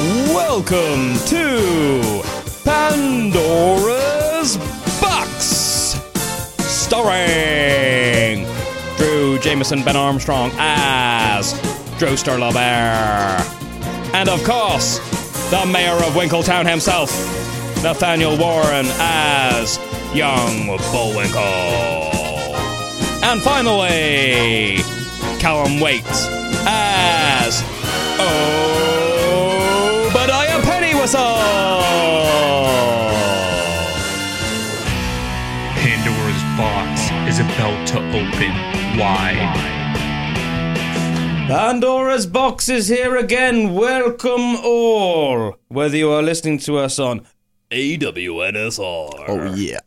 Welcome to Pandora's Box, starring Drew Jameson Ben Armstrong as Droster LaBear, and of course, the mayor of Winkletown himself, Nathaniel Warren as Young Bullwinkle. And finally, Callum Waits as Obadiah Pennywhistle. Pandora's box is about to open wide. Pandora's box is here again. Welcome all. Whether you are listening to us on AWNSR Oh yeah.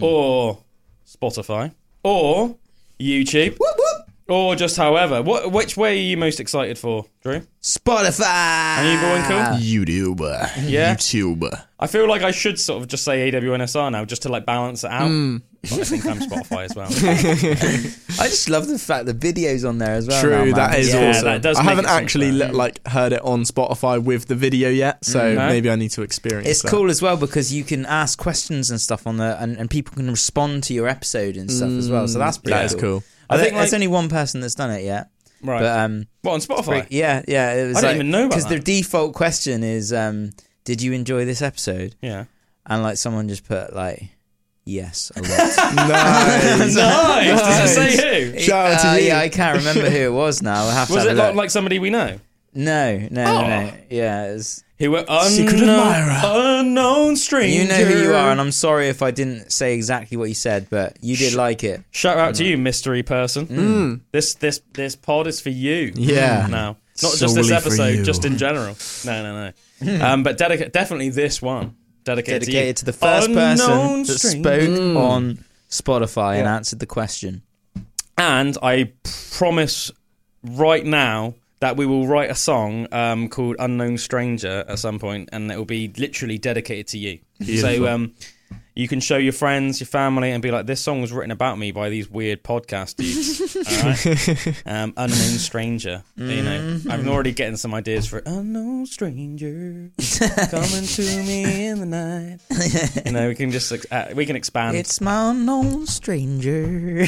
or Spotify or YouTube or just however. What, which way are you most excited for, Drew? Spotify. Are you going cool? YouTube. Yeah. YouTube. I feel like I should sort of just say AWNSR now just to like balance it out. Hmm. But I think I'm Spotify as well. I just love the fact the videos on there as well. True, now, that is Yeah, awesome. that does I haven't actually fair. li- like heard it on Spotify with the video yet, so mm-hmm. No? maybe I need to experience. It. It's that. cool as well because you can ask questions and stuff on there, and, and people can respond to your episode and stuff as well. So mm. that's pretty That is cool. I, I think think, there's like- only one person that's done it yet. Right. But um what on Spotify? pretty- yeah, yeah, it was I didn't even know about because the default question is um did you enjoy this episode? Yeah. And like someone just put like yes a lot. nice. nice. Does it say who? Shout out to Uh, you. Yeah, I can't remember who it was now. I have to Was have it a like somebody we know? No, no, Oh. no, no. Yeah, it was, Who were Secret unknown, admirer. unknown stranger. you know who you are, and I'm sorry if I didn't say exactly what you said, but you did like it. Shout out to mm. you, mystery person. Mm. Mm. This this this pod is for you. Yeah. Now, not just this Solely for episode, just in general. No, no, no. um, but dedica- definitely this one dedicated, Dedicated to, to the first Unknown person that stranger. spoke on Spotify and Yeah. answered the question. And I promise right now that we will write a song um, called Unknown Stranger at some point, and it will be literally dedicated to you. Beautiful. So um, you can show your friends, your family, and be like, "This song was written about me by these weird podcast dudes." All right, um, Unknown Stranger. You know, I'm already getting some ideas for Unknown Stranger coming to me in the night. You know, we can just ex- uh, we can expand. It's my unknown stranger.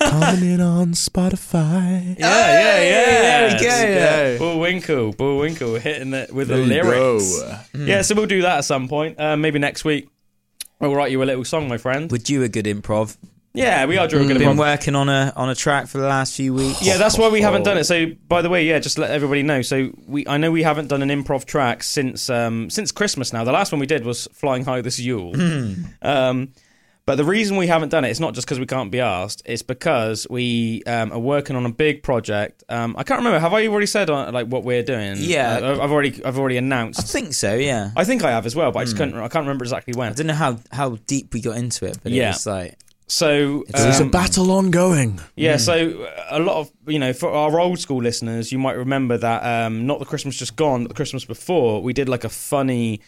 Coming in on Spotify. Yeah, yeah, yeah. there we go. Yeah. Bullwinkle, Bullwinkle, hitting it with There the you lyrics. go. Yeah, so we'll do that at some point. Uh, maybe next week. I'll write you a little song, my friend. Would you a good improv? Yeah, we are doing a good Been improv. working on a on a track for the last few weeks. Yeah, that's why we haven't done it. So, by the way, yeah, just let everybody know. So, we I know we haven't done an improv track since um, since Christmas. Now, the last one we did was "Flying High This Yule." um, but the reason we haven't done it, it's not just because we can't be asked. It's because we um, are working on a big project. Um, I can't remember. Have I already said on, like what we're doing? Yeah. Uh, I've already I've already announced. I think so. Yeah. I think I have as well, but I just couldn't. I can't remember exactly when. I don't know how how deep we got into it, but Yeah. it like So There's um, a battle ongoing. Yeah, so uh, a lot of you know for our old school listeners, you might remember that um, not the Christmas just gone, but the Christmas before, we did like a funny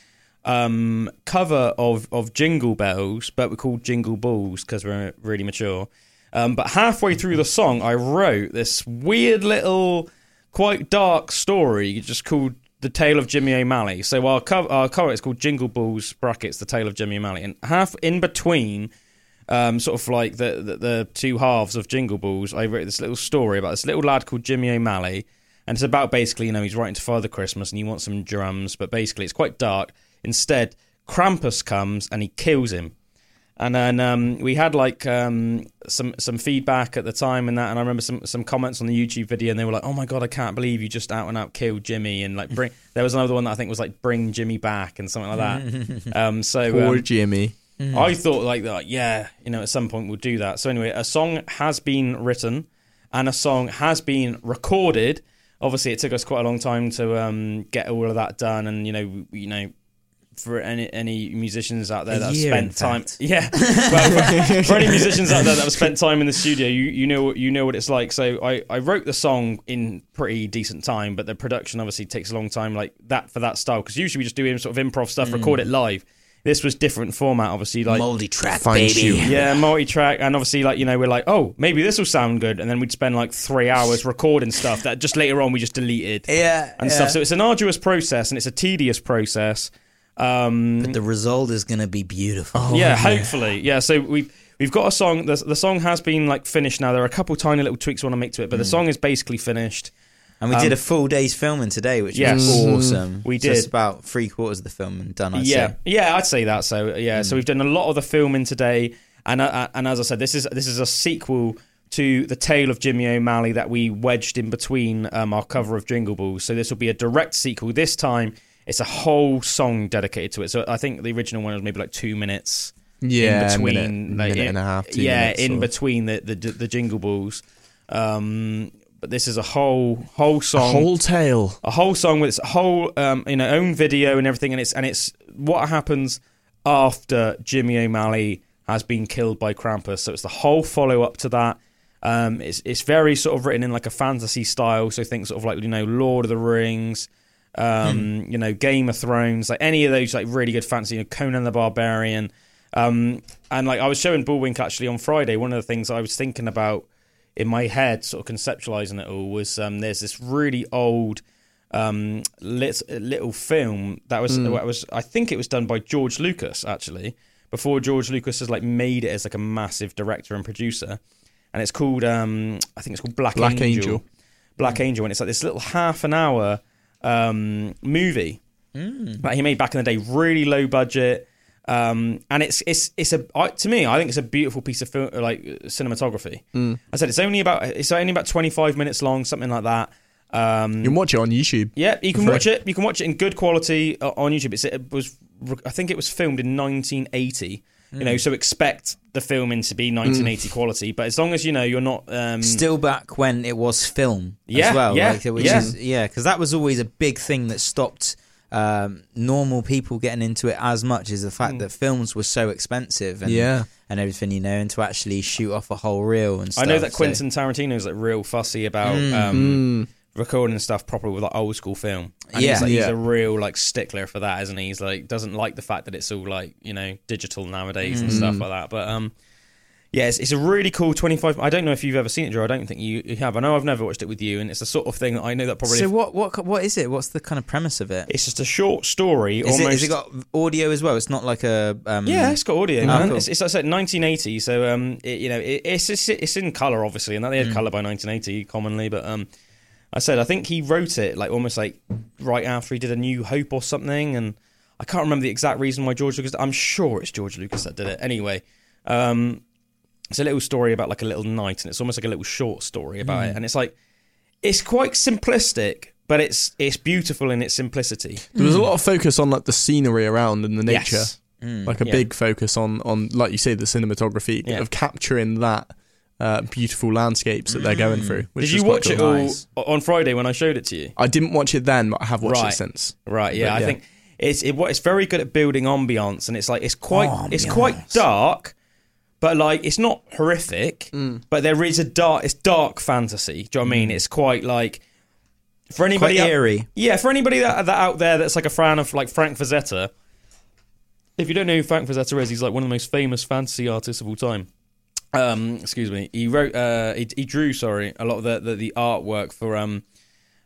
um, cover of of Jingle Bells, but we're called Jingle Balls because we're really mature. Um, but halfway through the song, I wrote this weird little, quite dark story just called "The Tale of Jimmy O'Malley." So our cover, our cover is called Jingle Balls brackets The Tale of Jimmy O'Malley, and half in between um, sort of like the, the the two halves of Jingle Balls, I wrote this little story about this little lad called Jimmy O'Malley, and it's about basically you know he's writing to Father Christmas and he wants some drums, but basically it's quite dark. Instead, Krampus comes and he kills him. And then um, we had like um, some some feedback at the time and that, and I remember some some comments on the YouTube video, and they were like, "Oh my god, I can't believe you just out and out killed Jimmy!" And like, bring there was another one that I think was like, "Bring Jimmy back" and something like that. um, so Poor um, Jimmy. I thought like that, yeah, you know, at some point we'll do that. So anyway, a song has been written and a song has been recorded. Obviously, it took us quite a long time to um, get all of that done, and you know, you know, for any any musicians out there A that have spent time, yeah, well, for, for any musicians out there that have spent time in the studio, you you know what you know what it's like. So I I wrote the song in pretty decent time, but the production obviously takes a long time, like that for that style, because usually we just do sort of improv stuff, record it mm. live. this was different format, obviously, like Multi track, baby. tune. yeah, multi-track, and obviously, like you know, we're like, oh, maybe this will sound good, and then we'd spend like three hours recording stuff that just later on we just deleted Yeah, and yeah. stuff. So it's an arduous process and it's a tedious process. Um, But the result is going to be beautiful. Oh, yeah, hopefully, yeah. So we've we've got a song. The, the song has been like finished now. There are a couple tiny little tweaks we want to make to it, but the Hmm. song is basically finished. And we Um, did a full day's filming today, which Yes. was awesome. We So it's did. about three quarters of the film done. I'd yeah, say. yeah, I'd say that. So yeah, so we've done a lot of the filming today, and uh, and as I said, this is this is a sequel to the tale of Jimmy O'Malley that we wedged in between um, our cover of Jingle Balls. So this will be a direct sequel. This time, it's a whole song dedicated to it. So I think the original one was maybe like two minutes. Yeah, in between, minute, like, minute in- and a half. Two yeah, in or- between the, the the Jingle Balls. Um, but this is a whole whole song, a whole tale. a whole song with its whole um, you know own video and everything, and it's and it's what happens after Jimmy O'Malley has been killed by Krampus. So it's the whole follow up to that. Um, it's it's very sort of written in like a fantasy style. So think sort of like you know Lord of the Rings, um, you know Game of Thrones, like any of those like really good fantasy. You know, Conan the Barbarian. Um, and like I was showing Bullwink actually on Friday. One of the things I was thinking about in my head, sort of conceptualizing it all, was um, there's this really old um, lit, little film that was that was I think it was done by George Lucas actually before George Lucas has like made it as like a massive director and producer, and it's called um, I think it's called Black, Black Angel. Angel. Black Angel, and it's like this little half an hour um, movie that he made back in the day, really low budget. Um, and it's it's it's a I, to me, I think it's a beautiful piece of film, like cinematography. I said it's only about it's only about twenty five minutes long, something like that. Um, You can watch it on YouTube. yeah, you can watch it. You can watch it in good quality uh, on YouTube. It's, it was, I think it was filmed in 1980. You know, so expect the filming to be 1980 quality. But as long as you know you're not, um, Still back when it was film Yeah, as well. yeah, like, which yeah. is yeah, because that was always a big thing that stopped um, normal people getting into it as much is the fact Mm. that films were so expensive and Yeah. and everything, you know, and to actually shoot off a whole reel and I know that so- Quentin Tarantino is like real fussy about Mm. um, recording stuff properly with like old school film. And Yeah. he's, like, he's a real like stickler for that, isn't he? He's like doesn't like the fact that it's all like you know digital nowadays and Mm. stuff like that. But um, yeah, it's, it's a really cool 25. I don't know if you've ever seen it, Joe. I don't think you, you have. I know I've never watched it with you, and it's the sort of thing that I know that probably. So what what what is it? What's the kind of premise of it? it's just a short story. Is It, has it got audio as well? It's not like a um, Yeah, it's got audio, Oh, man. cool. It's, it's like I said, 1980. So um, it, you know, it, it's, it's it's in color, obviously, and they had color by 1980 commonly. But um, I said I think he wrote it like almost like right after he did a New Hope or something, and I can't remember the exact reason why George Lucas. I'm sure it's George Lucas that did it. Anyway, um, it's a little story about like a little knight, and it's almost like a little short story about it, mm. and it's like it's quite simplistic, but it's it's beautiful in its simplicity. There was a mm. lot of focus on like the scenery around and the nature. Yes. Mm. Like a Yeah. big focus on on like you say the cinematography Yeah. of capturing that uh, beautiful landscapes that they're going through. Which Did you quite watch it all Nice. on Friday when I showed it to you? I didn't watch it then, but I have watched Right. it since. Right. Yeah. But, I think it's it, it's very good at building ambiance, and it's like it's quite it's quite dark, but like it's not horrific. Mm. But there is a dark. It's dark fantasy. Do you know what I mean? It's quite like for quite anybody. out- eerie. yeah, for anybody that, that out there that's like a fan of like Frank Frazetta. If you don't know who Frank Frazetta is, he's like one of the most famous fantasy artists of all time. Um, excuse me. He wrote, uh, he, he drew, sorry, a lot of the, the, the artwork for um,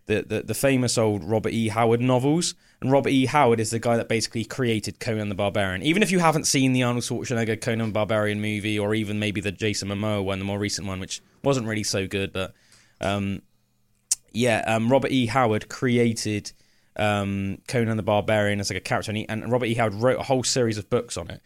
the, the the famous old Robert E. Howard novels. And Robert E. Howard is the guy that basically created Conan the Barbarian. Even if you haven't seen the Arnold Schwarzenegger Conan the Barbarian movie, or even maybe the Jason Momoa one, the more recent one, which wasn't really so good, but um, yeah, um, Robert E. Howard created um, Conan the Barbarian as like a character, and, he, and Robert E. Howard wrote a whole series of books on it,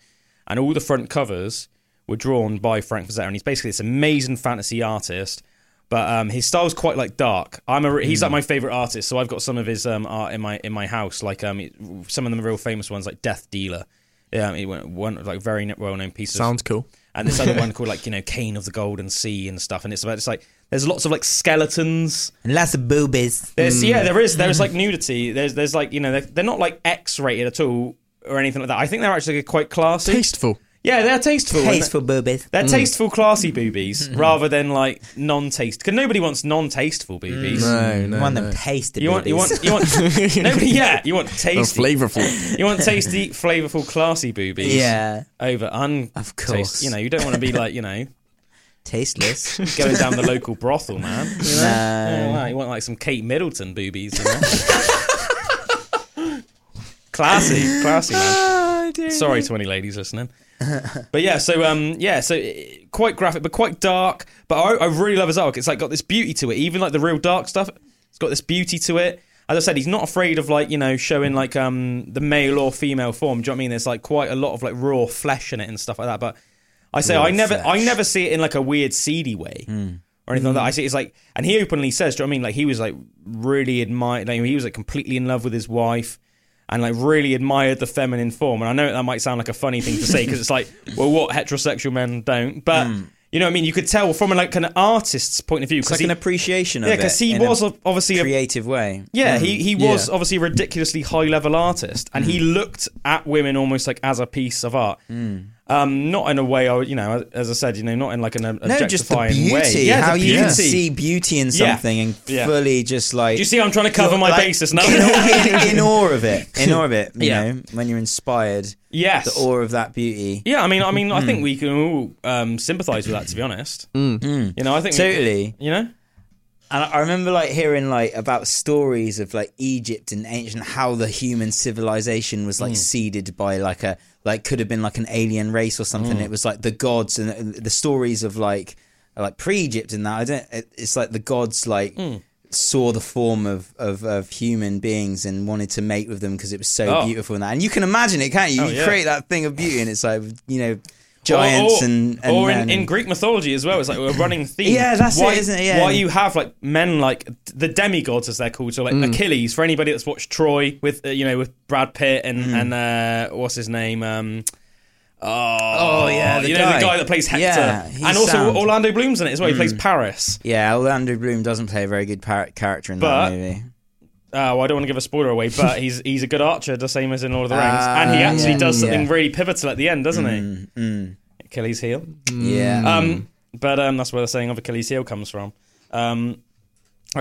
and all the front covers were drawn by Frank Frazetta, and he's basically this amazing fantasy artist. But um, his is quite like dark. I'm a, he's like my favorite artist, so I've got some of his um, art in my in my house. Like um, some of them are real famous ones, like Death Dealer. Yeah, he went one like very well known piece Sounds cool. and this other one called like you know Kane of the Golden Sea and stuff. And it's about it's like there's lots of like skeletons. And lots of boobies. There's yeah, there is there's like nudity. There's there's like you know they're, they're not like X rated at all or anything like that. I think they're actually quite classy. Tasteful. Yeah, they're tasteful. Tasteful boobies. They're mm. tasteful, classy boobies rather than like non-taste. Because nobody wants non-tasteful mm. boobies. No, no, One no. of them tasted You want, you want, you want. nobody, yeah, you want Oh, tasty, flavorful. you want tasty, flavorful, classy boobies. Yeah, over un. Of course. You know, you don't want to be like you know tasteless. going down the local brothel, man. You, know? No. Yeah, wow, you want like some Kate Middleton boobies. You know? classy, classy, man. Sorry to any ladies listening. but yeah, so um, yeah, so eh, quite graphic, but quite dark. But I, I really love his arc. It's like got this beauty to it. Even like the real dark stuff, it's got this beauty to it. As I said, he's not afraid of like you know showing like um the male or female form. Do you know what I mean? There's like quite a lot of like raw flesh in it and stuff like that. But I say Raw I never flesh. I never see it in like a weird seedy way. Or anything like that. I see it's like, and he openly says, do you know what I mean? Like he was like really admired, like, he was like completely in love with his wife, and like really admired the feminine form. And I know that might sound like a funny thing to say because it's like, well, what heterosexual men don't, but hmm. you know what I mean? You could tell from like an artist's point of view It's like he, an appreciation of yeah, it. because he in a was obviously a creative way. yeah, hmm. he, he was Yeah. obviously a ridiculously high level artist, and he hmm. looked at women almost like as a piece of art. Um, not in a way, I you know, as I said, you know, not in like an No, just the beauty. way. Yeah, how the you beauty. can see beauty in Yeah. something and Yeah. fully just like. Do you see? I'm trying to cover my like- basis now. in, awe, in, in awe of it. In awe of it. You Yeah. know, when you're inspired, yes. the awe of that beauty. Yeah, I mean, I mean, I think we can all um, sympathise with that. To be honest, you know, I think we- Totally. you know, And I remember like hearing like about stories of like Egypt and ancient how the human civilization was like seeded by like a like could have been like an alien race or something. It was like the gods and the, the stories of like like pre-Egypt and that. I don't. It's like the gods like. Hmm. Saw the form of, of, of human beings and wanted to mate with them because it was so Oh. beautiful and that. And you can imagine it, can't you? Oh, you yeah. create that thing of beauty, and it's like you know, giants or, or, and, and or men. in, in Greek mythology as well. It's like a running theme. Yeah, that's it, why, isn't it? Yeah. Why you have like men like the demigods as they're called. So like Achilles for anybody that's watched Troy with uh, you know with Brad Pitt and Mm. and uh, what's his name. Um, Oh, Oh, yeah, the you know guy. the guy that plays Hector, Yeah, and also sound. Mm. Orlando Bloom's in it as well. He plays Paris. yeah, Orlando Bloom doesn't play a very good par- character in But- that movie. Oh, I don't want to give a spoiler away, but he's he's a good archer, the same as in Lord of the Rings, Ah, and he actually yeah, does something yeah. really pivotal at the end, doesn't he? Mm, mm. Achilles heel. Yeah. Um, but um, that's where the saying of Achilles heel comes from. Um,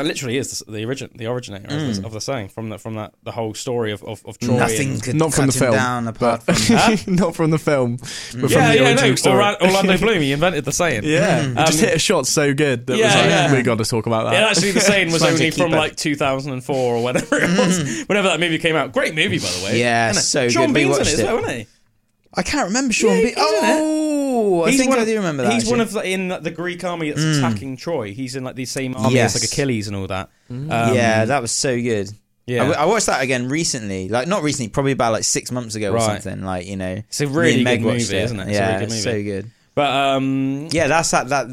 it literally is the, the origin, the originator of, the, mm. of the saying from the, from that the whole story of of, of Troy. Nothing and- could Not from the him film, down apart but- from not from the film, but mm. from the yeah, no. story. Orlando Bloom, he invented the saying. yeah, mm. um, it just Um, hit a shot so good that yeah, was like, yeah. we got to talk about that. Yeah, actually, the saying was Might as well only from it. like 2004 or whatever it was. Whenever that movie came out, great movie by the way. Yeah, so Sean good. We Bean's in watched it as it. well, isn't he? I can't remember Sean Yeah, Bean. he's in it. Oh, Oh, I He's think one I of- do remember that. He's actually. one of the, in the Greek army that's Mm. attacking Troy. He's in like the same army Yes. as like Achilles and all that. Um, yeah, that was so good. yeah. I watched that again recently, like not recently, probably about like six months ago or something. Like you know, It's a really and good Meg watched movie, it. isn't it? It's a yeah, really good it's movie. so good. but um, Yeah, that's that. That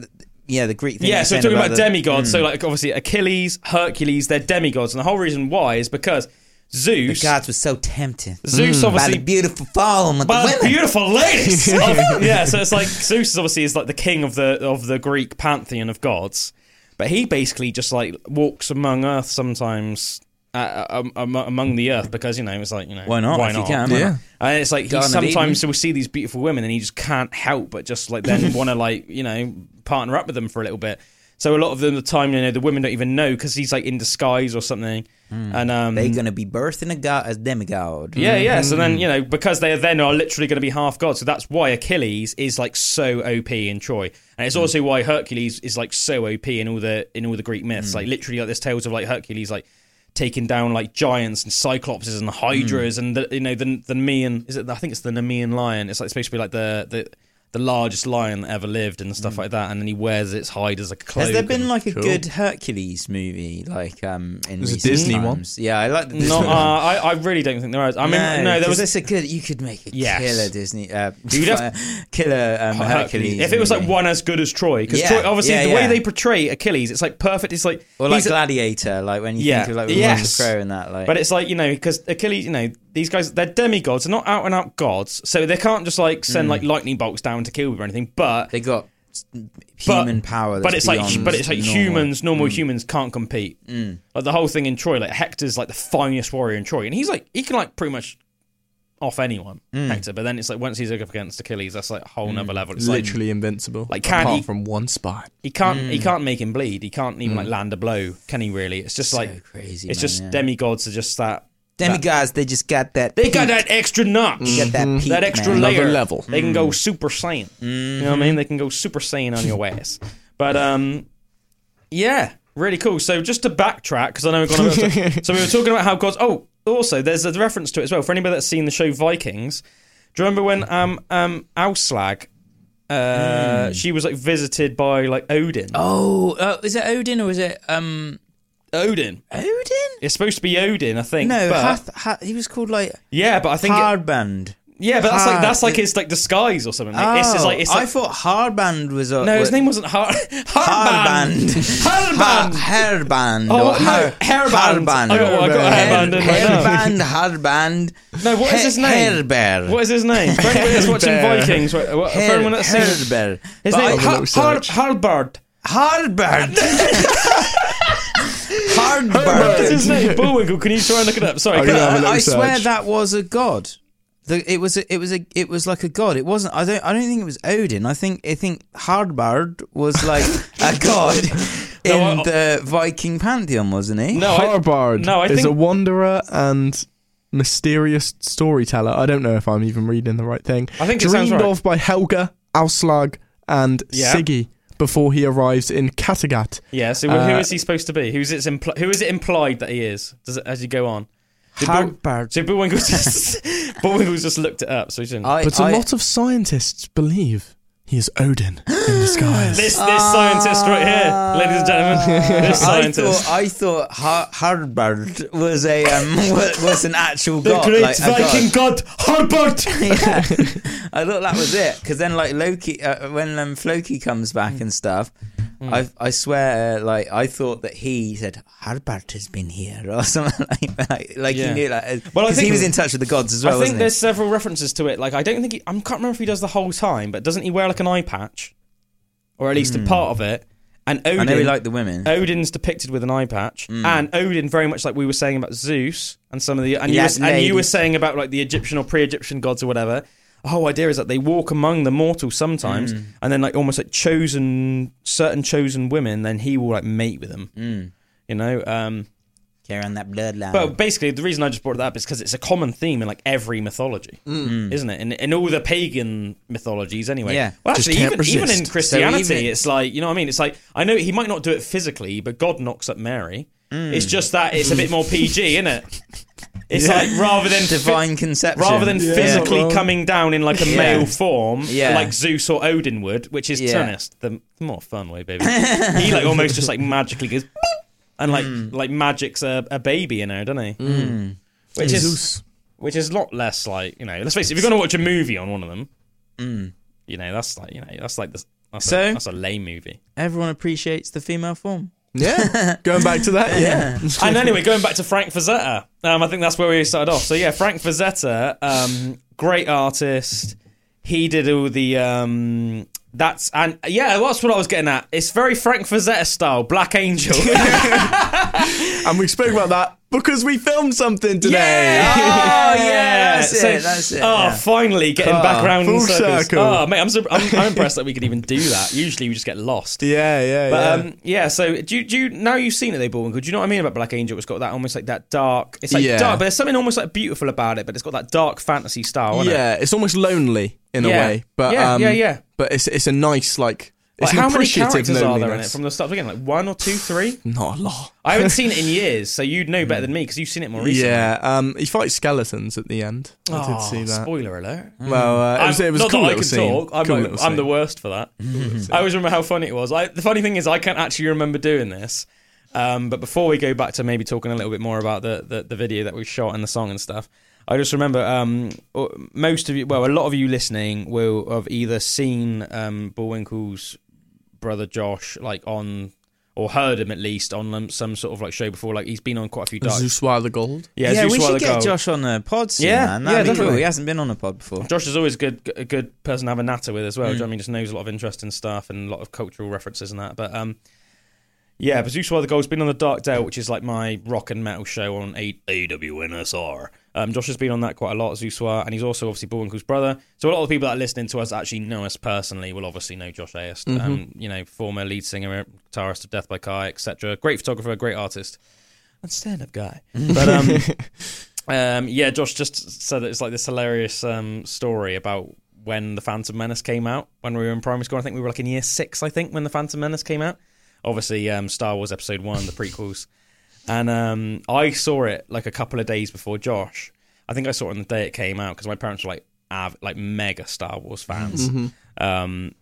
yeah, the Greek thing. yeah, so we're saying talking about, the- demigods. Mm. So like obviously Achilles, Hercules, they're demigods, and the whole reason why is because the Zeus, gods were so tempting. Zeus by obviously the beautiful of the By the women. beautiful ladies. Of- yeah, so it's like Zeus is obviously is like the king of the of the Greek pantheon of gods, but he basically just like walks among Earth sometimes. Uh, um, um, among the earth because you know it's like you know Why not? why not can, Yeah. and it's like he Garden of sometimes will see these beautiful women and he just can't help but just like then want to like you know partner up with them for a little bit so a lot of them the time you know the women don't even know because he's like in disguise or something hmm. and um They're gonna be birthing a god, a demigod. yeah, yeah. So then, hmm. you know, because they then are literally going to be half gods. So that's why Achilles is like so OP in Troy, and it's hmm. also why Hercules is like so OP in all the in all the Greek myths. Like literally, like there's tales of like Hercules like taking down like giants and cyclopses and hydras and the, you know the the Nemean is it? I think it's the Nemean lion. It's like supposed to be like the the the largest lion that ever lived and stuff like that. And then he wears its hide as a cloak. Has there been like a Cool. good Hercules movie, like um in There's a recent Disney one. Yeah, I like the Disney Not, uh. I, I really don't think there is. I mean, no, there was this a good. You could make a Yes. killer Disney. Uh, You'd have- killer um, Hercules. If it was like one as good as Troy, because Yeah, Troy, obviously yeah, the way they portray Achilles, it's like perfect. It's like, or like he's a- Gladiator, like when you Yeah, think of like with yes. Russell Crowe and that, like. but it's like you know because Achilles, you know these guys, they're demigods, they're not out and out gods, so they can't just like send like lightning bolts down to kill people or anything. But Mm. they got human power. That's but it's like but it's like normal. Mm. humans, normal humans can't compete. Like the whole thing in Troy, like Hector's like the finest warrior in Troy, and he's like he can like pretty much off anyone, Mm. Hector. But then it's like once he's up against Achilles, that's like a whole nother level. It's like Literally invincible. like, can apart he- from one spot. he can't Mm. he can't make him bleed. He can't even like land a blow. Can he really? It's just So like crazy. it's man, just yeah. demigods are just that. Demigods. They just got that. They got that extra notch. They got that peak, that extra man. layer. Another level. They can go Super Saiyan. You know what I mean? They can go Super Saiyan on your ass. But um, yeah, really cool. So just to backtrack, because I know we've gone. A bit, so we were talking about how gods. Oh, also there's a reference to it as well for anybody that's seen the show Vikings. Do you remember when um um Aslaug, uh, she was like visited by like Odin? Oh, uh, is it Odin or is it um Odin. Odin? It's supposed to be Odin, I think. No, but, Hath, Hath, he was called like yeah, but I think it- Hardband. yeah, but that's like that's like his like disguise or something. Like, it's just like it's Oh, I thought Hardband was a no, his name wasn't Har Harband. Harband. Ha- hairband. Oh, no, har- hairband. I got- I got hairband right. Hairband, harband. No, what is his name? Hairbear. What is his name? For that's watching Vikings, what, what, for anyone that's seen Hairbear. his name, I- Have a Har- little Har- search. Harbard. Hardband. What's Hardband. his name? Bullwinkle. Can you try and look it up? Sorry, I'm I- have a little I swear that was a god. The, it was a, it was a it was like a god. It wasn't. I don't. I don't think it was Odin. I think I think Hardbard was like a god in No, I- the Viking pantheon, wasn't he? No, I- Harbard no, I is think- a wanderer and mysterious storyteller. I don't know if I'm even reading the right thing. I think it sounds Dreamed right. of by Helga, Aslaug, and Yeah. Siggy before he arrives in Kattegat. Yeah. So Uh, is he supposed to be? Who's it's impl- Who is it implied that he is? Does it as you go on? Did Bull- Hardbard. so Bullwinkle just Bullwinkle's just looked it up, so he didn't. I, But a I- lot of scientists believe he is Odin in disguise. this this scientist right here, ladies and gentlemen, this I scientist. thought I thought Har- Hardbard was a um, wa- was an actual the god, great like a god. Viking god, Harbard. yeah, I thought that was it. Because then, like Loki, uh, when um, Floki comes back and stuff, Hmm. I I swear, uh, like I thought that he said Harbart has been here or something like that. Like Yeah. he knew, like, Well, I because he was in touch with the gods as well. I think there's several references to it. Like I don't think he, I can't remember if he does the whole time, but doesn't he wear like an eye patch, or at least a part of it? And? Odin, I know he liked the women. Odin's depicted with an eye patch, and Odin very much like we were saying about Zeus and some of the and you, were, and you were saying about like the Egyptian or pre-Egyptian gods or whatever. The whole idea is that they walk among the mortals sometimes, Mm. and then like almost like chosen certain chosen women, then he will like mate with them. Mm. You know, um, Carry on that bloodline. but basically, the reason I just brought it up is because it's a common theme in like every mythology, isn't it? In, in all the pagan mythologies, anyway. Yeah. Well, actually, can't even, even in. Christianity, So even- it's like you know what I mean. It's like I know he might not do it physically, but God knocks up Mary. Mm. It's just that it's a bit more PG, isn't it? It's like rather than phy- divine conception. rather than Yeah. physically Well- coming down in like a Yeah. male form, Yeah. like Zeus or Odin would, which is Yeah. to honest, the more fun way, baby. he like almost just like magically goes and like Mm. like magic's a, a baby in there, doesn't he? Mm. Which is Zeus. which is a lot less like you know. Let's face it, if you're going to watch a movie on one of them, Mm. you know that's like you know that's like the, that's, So? a, that's a lame movie. Everyone appreciates the female form. Yeah. Going back to that, yeah. and anyway, going back to Frank Frazetta, um, I think that's where we started off. So yeah, Frank Frazetta, um, great artist. He did all the um, that's and yeah, that's what I was getting at. It's very Frank Frazetta style, Black Angel. And we spoke about that because we filmed something today. Yeah. Oh, yeah, that's it, that's it, Oh, yeah. finally getting Ah, back around in full circles. circle. Oh, mate, I'm, sur- I'm, I'm impressed that we could even do that. Usually we just get lost. yeah, yeah, But yeah. um, yeah, so do you, do you now you've seen it, they Bullwinkle? Do you know what I mean about Black Angel? It's got that almost like that dark. It's like Yeah. dark, but there's something almost like beautiful about it. But it's got that dark fantasy style. isn't it? yeah, it's almost lonely in Yeah. a way, but Yeah, um, yeah, yeah. But it's it's a nice like Like, an how many appreciative characters are there in it from the start again? Like one or two, three? Not a lot. I haven't seen it in years, so you'd know better than me because you've seen it more recently. Yeah, um, he fights skeletons at the end. I Oh, did see that. Spoiler alert. Well, uh, it was, it was not cool that I can scene. talk. I'm, Cool like- I'm the worst for that. I always remember how funny it was. I, the funny thing is, I can't actually remember doing this. Um, but before we go back to maybe talking a little bit more about the, the, the video that we shot and the song and stuff, I just remember um, most of you, well, a lot of you listening will have either seen um, Bullwinkle's brother Josh, like on, or heard him at least on um, some sort of like show before. Like he's been on quite a few dark. Zeus Swallow the Gold. Yeah, Yeah, Zeus we should get Gold. Josh on a pod soon, Yeah, man. yeah, That'd be cool. He hasn't been on a pod before. Josh is always good, a good person to have a natter with as well. Mm. Do you know what I mean? Just knows a lot of interesting stuff and a lot of cultural references and that. But um, Yeah, but Zeus the Gold's been on the Dark Dale, which is like my rock and metal show on A- AWNSR. Um, Josh has been on that quite a lot, Zuswa, and he's also obviously Bullwinkle's brother. So a lot of the people that are listening to us actually know us personally will obviously know Josh Ayest. Um, you know, former lead singer, guitarist of Death by Kai, etc. Great photographer, great artist, and stand-up guy. But um, um, yeah, Josh just said that it's like this hilarious um, story about when the Phantom Menace came out when we were in primary school. I think we were like in year six, I think, when the Phantom Menace came out. Obviously, um, Star Wars Episode One, the prequels, and um, I saw it like a couple of days before Josh. I think I saw it on the day it came out because my parents were like av- like mega Star Wars fans. Um,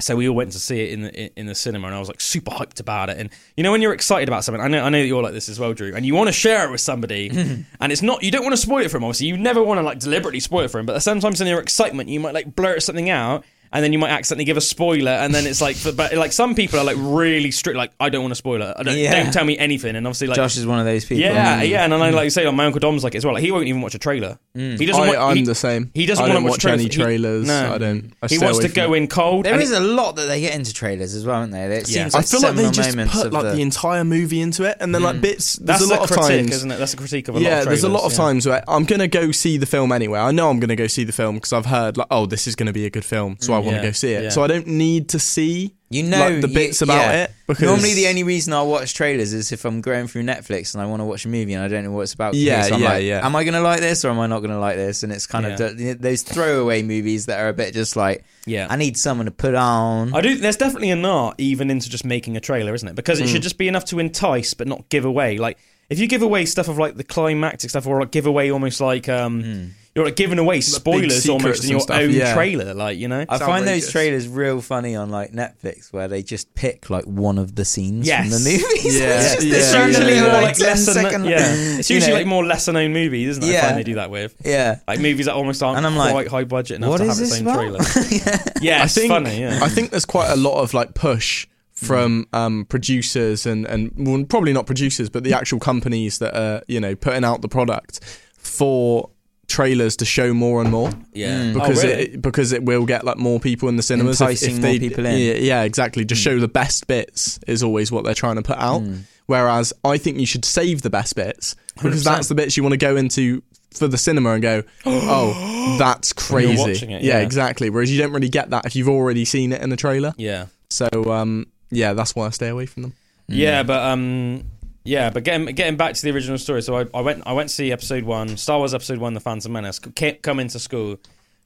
so we all went to see it in the in the cinema, and I was like super hyped about it. And you know, when you're excited about something, I know I know that you're like this as well, Drew, and you want to share it with somebody, and it's not you don't want to spoil it for him. Obviously, you never want to like deliberately spoil it for him, but sometimes in your excitement, you might like blurt something out. And then you might accidentally give a spoiler, and then it's like, but like some people are like really strict, like I don't want to spoil it. I don't, Yeah. don't tell me anything. And obviously, like Josh is one of those people. yeah, yeah, and then I mm. like you say, like, my uncle Dom's like it as well. Like he won't even watch a trailer. Mm. He doesn't. I, want, I'm he, the same. he doesn't wanna watch watch any trailers. He- no. I don't. I he wants to go it. in cold. There and a lot that they get into trailers as well, aren't there? It Yeah. seems I like feel like they just put like the, the entire movie into it, and then like mm. bits. that's there's a lot a of critique, times, isn't it? That's a critique of a lot yeah, of there's a lot of yeah. times where I'm gonna go see the film anyway. I know I'm gonna go see the film because I've heard like, oh, this is gonna be a good film, so I want to yeah, go see it. yeah. So I don't need to see You know like, the you- bits about yeah. it because Normally, the only reason I watch trailers is if I'm going through Netflix and I want to watch a movie and I don't know what it's about. Yeah, so I'm yeah, like, yeah. Am I going to like this or am I not going to like this? And it's kind Yeah. of those throwaway movies that are a bit just like, Yeah. I need someone to put on. I do. There's definitely an art even into just making a trailer, isn't it? Because it should just be enough to entice, but not give away. Like if you give away stuff of like the climactic stuff, or like give away almost like um, you're like giving away spoilers almost in your own yeah. trailer. Like you know, I It's find those trailers real funny on like Netflix where they just pick like one of the scenes Yes. from the movies. Yeah, It's yeah, it's yeah, usually yeah, more yeah. like lesser. second- yeah, it's you usually know. like more lesser known movies, isn't it? I Yeah. find they do that with Yeah. like movies that almost aren't And I'm like, quite high budget enough What to is have this its own about? trailer. yeah, I it's think funny. Yeah, I think there's quite a lot of like push from um, producers and and well, probably not producers, but the actual companies that are you know putting out the product for trailers to show more and more yeah, Mm. because oh, really? it because it will get like more people in the cinemas Enticing if, more they people in. Yeah, yeah, exactly. Just show the best bits is always what they're trying to put out. Mm. Whereas I think you should save the best bits because 100%. that's the bits you want to go into for the cinema and go, oh, that's When you're crazy. it, yeah. yeah. exactly. Whereas you don't really get that if you've already seen it in the trailer. yeah. So um, yeah, that's why I stay away from them. Yeah, but um, yeah, but getting getting back to the original story. So I, I went I went to see episode one, Star Wars episode one, The Phantom Menace. C- come into school,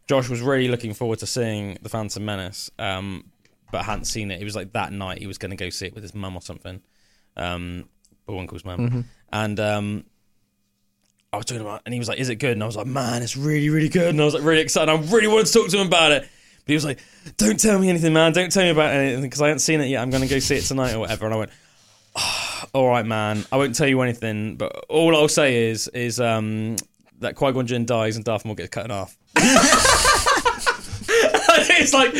Josh was really looking forward to seeing The Phantom Menace, um, but hadn't seen it. It was like that night he was going to go see it with his mum or something, um, Bullwinkle's mum, and um. I was talking about, and he was like, "Is it good?" And I was like, "Man, it's really, really good." And I was like, really excited. I really wanted to talk to him about it. But he was like, "Don't tell me anything, man. Don't tell me about anything because I haven't seen it yet. I'm going to go see it tonight or whatever." And I went, all right, man. I won't tell you anything, but all I'll say is is um, that Qui Gon Jinn dies and Darth Maul gets cut in half. it's like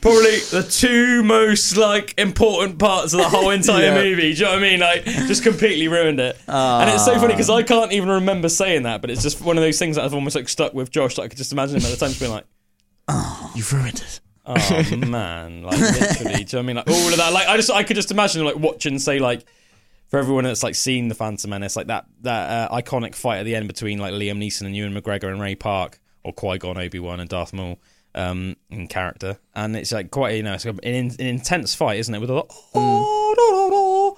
probably the two most like important parts of the whole entire Yeah. movie. Do you know what I mean? Like, just completely ruined it. and it's so funny because I can't even remember saying that, but it's just one of those things that I've almost like stuck with Josh. That I could just imagine him at the time just being like. "Oh, You've ruined it. Oh man, like literally. do you know what I mean? Like all of that. Like I just, I could just imagine like watching, say, like for everyone that's like seen the Phantom Menace, like that that uh, iconic fight at the end between like Liam Neeson and Ewan McGregor and Ray Park, or Qui Gon, Obi Wan, and Darth Maul, um, in character, and it's like quite you know it's an, an intense fight, isn't it? With a lot.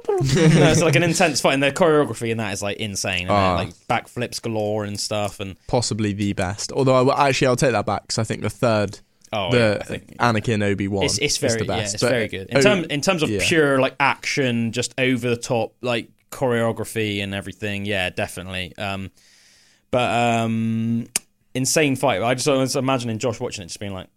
no, it's like an intense fight, and the choreography in that is like insane. Ah. Like backflips galore and stuff, and Possibly the best. Although I actually I'll take that back because I think the third, oh, the yeah, I think Anakin Obi Wan, It's, it's is very the yeah, best. it's But- very good in terms in terms of yeah. pure like action, just over the top like choreography and everything. Yeah, definitely. Um, but um, insane fight. I just I was imagining Josh watching it, just being like,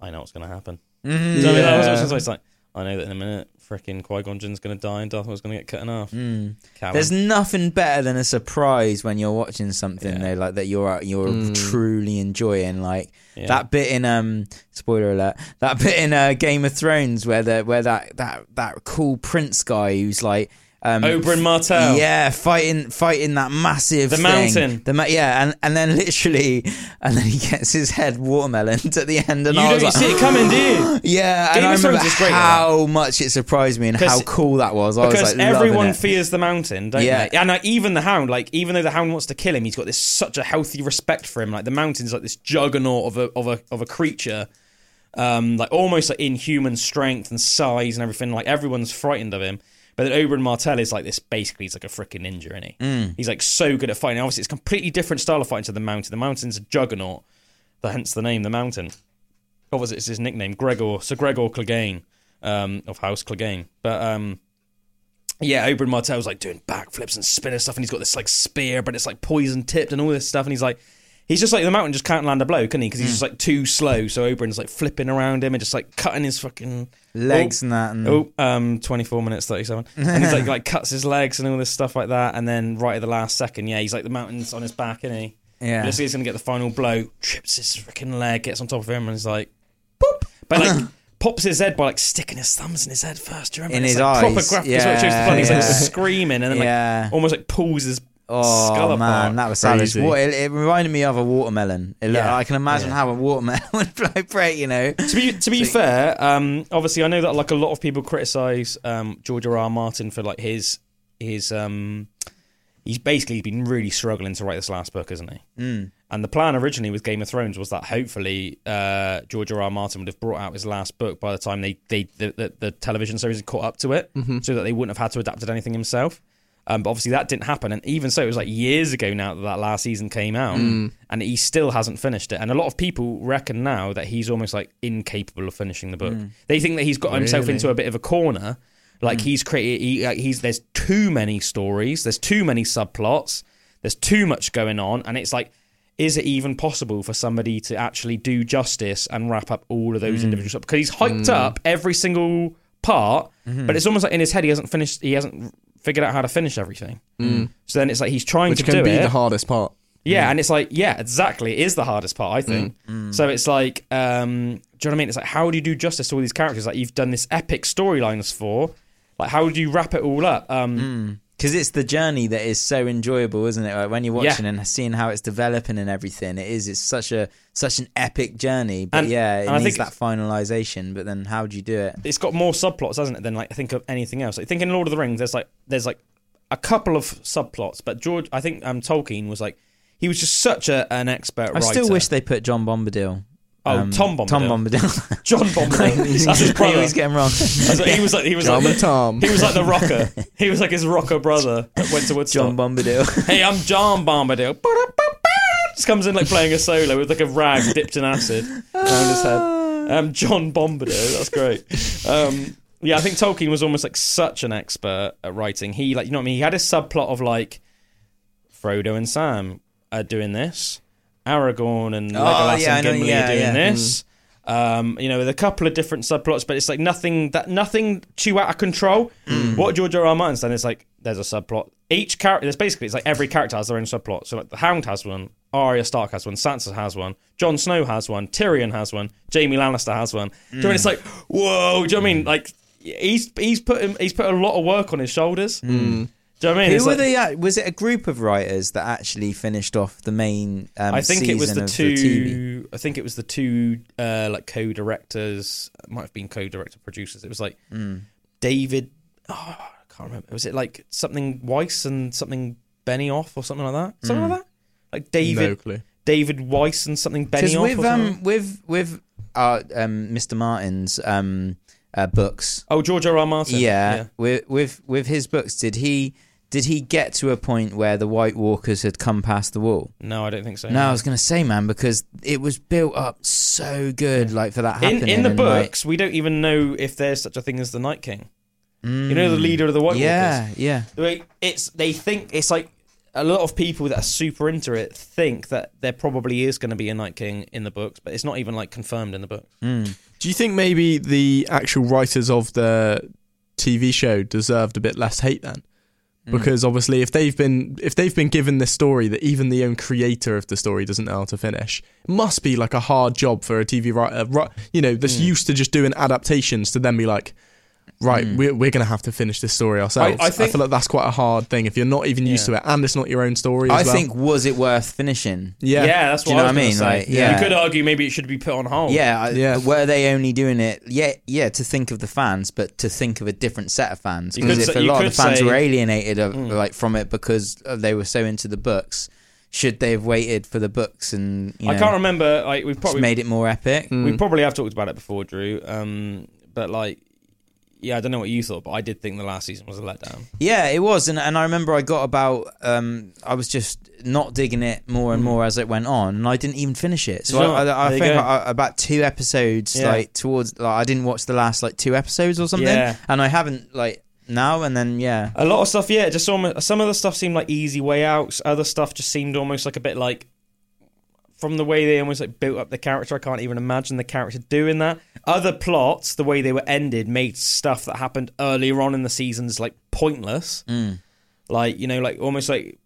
I know what's going to happen. Mm-hmm. You know what I mean? I was- I was Yeah. like, I know that in a minute, freaking Qui Gon Jinn's going to die and Darth Maul's going to get cut in half. Mm. There's nothing better than a surprise when you're watching something Yeah. though, like that you're you're Mm. truly enjoying. Like Yeah. that bit in um spoiler alert, that bit in uh, Game of Thrones where the where that that that cool prince guy who's like um, Oberyn Martell. Yeah, fighting fighting that massive The thing. mountain. The ma- yeah, and and then literally, and then he gets his head watermeloned at the end, and You I was don't like, see it coming, do you? yeah, Game and I of Thrones remember is great at how much it surprised me and how 'Cause- cool that was. I was Because like, loving everyone it. fears the mountain, don't Yeah. they? And like, even the hound, like even though the hound wants to kill him, he's got this such a healthy respect for him. Like the mountain's like this juggernaut of a of a of a creature, um, like almost like inhuman strength and size and everything. Like everyone's frightened of him. But then Oberyn Martell is like this. Basically, he's like a freaking ninja, isn't he? Mm. He's like so good at fighting. Obviously, it's a completely different style of fighting to the mountain. The mountain's a juggernaut, the, hence the name, the mountain. Obviously, it's his nickname, Gregor, Sir Gregor Clegane, um, of House Clegane. But um, yeah, Oberyn Martell's like doing backflips and spinning stuff, and he's got this like spear, but it's like poison tipped and all this stuff, and he's like. He's just like the mountain just can't land a blow, can he? Because he's just like too slow. So Oberyn's like flipping around him and just like cutting his fucking legs Oh, and that. And, Oh, um, 24 minutes 37. And he's like, like cuts his legs and all this stuff like that. And then right at the last second, yeah, he's like the mountain's on his back, isn't he? yeah, Just he's gonna get the final blow, trips his freaking leg, gets on top of him, and he's like, boop. But like pops his head by like sticking his thumbs in his head first. Do you remember? In It's, his like, proper eyes. graphic. Yeah, what shows the blood. He's Yeah, like screaming and then like yeah. almost like pulls his Oh skull man, apart. that was savage. Crazy. What, it, it reminded me of a watermelon. It, Yeah. I can imagine Yeah. how a watermelon would vibrate. You know, to be to be fair, um, obviously I know that like a lot of people criticize um, George R. R. Martin for like his his um, he's basically been really struggling to write this last book, isn't he? mm. And the plan originally with Game of Thrones was that hopefully uh, George R. R. Martin would have brought out his last book by the time they they the, the, the television series had caught up to it, so that they wouldn't have had to adapt it anything himself. Um, but obviously that didn't happen, and even so, it was like years ago now that that last season came out, hmm. and he still hasn't finished it. And a lot of people reckon now that he's almost like incapable of finishing the book. Hmm. They think that he's got himself Really? into a bit of a corner, like hmm. he's created. He, like, he's there's too many stories, there's too many subplots, there's too much going on, and it's like is it even possible for somebody to actually do justice and wrap up all of those individual stuff? Because he's hyped up every single part, but it's almost like in his head he hasn't finished. He hasn't figured out how to finish everything. Mm. So then it's like he's trying which to can do be it. the hardest part. Yeah, mm. and it's like, yeah, exactly. It is the hardest part, I think. Mm. So it's like, um, do you know what I mean? It's like, how do you do justice to all these characters? Like, you've done this epic storylines for. Like, how do you wrap it all up? Um, because it's the journey that is so enjoyable, isn't it? Like when you're Yeah. watching and seeing how it's developing and everything, it is. It's such a such an epic journey. But And- yeah, it and I needs think that finalization. But then, how do you do it? it's got more subplots, hasn't it, than like I think of anything else. Like, think in Lord of the Rings, there's like there's like a couple of subplots, but George, I think um, Tolkien was like he was just such a, an expert I writer. still wish they put John Bombadil. Oh, Tom Bombadil. Tom Bombadil. John Bombadil. That's his brother. always get him wrong. That's what- he was like he was John like and Tom. he was like the rocker. He was like his rocker brother that went to Woodstock. John Bombadil. hey, I'm John Bombadil. Just comes in like playing a solo with like a rag dipped in acid around his head. Um, John Bombadil. That's great. Um, yeah, I think Tolkien was almost like such an expert at writing. He like you know what I mean. He had a subplot of like Frodo and Sam are doing this, Aragorn and Oh, Legolas yeah, and Gimli yeah, doing yeah. this. Mm. Um, you know, with a couple of different subplots, but it's like nothing that nothing too out of control. Mm. What George R. R. Martin's done is like there's a subplot. Each character, there's basically it's like every character has their own subplot. So like the Hound has one, Arya Stark has one, Sansa has one, Jon Snow has one, Tyrion has one, Jaime Lannister has one. Do you know mean? Mm. It's like whoa. Do you know what I mean? Like he's he's put him, he's put a lot of work on his shoulders. Do you know what I mean? Who It's were like- they? At? Was it a group of writers that actually finished off the main? Um, I think it was the two. TV? I think it was the two uh, like co-directors. It might have been co-director producers. It was like Mm. David. Oh, I can't remember. Was it like something Weiss and something Benioff or something like that? Something Mm. like that. Like David No clue. David Weiss and something Because Benioff. with um with with uh, um Mr. Martin's um uh, books, oh George R. R. Martin. yeah, with with with his books, did he did he get to a point where the White Walkers had come past the wall? No, I don't think so. No, I was gonna say, man, because it was built up so good, like for that in happening. in the and, like, books, we don't even know if there's such a thing as the Night King. You know, the leader of the White Walkers. yeah, yeah. It's they think it's like a lot of people that are super into it think that there probably is going to be a Night King in the books, but it's not even like confirmed in the books. Mm. Do you think maybe the actual writers of the TV show deserved a bit less hate then? Mm. Because obviously, if they've been if they've been given this story that even the own creator of the story doesn't know how to finish, it must be like a hard job for a TV writer, you know, that's mm. used to just doing adaptations to then be like, right, we're, we're going to have to finish this story ourselves. I think- feel like that's quite a hard thing if you're not even used Yeah. to it and it's not your own story. I well. think was it worth finishing? yeah, Yeah, that's Do what you know I was I mean? say. Like, yeah. You could argue maybe it should be put on hold. Yeah, I- Yeah. Were they only doing it? Yeah, yeah, to think of the fans, but to think of a different set of fans. Because if say- a lot of the fans say- were alienated of, Mm. like from it because they were so into the books, should they have waited for the books and you know, I can't remember. Like we've probably made it more epic? Mm. we probably have talked about it before, Drew. Um, but like, yeah, I don't know what you thought, but I did think the last season was a letdown. Yeah, it was, and and I remember I got about um I was just not digging it more and Mm. more as it went on, and I didn't even finish it. So know I. I, I There you think go. I, about two episodes, Yeah. like towards, like I didn't watch the last like two episodes or something, Yeah. and I haven't like now and then. Yeah, A lot of stuff, yeah, just almost some of the stuff seemed like easy way outs. Other stuff just seemed almost like a bit like from the way they almost like built up the character. I can't even imagine the character doing that. Other plots, the way they were ended, made stuff that happened earlier on in the seasons like pointless. Mm. Like you know, like almost like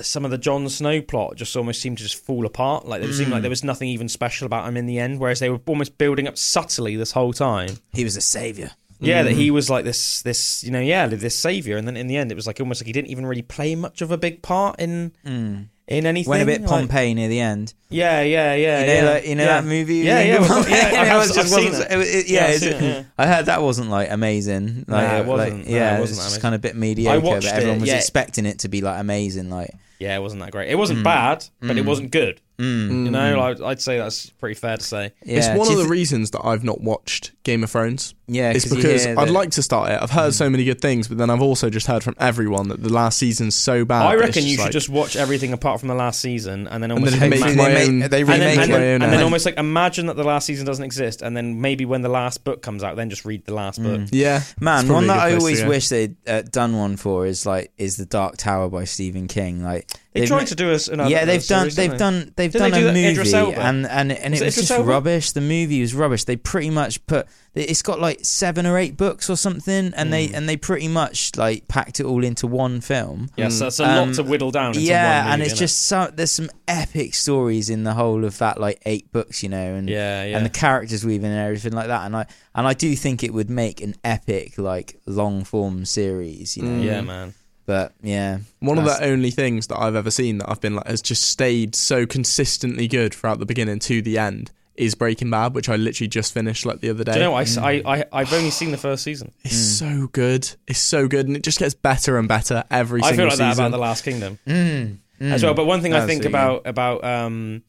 some of the Jon Snow plot just almost seemed to just fall apart. Like it seemed like there was nothing even special about him in the end, whereas they were almost building up subtly this whole time. he was a savior. Yeah, that he was like this, this, you know, yeah, this savior, and then in the end, it was like almost like he didn't even really play much of a big part in Mm. In anything. Went a bit like- Pompeii near the end. yeah, yeah, yeah, you know, yeah. like, you know yeah. that movie? Yeah, yeah, yeah, I've, I've seen it. it- Yeah, yeah, I've it's- seen it, yeah. I heard that wasn't like amazing. Like, Nah, it wasn't. Nah, yeah, it it wasn't was just kind of a bit mediocre. I watched but everyone it, was expecting it to be like amazing. Like, Yeah, it wasn't that great. It wasn't Mm. bad, but it wasn't good. mm. You know, like, I'd say that's pretty fair to say. yeah. it's one Do of you the reasons that I've not watched Game of Thrones. yeah, It's 'cause you because hear I'd that- like to start it. I've heard so many good things, but then I've also just heard from everyone that the last season's so bad. I that reckon it's you should like- just watch everything apart from the last season, and then and almost then like make ima- my they own. make- they and then, remake and, my then, own, and then almost like imagine that the last season doesn't exist, and then maybe when the last book comes out, then just read the last book. yeah, Man, it's one a that good I place to always go. wish they'd uh, done one for is like is the Dark Tower by Stephen King. Like They they've tried ma- to do us another. yeah, they've done series, they've didn't done they've Did done they a that Idris movie Elba? and and and Was it it was Idris just Elba? rubbish. The movie was rubbish. They pretty much put it's got like seven or eight books or something, and they Mm. and they pretty much like packed it all into one film. Yes, that's a Um, lot to whittle down. Into yeah, one and movie, it's innit? just so there's some epic stories in the whole of that like eight books, you know, and yeah, yeah. and the characters weaving and everything like that. And I and I do think it would make an epic like long form series, you know. Mm. yeah, man. But yeah, One of the only things that I've ever seen that I've been like has just stayed so consistently good throughout the beginning to the end is Breaking Bad, which I literally just finished like the other day. Do you know? what? I, I, I, have only seen the first season. It's Mm. so good. It's so good, and it just gets better and better every I single season. I feel like that about the Last Kingdom mm, as well. But one thing I think Absolutely. about about um,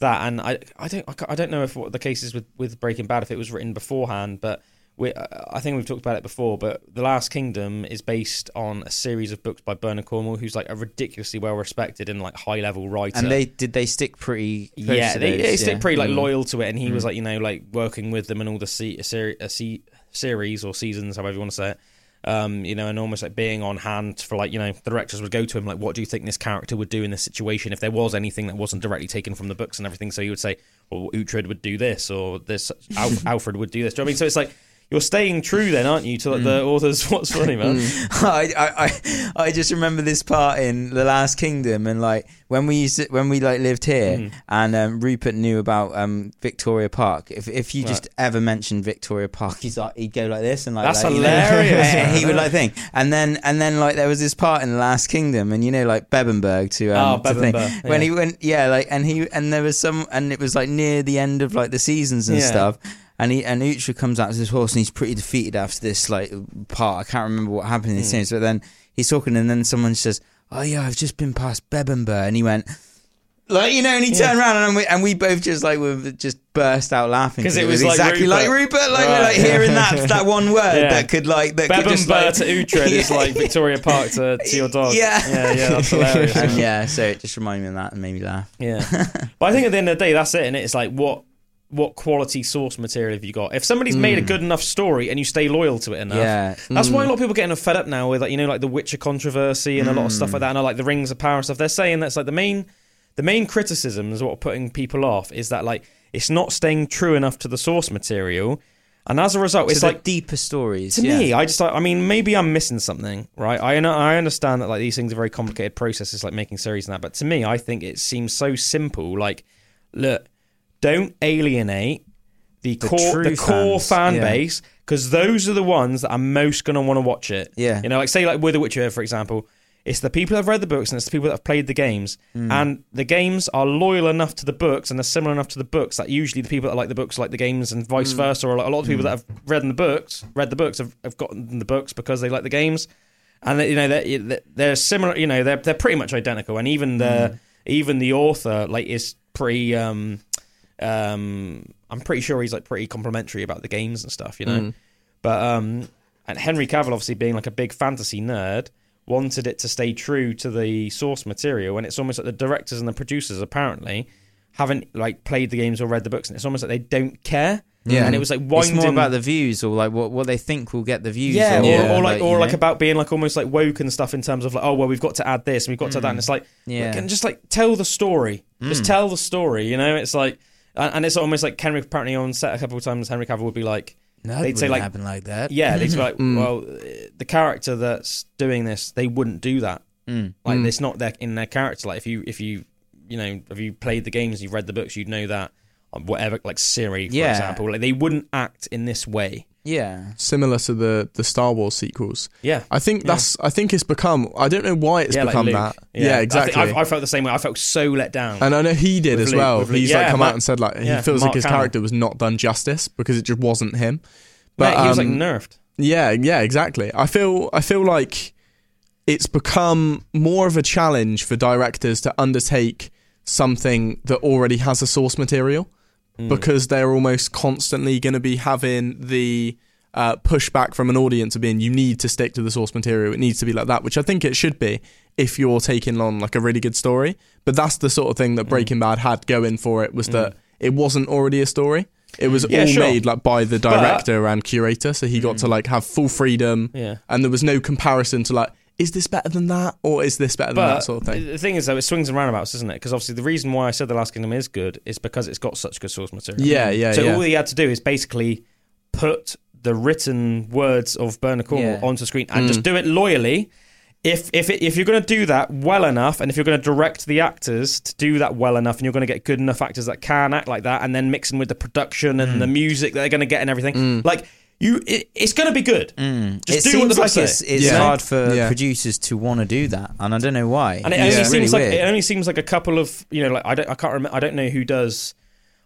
that, and I, I don't, I don't know if what the case is with with Breaking Bad if it was written beforehand, but we, uh, I think we've talked about it before. But the Last Kingdom is based on a series of books by Bernard Cornwell, who's like a ridiculously well respected and like high level writer. and they did they stick pretty yeah, to they, they stick pretty like Mm. loyal to it, and he was Mm. like you know like working with them and all the se- a seri- a se- series or seasons, however you want to say it. Um, you know, and almost like being on hand for like you know the directors would go to him like, what do you think this character would do in this situation if there was anything that wasn't directly taken from the books and everything? So he would say, well, Uhtred would do this, or this Al- Alfred would do this. Do you know what I mean? So it's like you're staying true then, aren't you, to like, Mm. the author's what's funny, man? I, I, I, I just remember this part in The Last Kingdom, and like when we used to, when we like lived here, Mm. and um, Rupert knew about um, Victoria Park. If if you Right. just ever mentioned Victoria Park, he's like he'd go like this and like That's like, you know, hilarious, and he would like think, and then and then like there was this part in The Last Kingdom, and you know like Bebbanburg to um, Oh, to when yeah. he went yeah like and he and there was some and it was like near the end of like the seasons and Yeah. stuff. And he and Uhtred comes out to his horse and he's pretty defeated after this like part. I can't remember what happened in the Hmm. scenes, but then he's talking and then someone says, "Oh yeah, I've just been past Bebember," and he went. Like you know, and he Yeah. turned around and we and we both just like were just burst out laughing because it was like exactly Rupert. like Rupert, like Right. like hearing that that one word Yeah. that could like that could just Bebember like to Uhtred is like Victoria Park to, to your dog. Yeah. yeah, yeah, that's hilarious. yeah, so it just reminded me of that and made me laugh. Yeah, but I think at the end of the day, that's it. And it's like what what quality source material have you got? If somebody's made a hmm. good enough story and you stay loyal to it enough, Yeah, that's why a hmm. lot of people are getting fed up now with like you know like the Witcher controversy and a lot of stuff like hmm. that, and like the Rings of Power stuff. They're saying that's like the main the main criticism is what putting people off is that like it's not staying true enough to the source material, and as a result, it's like deeper stories. to yeah. me, I just, I mean, maybe I'm missing something, right? I know, I understand that like these things are very complicated processes, like making series and that. But to me, I think it seems so simple. Like, look, don't alienate the, The core, the core fans, fan yeah. base. because those are the ones that are most going to want to watch it. Yeah. You know, like say like with The Witcher, for example, it's the people that have read the books and it's the people that have played the games, Mm. and the games are loyal enough to the books and they're similar enough to the books that usually the people that like the books like the games and Mm. vice versa, or a lot of people that have read the books, read the books, have, have gotten the books because they like the games, and you know they're, they're similar. You know, they're they're pretty much identical, and even the Mm. even the author like is pretty. um um I'm pretty sure he's like pretty complimentary about the games and stuff, you know. Mm. But um, and Henry Cavill, obviously being like a big fantasy nerd, wanted it to stay true to the source material, and it's almost like the directors and the producers apparently haven't like played the games or read the books, and it's almost like they don't care. Yeah. and it was like It's more about the views or like what, what they think will get the views. yeah, or, or, or like, you or like about being like almost like woke and stuff in terms of like, oh well, we've got to add this and we've got to add that, and it's like, Yeah. and just like tell the story, just tell the story, you know. It's like, and and it's almost like Henry apparently on set a couple of times. Henry Cavill would be like, no, they'd say, like- happen like that. Yeah, they'd be like, Mm. well, the character that's doing this, they wouldn't do that. Mm. Like, Mm. it's not their in their character. Like, if you, if you, you know, if you played the games, you've read the books, you'd know that. um, Whatever, like Ciri, for Yeah. example, like they wouldn't act in this way. Yeah. Similar to the the Star Wars sequels. Yeah, I think Yeah. that's. I think it's become. I don't know why it's yeah, become like that. Yeah, I exactly. think I, I felt the same way. I felt so let down. and I know he did as Luke- well. He's like come Mark- out and said like yeah, he feels Mark like his character was not done justice because it just wasn't him. But he was like um, nerfed. Yeah, yeah, exactly. I feel I feel like it's become more of a challenge for directors to undertake something that already has a source material Mm. because they're almost constantly going to be having the uh, pushback from an audience of being you need to stick to the source material. It needs to be like that, which I think it should be if you're taking on like a really good story. But that's the sort of thing Mm. that Breaking Bad had going for it was that it wasn't already a story. It was Yeah, all sure. made like by the director and curator, so he got to like have full freedom, Yeah. and there was no comparison to like, is this better than that, or is this better than But that sort of thing? the thing is, though, it swings and roundabouts, isn't it? Because obviously, the reason why I said The Last Kingdom is good is because it's got such good source material. Yeah, yeah, So yeah. all he had to do is basically put the written words of Bernard Cornwell Yeah. onto screen and Mm. just do it loyally. If if it, if you're going to do that well enough, and if you're going to direct the actors to do that well enough, and you're going to get good enough actors that can act like that, and then mixing with the production and the music that they're going to get and everything, Mm. like you, it, it's going to be good. Mm. Just it do what the like it's, it's Yeah. hard for Yeah. producers to want to do that, and I don't know why. And it Yeah. only It's seems really like weird. it only seems like a couple of you know like I don't I can't remember I don't know who does.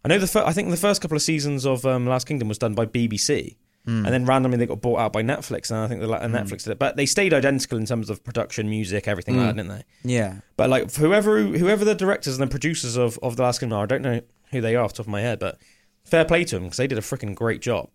I know the fir- I think the first couple of seasons of um, Last Kingdom was done by BBC, Hmm. and then randomly they got bought out by Netflix, and I think the la- and Netflix did it. But they stayed identical in terms of production, music, everything like that, didn't they? yeah, But like whoever whoever the directors and the producers of of the Last Kingdom are, I don't know who they are off the top of my head, but fair play to them because they did a freaking great job.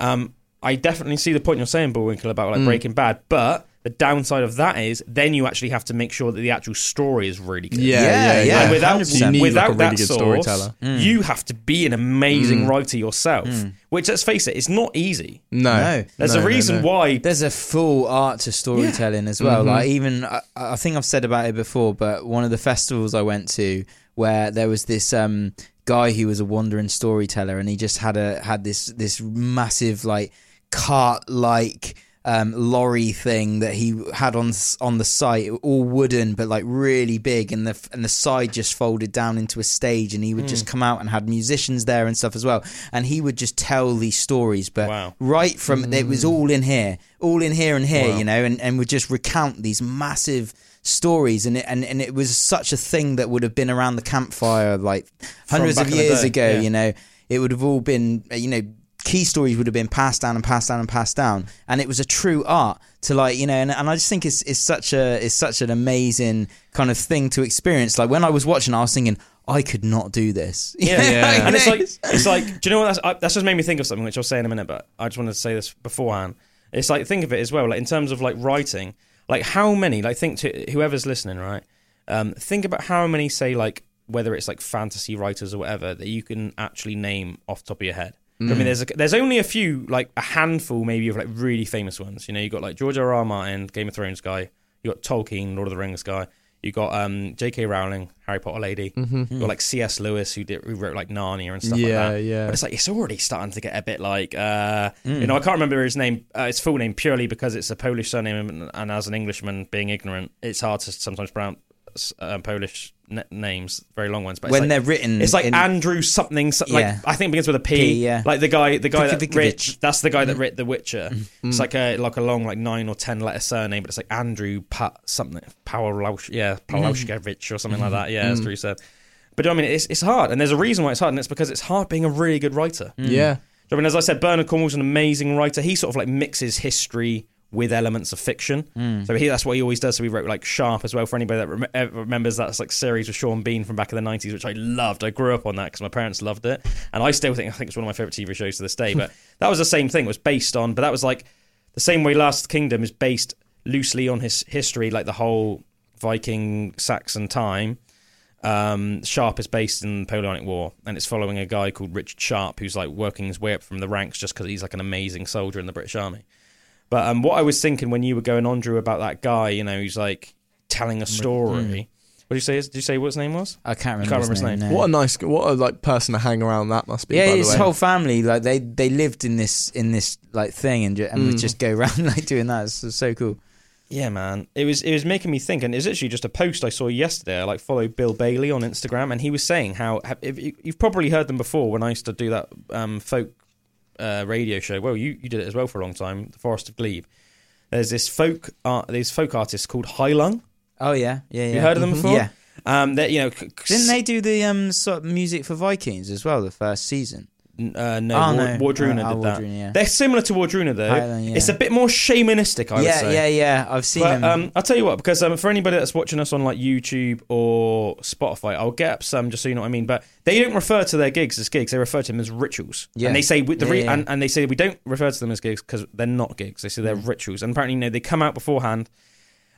Um, I definitely see the point you're saying, Bullwinkle, about like Breaking Bad, but the downside of that is then you actually have to make sure that the actual story is really good. yeah, Yeah, yeah, yeah. yeah. And without, 100%. You need, like, without a really that good source, storyteller. you have to be an amazing Mm. writer yourself. Which, let's face it, it's not easy. No, No. There's no, a reason no. why. There's a full art to storytelling as well. Mhm. Like even I, I think I've said about it before, but one of the festivals I went to where there was this um, guy who was a wandering storyteller, and he just had a had this this massive like cart like. Um, lorry thing that he had on on the site, all wooden but like really big, and the and the side just folded down into a stage, and he would just come out and had musicians there and stuff as well, and he would just tell these stories, but Wow. right from it was all in here, all in here and here, Wow. you know, and, and would just recount these massive stories, and it and, and it was such a thing that would have been around the campfire like hundreds of years ago, yeah. you know, it would have all been, uh, you know. Key stories would have been passed down and passed down and passed down, and it was a true art to like you know, and, and I just think it's it's such a it's such an amazing kind of thing to experience. Like when I was watching, I was thinking I could not do this. Yeah, Yeah. and it's like it's like. Do you know what? That's, I, that's just made me think of something which I'll say in a minute. But I just wanted to say this beforehand. It's like think of it as well, like in terms of like writing, like how many, like think to whoever's listening, right? Um, think about how many say like whether it's like fantasy writers or whatever that you can actually name off the top of your head. I mean, there's a, there's only a few, like a handful, maybe of like really famous ones. You know, you got like George R. R. Martin, Game of Thrones guy. You got Tolkien, Lord of the Rings guy. You got um, J.K. Rowling, Harry Potter lady. You got like C.S. Lewis, who did who wrote like Narnia and stuff Yeah, like that. yeah. But it's like it's already starting to get a bit like uh, you know I can't remember his name, uh, his full name purely because it's a Polish surname, and, and as an Englishman being ignorant, it's hard to sometimes pronounce uh, Polish n- names, very long ones. But when it's they're written, it's like in, Andrew something. so- Like Yeah. I think it begins with a P. P, yeah. Like the guy, the guy that writ, that's the guy that writ The Witcher. Mm-hmm. It's like a like a long like nine or ten letter surname, but it's like Andrew Pat something Pawlowski, yeah, Mm-hmm. Or something like that. Yeah, as Drew said. But I mean, it's it's hard, and there's a reason why it's hard, and it's because it's hard being a really good writer. Yeah. I mean, as I said, Bernard Cornwell's an amazing writer. He sort of like mixes history with elements of fiction. So he, that's what he always does. So he wrote like Sharpe as well. For anybody that rem- remembers that like series with Sean Bean from back in the '90s, which I loved. I grew up on that because my parents loved it, and I still think I think it's one of my favorite TV shows to this day. But that was the same thing. It was based on, but that was like the same way Last Kingdom is based loosely on his history, like the whole Viking Saxon time. Um, Sharpe is based in the Napoleonic War, and it's following a guy called Richard Sharpe, who's like working his way up from the ranks just because he's like an amazing soldier in the British Army. But um, what I was thinking when you were going on, Drew, about that guy, you know, he's like telling a story. What did you say? Did you say what his name was? I can't remember, can't remember his name. name. no. What a nice, what a like person to hang around that must be. yeah, by the his way. whole family like they they lived in this in this like thing and ju- and would Mm. just go around like doing that. It's so cool. Yeah, man. It was it was making me think, and it's was actually just a post I saw yesterday. I like followed Bill Bailey on Instagram, and he was saying how have, you, you've probably heard them before when I used to do that um, folk uh, radio show. Well, you you did it as well for a long time, the Forest of Glebe. There's this folk art, these folk artists called Heilung. Oh yeah, yeah, yeah. You heard of them Mhm. before? Yeah. Um, that you know, c- Didn't they do the um sort of music for Vikings as well the first season? Uh, no, Oh, War, no. Wardruna Uh, did oh, that. Wardruna, yeah. They're similar to Wardruna though. Heilung, yeah. It's a bit more shamanistic, I would say. Yeah, yeah, yeah. I've seen But them. um, I'll tell you what, because um, for anybody that's watching us on like YouTube or Spotify, I'll get up some just so you know what I mean. But they don't refer to their gigs as gigs; they refer to them as rituals. Yeah. And they say the re- yeah. And, and they say we don't refer to them as gigs because they're not gigs. They say they're Mm. rituals. And apparently, you know, they come out beforehand,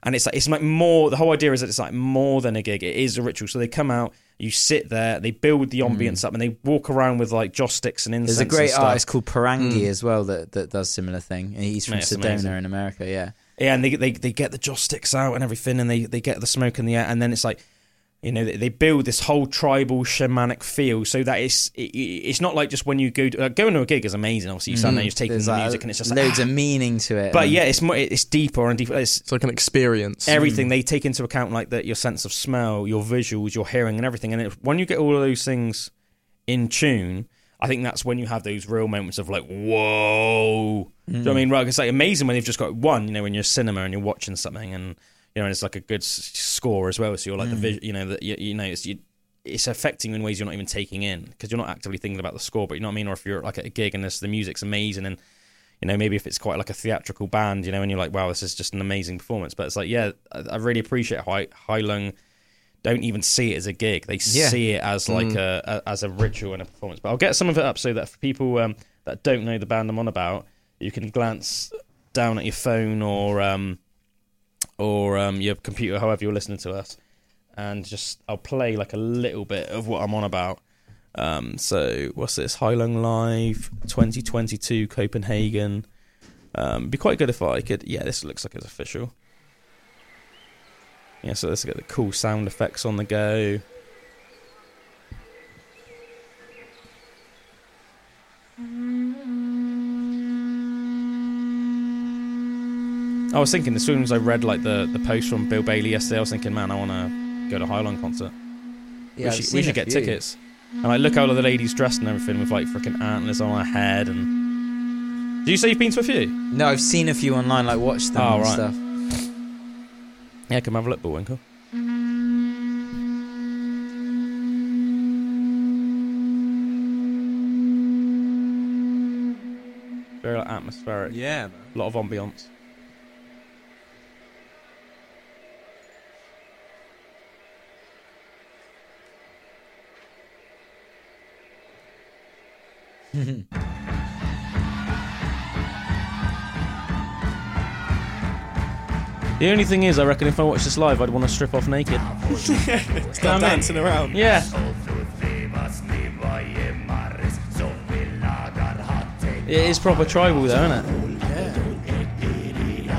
and it's like it's like more. The whole idea is that it's like more than a gig. It is a ritual. So they come out, you sit there, they build the ambience up, and they walk around with like joss sticks and incense. Mm. There's a great artist called Porangui as well that, that does similar thing. He's from Yeah, Sedona amazing. in America. Yeah, Yeah, and they, they they get the joss sticks out and everything, and they, they get the smoke in the air, and then it's like, you know, they, they build this whole tribal shamanic feel, so that it's it, it's not like just when you go to, uh, going to a gig is amazing. Obviously, you stand there, you're taking there's the like music, and it's just like, loads ah. of meaning to it. But yeah, it's more it's deeper and deeper. It's It's like an experience. everything they take into account, like that your sense of smell, your visuals, your hearing, and everything. And it, when you get all of those things in tune, I think that's when you have those real moments of like, whoa. Do you know what I mean? Right? It's like amazing when they've just got one. You know, when you're cinema and you're watching something, and you know, and it's like a good s- score as well. So you're like the vision, you know, that you, you know, it's you, it's affecting you in ways you're not even taking in because you're not actively thinking about the score. But you know what I mean? Or if you're like at a gig and this, the music's amazing and you know, maybe if it's quite like a theatrical band, you know, and you're like, wow, this is just an amazing performance. But it's like, yeah, I, I really appreciate how Heilung don't even see it as a gig; they Yeah. see it as like a, a as a ritual and a performance. But I'll get some of it up so that for people um, that don't know the band I'm on about, you can glance down at your phone or um, or um, your computer, however you're listening to us, and just I'll play like a little bit of what I'm on about. Um, so what's this? Heilung Live 2022 Copenhagen. Um, be quite good if I could. Yeah, this looks like it's official. Yeah, so let's get the cool sound effects on the go. I was thinking as soon as I read like the, the post from Bill Bailey yesterday, I was thinking, man, I want to go to Heilung concert. Yeah, we should, we should get few. tickets. And like, look how all the ladies dressed and everything with like freaking antlers on her head. And do you say you've been to a few? No, I've seen a few online, like watched them Oh, and right. stuff. Yeah, come have a look, Bullwinkle. Very like, atmospheric. Yeah, man. A lot of ambiance. The only thing is, I reckon if I watched this live, I'd want to strip off naked. Start dancing around. Yeah. It is proper tribal, though, isn't it?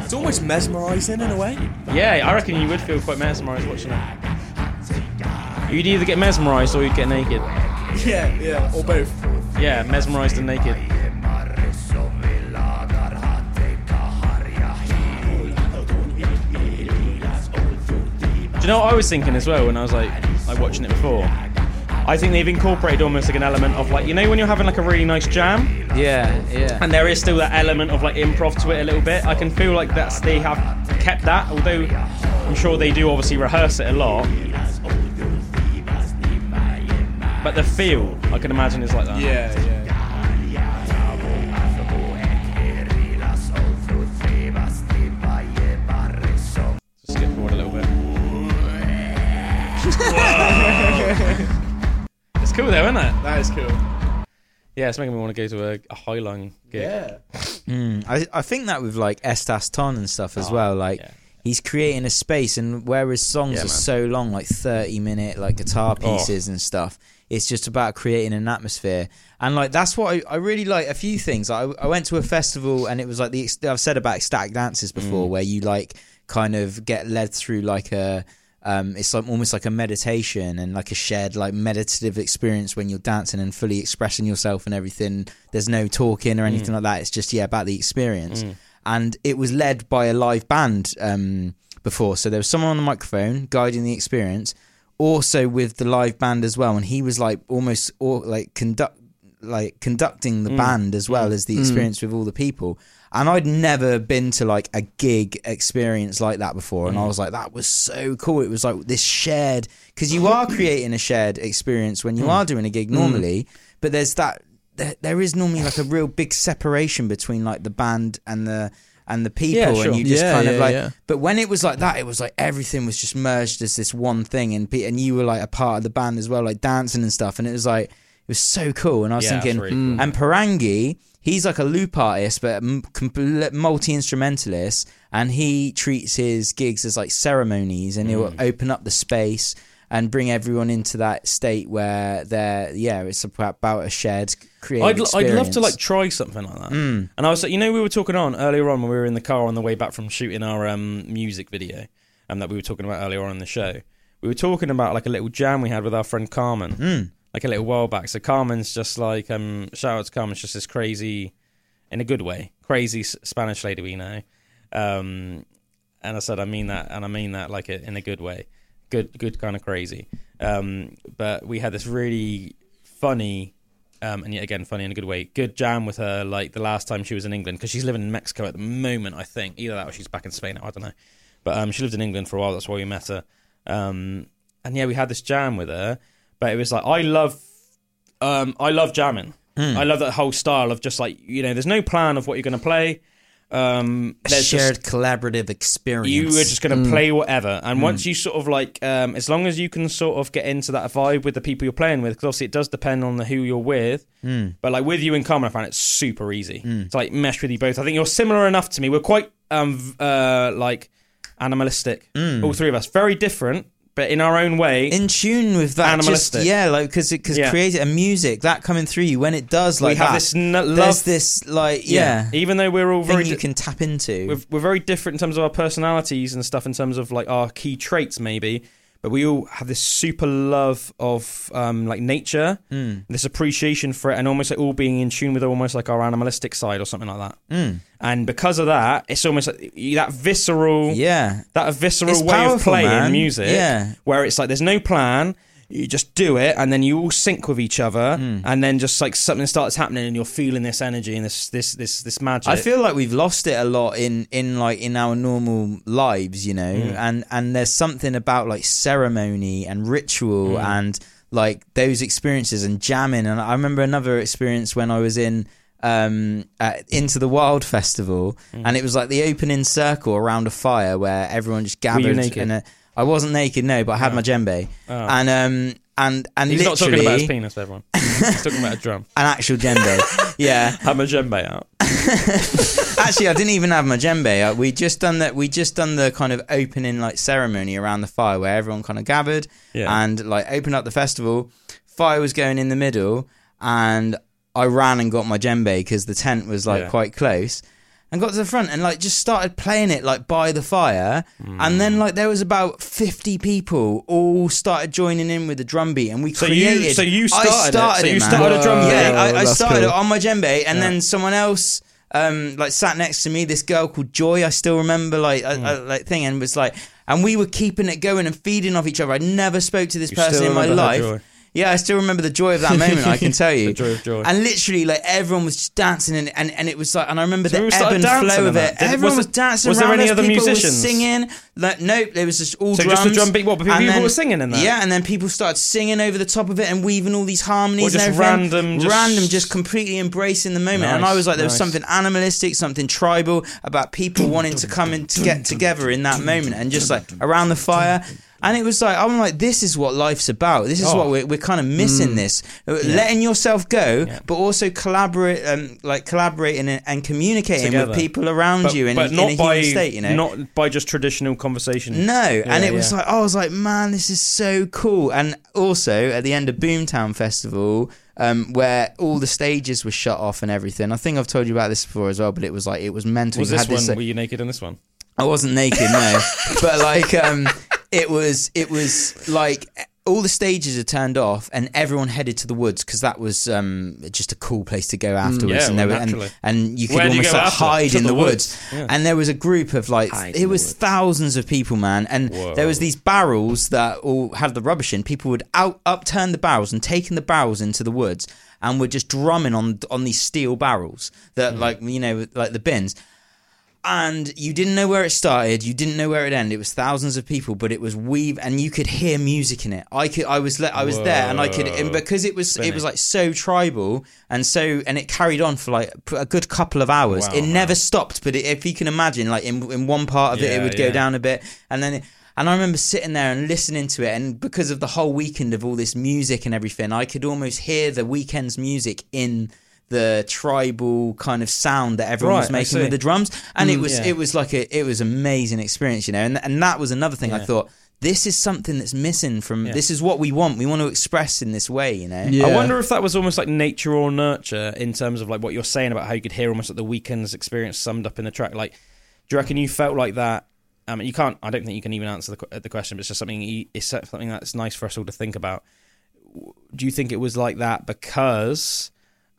It's almost mesmerising in a way. Yeah, I reckon you would feel quite mesmerised watching it. You'd either get mesmerised or you'd get naked. Yeah, yeah, or both. Yeah, mesmerised and naked. Do you know what I was thinking as well when I was like, like watching it before? I think they've incorporated almost like an element of like you know when you're having like a really nice jam Yeah, yeah. and there is still that element of like improv to it a little bit. I can feel like that's they have kept that, although I'm sure they do obviously rehearse it a lot. But the feel, I can imagine, is like that. Yeah, yeah. Just skip forward a little bit. it's cool though, isn't it? That is cool. Yeah, it's making me want to go to a, a Heilung gig. Yeah. Mm, I I think that with like Estas Tonne and stuff as well. Like yeah. he's creating a space, and where his songs Yeah, are man. so long, like thirty minute like guitar Oh. pieces and stuff. It's just about creating an atmosphere, and like that's what I, I really like. A few things. I, I went to a festival, and it was like the I've said about ecstatic dances before, Mm. where you like kind of get led through like a um, it's like almost like a meditation and like a shared like meditative experience when you're dancing and fully expressing yourself and everything. There's no talking or anything like that. It's just yeah about the experience. And it was led by a live band um, before, so there was someone on the microphone guiding the experience, also with the live band as well, and he was like almost or like conduct like conducting the mm. band as well mm. as the experience mm. with all the people. And I'd never been to like a gig experience like that before, and I was like, that was so cool. It was like this shared because you are creating a shared experience when you are doing a gig normally, but there's that there, there is normally like a real big separation between like the band and the and the people, Yeah, sure. and you just Yeah, kind of yeah, like. But when it was like that, it was like everything was just merged as this one thing, and and you were like a part of the band as well, like dancing and stuff, and it was like it was so cool. And I was thinking, really cool. and Porangui, he's like a loop artist, but multi instrumentalist, and he treats his gigs as like ceremonies, and Mm. he'll open up the space and bring everyone into that state where they're yeah, it's about, a shared creative I'd, l- I'd love to like try something like that. Mm. And I was like, you know, we were talking on earlier on when we were in the car on the way back from shooting our um, music video, um, that we were talking about earlier on in the show. We were talking about like a little jam we had with our friend Carmen, Mm. like a little while back. So Carmen's just like um, shout out to Carmen's just this crazy, in a good way, crazy Spanish lady we know. Um, and I said, I mean that, and I mean that like a, in a good way, good, good kind of crazy. Um, but we had this really funny, um, and yet again funny in a good way, good jam with her. Like the last time she was in England, because she's living in Mexico at the moment, I think. Either that or she's back in Spain now. I don't know. But um, she lived in England for a while. That's why we met her. Um, and yeah, we had this jam with her. But it was like I love, um, I love jamming. I love that whole style of just like you know, there's no plan of what you're going to play. Um, there's just- shared collaborative experience. you were just going to play whatever. And once you sort of like um, as long as you can sort of get into that vibe with the people you're playing with because obviously it does depend on the who you're with. But like with you and Carmen I found it super easy to like mesh with you both. I think you're similar enough to me. We're quite um uh like animalistic all three of us. Very different but in our own way in tune with that. Just, yeah, like because because Yeah. creative and music that coming through you when it does like we have that, this n- there's this like yeah, even though we're all thing very you di- can tap into. we're, we're very different in terms of our personalities and stuff in terms of like our key traits maybe but we all have this super love of um, like nature Mm. this appreciation for it and almost like all being in tune with almost like our animalistic side or something like that Mm. and because of that it's almost like that visceral yeah, that visceral It's way of playing man. music Yeah. where it's like there's no plan you just do it and then you all sync with each other Mm. and then just like something starts happening and you're feeling this energy and this this this this magic I feel like we've lost it a lot in in like in our normal lives, you know, Mm. and and there's something about like ceremony and ritual Mm. and like those experiences and jamming. And I remember another experience when I was in um at into the wild festival Mm. and it was like the opening circle around a fire where everyone just you gathered naked? and uh, I wasn't naked no but I had my djembe Oh. and um and and He's not literally talking about his penis, everyone. He's talking about a drum. an actual djembe yeah Have my djembe out. Actually, I didn't even have my djembe. Uh, We just done that. We just done the kind of opening like ceremony around the fire where everyone kind of gathered Yeah. and like opened up the festival. Fire was going in the middle, and I ran and got my djembe because the tent was like Yeah. quite close. And got to the front and like just started playing it like by the fire, and then like there was about fifty people all started joining in with the drum beat, and we So you- created. so you I started it. started So you man. started a drum beat. Yeah, I, I started cool. it on my djembe, and Yeah. then someone else um like sat next to me this girl called joy i still remember like a, a, like thing and was like and we were keeping it going and feeding off each other. I never spoke to this You person in my remember that life. Yeah, I still remember the joy of that moment. I can tell you, The joy of joy. And literally, like everyone was just dancing, and and, and it was like, and I remember So the we ebb and flow of it. Did- everyone was was, dancing was there around any us, other people musicians? Were singing. Like, nope, there was just all So drums. just the drum beat, what, but people then- were singing in that? Yeah, and then people started singing over the top of it and weaving all these harmonies Or just and everything. random, just- random, just completely embracing the moment. and I was like, there was something animalistic, something tribal about people wanting to come and to get together in that moment and just like around the fire. And it was like I'm like, this is what life's about. This is Oh. what we're, we're kind of missing. This Uh, letting yourself go, but also collaborate, um, like collaborating and, and communicating Together. with people around But, you in, but in not a by human state. You know, not by just traditional conversation. no, and Yeah, it was like I was like, man, this is so cool. And also at the end of Boomtown Festival, um, where all the stages were shut off and everything. I think I've told you about this before as well, but it was like it was mental. Was You this had one? like- were you naked in this one? I wasn't naked, no, but like um, it was it was like all the stages are turned off and everyone headed to the woods because that was um, just a cool place to go afterwards. Yeah, and, well, there were- and, and you could Where do you almost like hide To in the the, woods. woods. Yeah. And there was a group of like Hide it was thousands of people, man. And Whoa. there was these barrels that all had the rubbish in. People would out upturn the barrels and taking the barrels into the woods and were just drumming on on these steel barrels that Hmm. like you know like the bins and you didn't know where it started you didn't know where it ended. It was thousands of people but it was weave and you could hear music in it. I could i was le- i was there and i could and because it was it was like so tribal and so and it carried on for like a good couple of hours. Wow, it man. never stopped but it, if you can imagine like in, in one part of it it Yeah, would go yeah. down a bit. And then it, and I remember sitting there and listening to it, and because of the whole weekend of all this music and everything, I could almost hear the weekend's music in the tribal kind of sound that everyone was Right, I making with the drums, and it Mm, was yeah. it was like a it was amazing experience, you know, and and that was another thing I thought this is something that's missing from Yeah. this is what we want we want to express in this way, you know. Yeah. I wonder if that was almost like nature or nurture in terms of like what you're saying about how you could hear almost like the weekend's experience summed up in the track. Like, do you reckon you felt like that? I mean, you can't. I don't think you can even answer the the question, but it's just something. It's something that's nice for us all to think about. Do you think it was like that because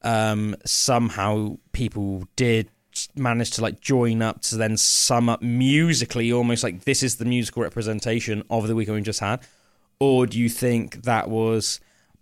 um, somehow people did manage to like join up to then sum up musically, almost like this is the musical representation of the weekend we just had, or do you think that was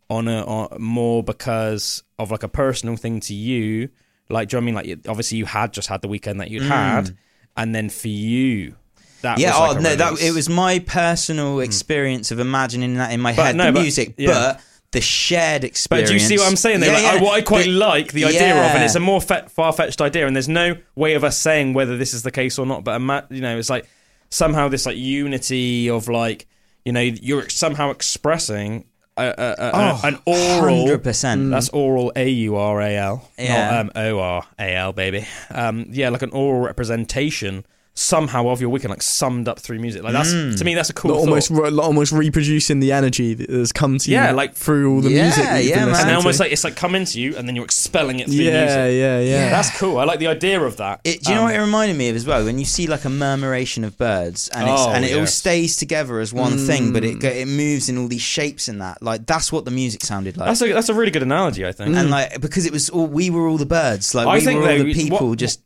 on a on, more because of like a personal thing to you? Like, do you know I mean? Like, you- obviously, you had just had the weekend that you'd had, and then for you, that Mm. yeah, like oh no, that release. Hmm. it was my personal experience of imagining that in my But head, no, the but- music, yeah. but the shared experience. But do you see what I'm saying? There, Yeah, like, I, what I quite The- like the idea of, and it's a more fe- far-fetched idea, and there's no way of us saying whether this is the case or not. But ima- you know, it's like somehow this like unity of like you know you're somehow expressing a, a, a, Oh, an oral. 100%. That's oral A U R A L, Yeah. not um, O R A L, baby. Um, yeah, like an oral representation somehow of your weekend, like summed up through music. Like that's to me, that's a cool. Almost re- almost reproducing the energy that has come to Yeah, you like- through all the Yeah, music that you've yeah, been man. listening and then to. almost like it's like coming to you, and then you're expelling it through yeah, music. yeah, yeah, Yeah. That's cool. I like the idea of that. It, do you know Um, what it reminded me of as well? When you see like a murmuration of birds, and it's, Oh, and it all stays together as one thing, but it Mm. it moves in all these shapes and that. Like that's what the music sounded like. That's a that's a really good analogy. I think. and like because it was all we were all the birds, like I we think were all though, the people. what- just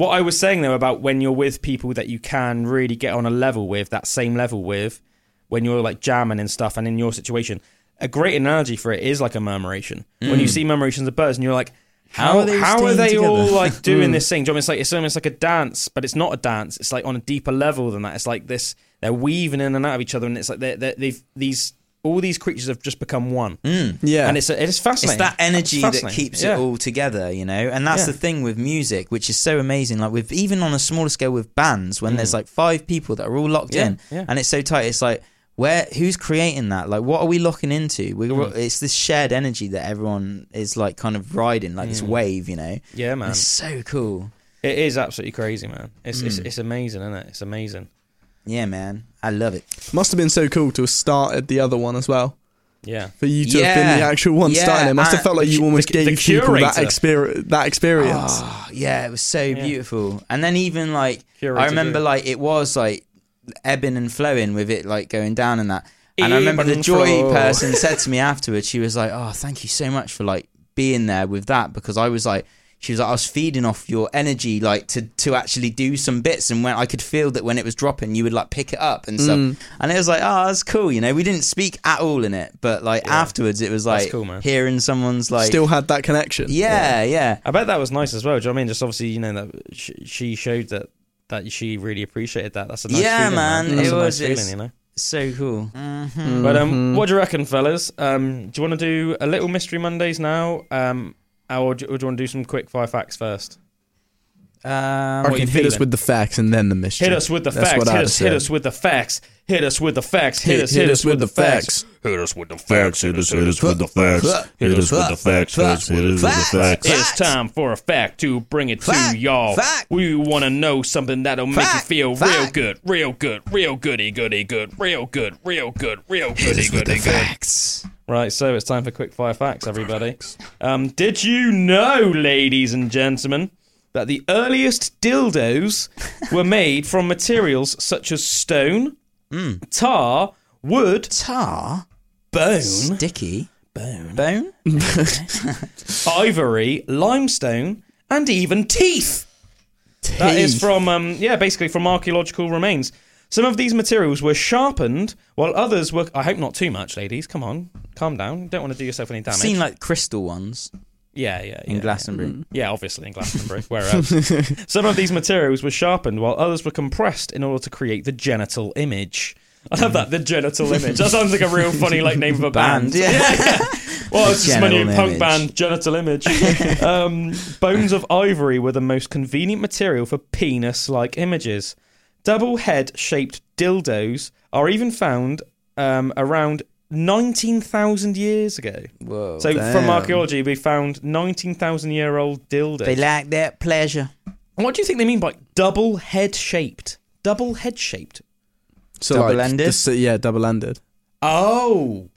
What I was saying though about when you're with people that you can really get on a level with, that same level with, when you're like jamming and stuff, and in your situation, a great analogy for it is like a murmuration. When you mm. see murmurations of birds, and you're like. How, How are they how are they all like doing mm. this thing? Do you know I mean? It's like it's almost like a dance, but it's not a dance. It's like on a deeper level than that. It's like this: they're weaving in and out of each other, and it's like they're, they're, they've these all these creatures have just become one, yeah. and it's it is fascinating. It's that energy It's that keeps Yeah. it all together, you know. And that's Yeah. the thing with music, which is so amazing. Like with even on a smaller scale with bands, when there's like five people that are all locked Mm. Yeah, in, yeah. and it's so tight. It's like where who's creating that? Like what are we locking into? We Mm. it's this shared energy that everyone is like kind of riding, like Mm. this wave, you know. Yeah, man. It's so cool. It is absolutely crazy, man. It's it's, Mm. it's amazing, isn't it? It's amazing. Yeah, man. I love it. Must have been so cool to have started the other one as well. Yeah. For you to have been the actual one Yeah, starting it. Must have felt like you almost the- the gave people that, curator. exper- that experience. Oh, yeah, it was so Yeah. beautiful. And then even like Curated I remember it. like it was like ebbing and flowing with it like going down and that. And I remember the joy flow. person said to me afterwards, she was like, "Oh, thank you so much for like being there with that because I was like, she was like, I was feeding off your energy, like to to actually do some bits, and when I could feel that when it was dropping, you would like pick it up and stuff, Mm. and it was like, oh, that's cool. You know, we didn't speak at all in it, but like afterwards, it was like cool, man. hearing someone's like, Still had that connection. yeah, yeah, I bet that was nice as well. Do you know what I mean? Just obviously, you know, that sh- she showed that that she really appreciated that. That's a nice Yeah, feeling, man, That's it a was- nice feeling, you know. so cool. Mm. But um, Mm-hmm. what do you reckon, fellas? Um, do you want to do a little mystery Mondays now, um, or do, or do you want to do some quick fire facts first? Um, I What reckon hit us with the facts and then the mystery. Hit us with the That's facts. what Hit I'd us, say. hit us with the facts. Hit us with the facts. Hit us, hit us with the facts. Hit us with the facts. Hit us, hit us with the facts. Hit us with the facts. Hit us with the facts. It's time for a fact to bring it Fact. to y'all. Fact. We want to know something that'll make Fact. you feel real good, real good, real goody goody good, real good, real good, real goody goody good. facts. Right, so it's time for quick fire facts, everybody. Um, did you know, ladies and gentlemen, that the earliest dildos were made from materials such as stone, tar, wood, Tar, bone, sticky, bone, bone. ivory, limestone, and even teeth. That is from, um, yeah, basically from archaeological remains. Some of these materials were sharpened, while others were. I hope not too much, ladies. Come on, calm down. Don't want to do yourself any I've damage. seen like crystal ones yeah, yeah, in Glastonbury. Yeah, obviously in Glastonbury. Where else? Some of these materials were sharpened, while others were compressed in order to create the genital image. I love that, the genital image. That sounds like a real funny like name of a band. Band, yeah. Well, it's just my new Genital punk band, Genital Image. um, bones of ivory were the most convenient material for penis-like images. Double head-shaped dildos are even found um, around 19,000 years ago. Whoa. So Damn. from archaeology, we found 19,000-year-old dildos. they like that pleasure. what do you think they mean by double head-shaped? Double head-shaped. So Double-ended? The- yeah, double ended. Oh.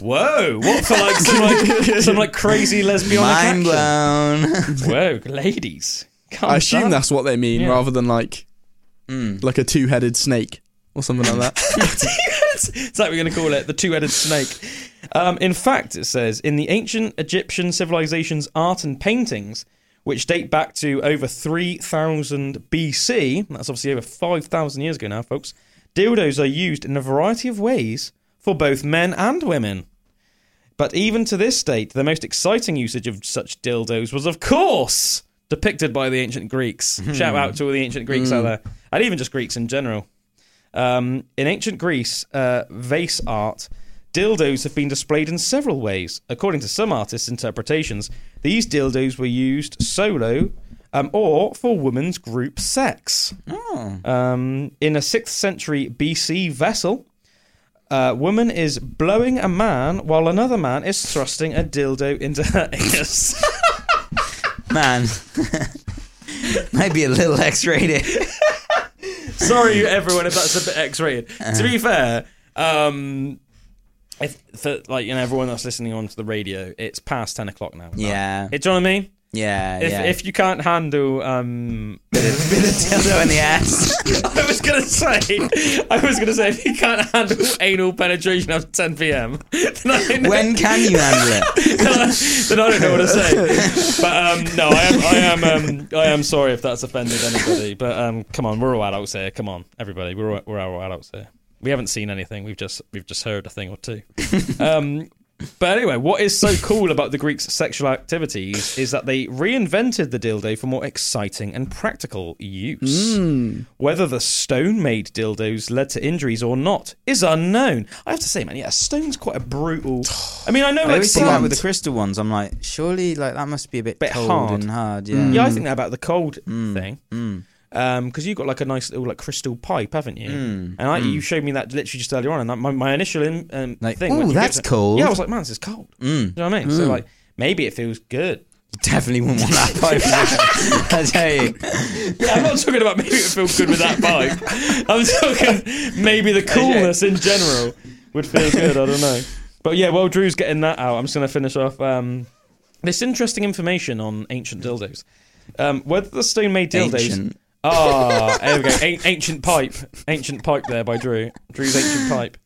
Whoa! What for like some like, some like crazy lesbian Mind action? blown. Whoa, ladies! Calm I assume down. that's what they mean, Yeah. rather than like Mm. like a two headed snake or something like that. Is that what we're going to call it? The two-headed snake. Um, in fact, it says in the ancient Egyptian civilization's art and paintings, which date back to over 3000 BC, that's obviously over 5,000 years ago now, folks. Dildos are used in a variety of ways for both men and women. But even to this date, the most exciting usage of such dildos was, of course, depicted by the ancient Greeks. Shout out to all the ancient Greeks out there, and even just Greeks in general. Um, in ancient Greece, uh, vase art, dildos have been displayed in several ways. According to some artists' interpretations, these dildos were used solo um, or for women's group sex. Oh. Um, in a 6th century BC vessel, a woman is blowing a man while another man is thrusting a dildo into her anus. Man. Might be a little X rated. Sorry, everyone, if that's a bit X-rated. To be fair, um, if for like you know everyone that's listening on to the radio, it's past ten o'clock now. Yeah. It, do you know what I mean? Yeah, If, yeah. if you can't handle, um, bit of dildo in the ass. I was gonna say, I was gonna say, if you can't handle anal penetration after ten p.m., then I, know- when can you handle it? then, I, then I don't know what to say. But um, no, I am, I am, um, I am sorry if that's offended anybody. But um, come on, we're all adults here. Come on, everybody, we're all, we're all adults here. We haven't seen anything. We've just we've just heard a thing or two. Um, but anyway, what is so cool about the Greeks' sexual activities is that they reinvented the dildo for more exciting and practical use. Mm. Whether the stone-made dildos led to injuries or not is unknown. I have to say, man, yeah, stone's quite a brutal. I mean, I know I like always some, that with the crystal ones. I'm like, surely, like that must be a bit, Bit cold hard. and hard. Yeah. Yeah, I think that about the cold thing. Mm. Um, because you've got like a nice little like crystal pipe, haven't you? Mm. And I, you showed me that literally just earlier on, and that, my, my initial in, um, Like, thing. you that's cold. Yeah, I was like, man, this is cold. Mm. Do you know what I mean? So like, maybe it feels good. Definitely wouldn't want that pipe. I tell you. Yeah, I'm not talking about maybe it feel good with that pipe. I'm talking maybe the coolness in general would feel good. I don't know. But yeah, while Drew's getting that out, I'm just going to finish off um, this interesting information on ancient dildos. Um, whether the stone-made dildos. Ancient. Ah, there we go. A- ancient pipe. Ancient pipe there by Drew. Drew's ancient pipe.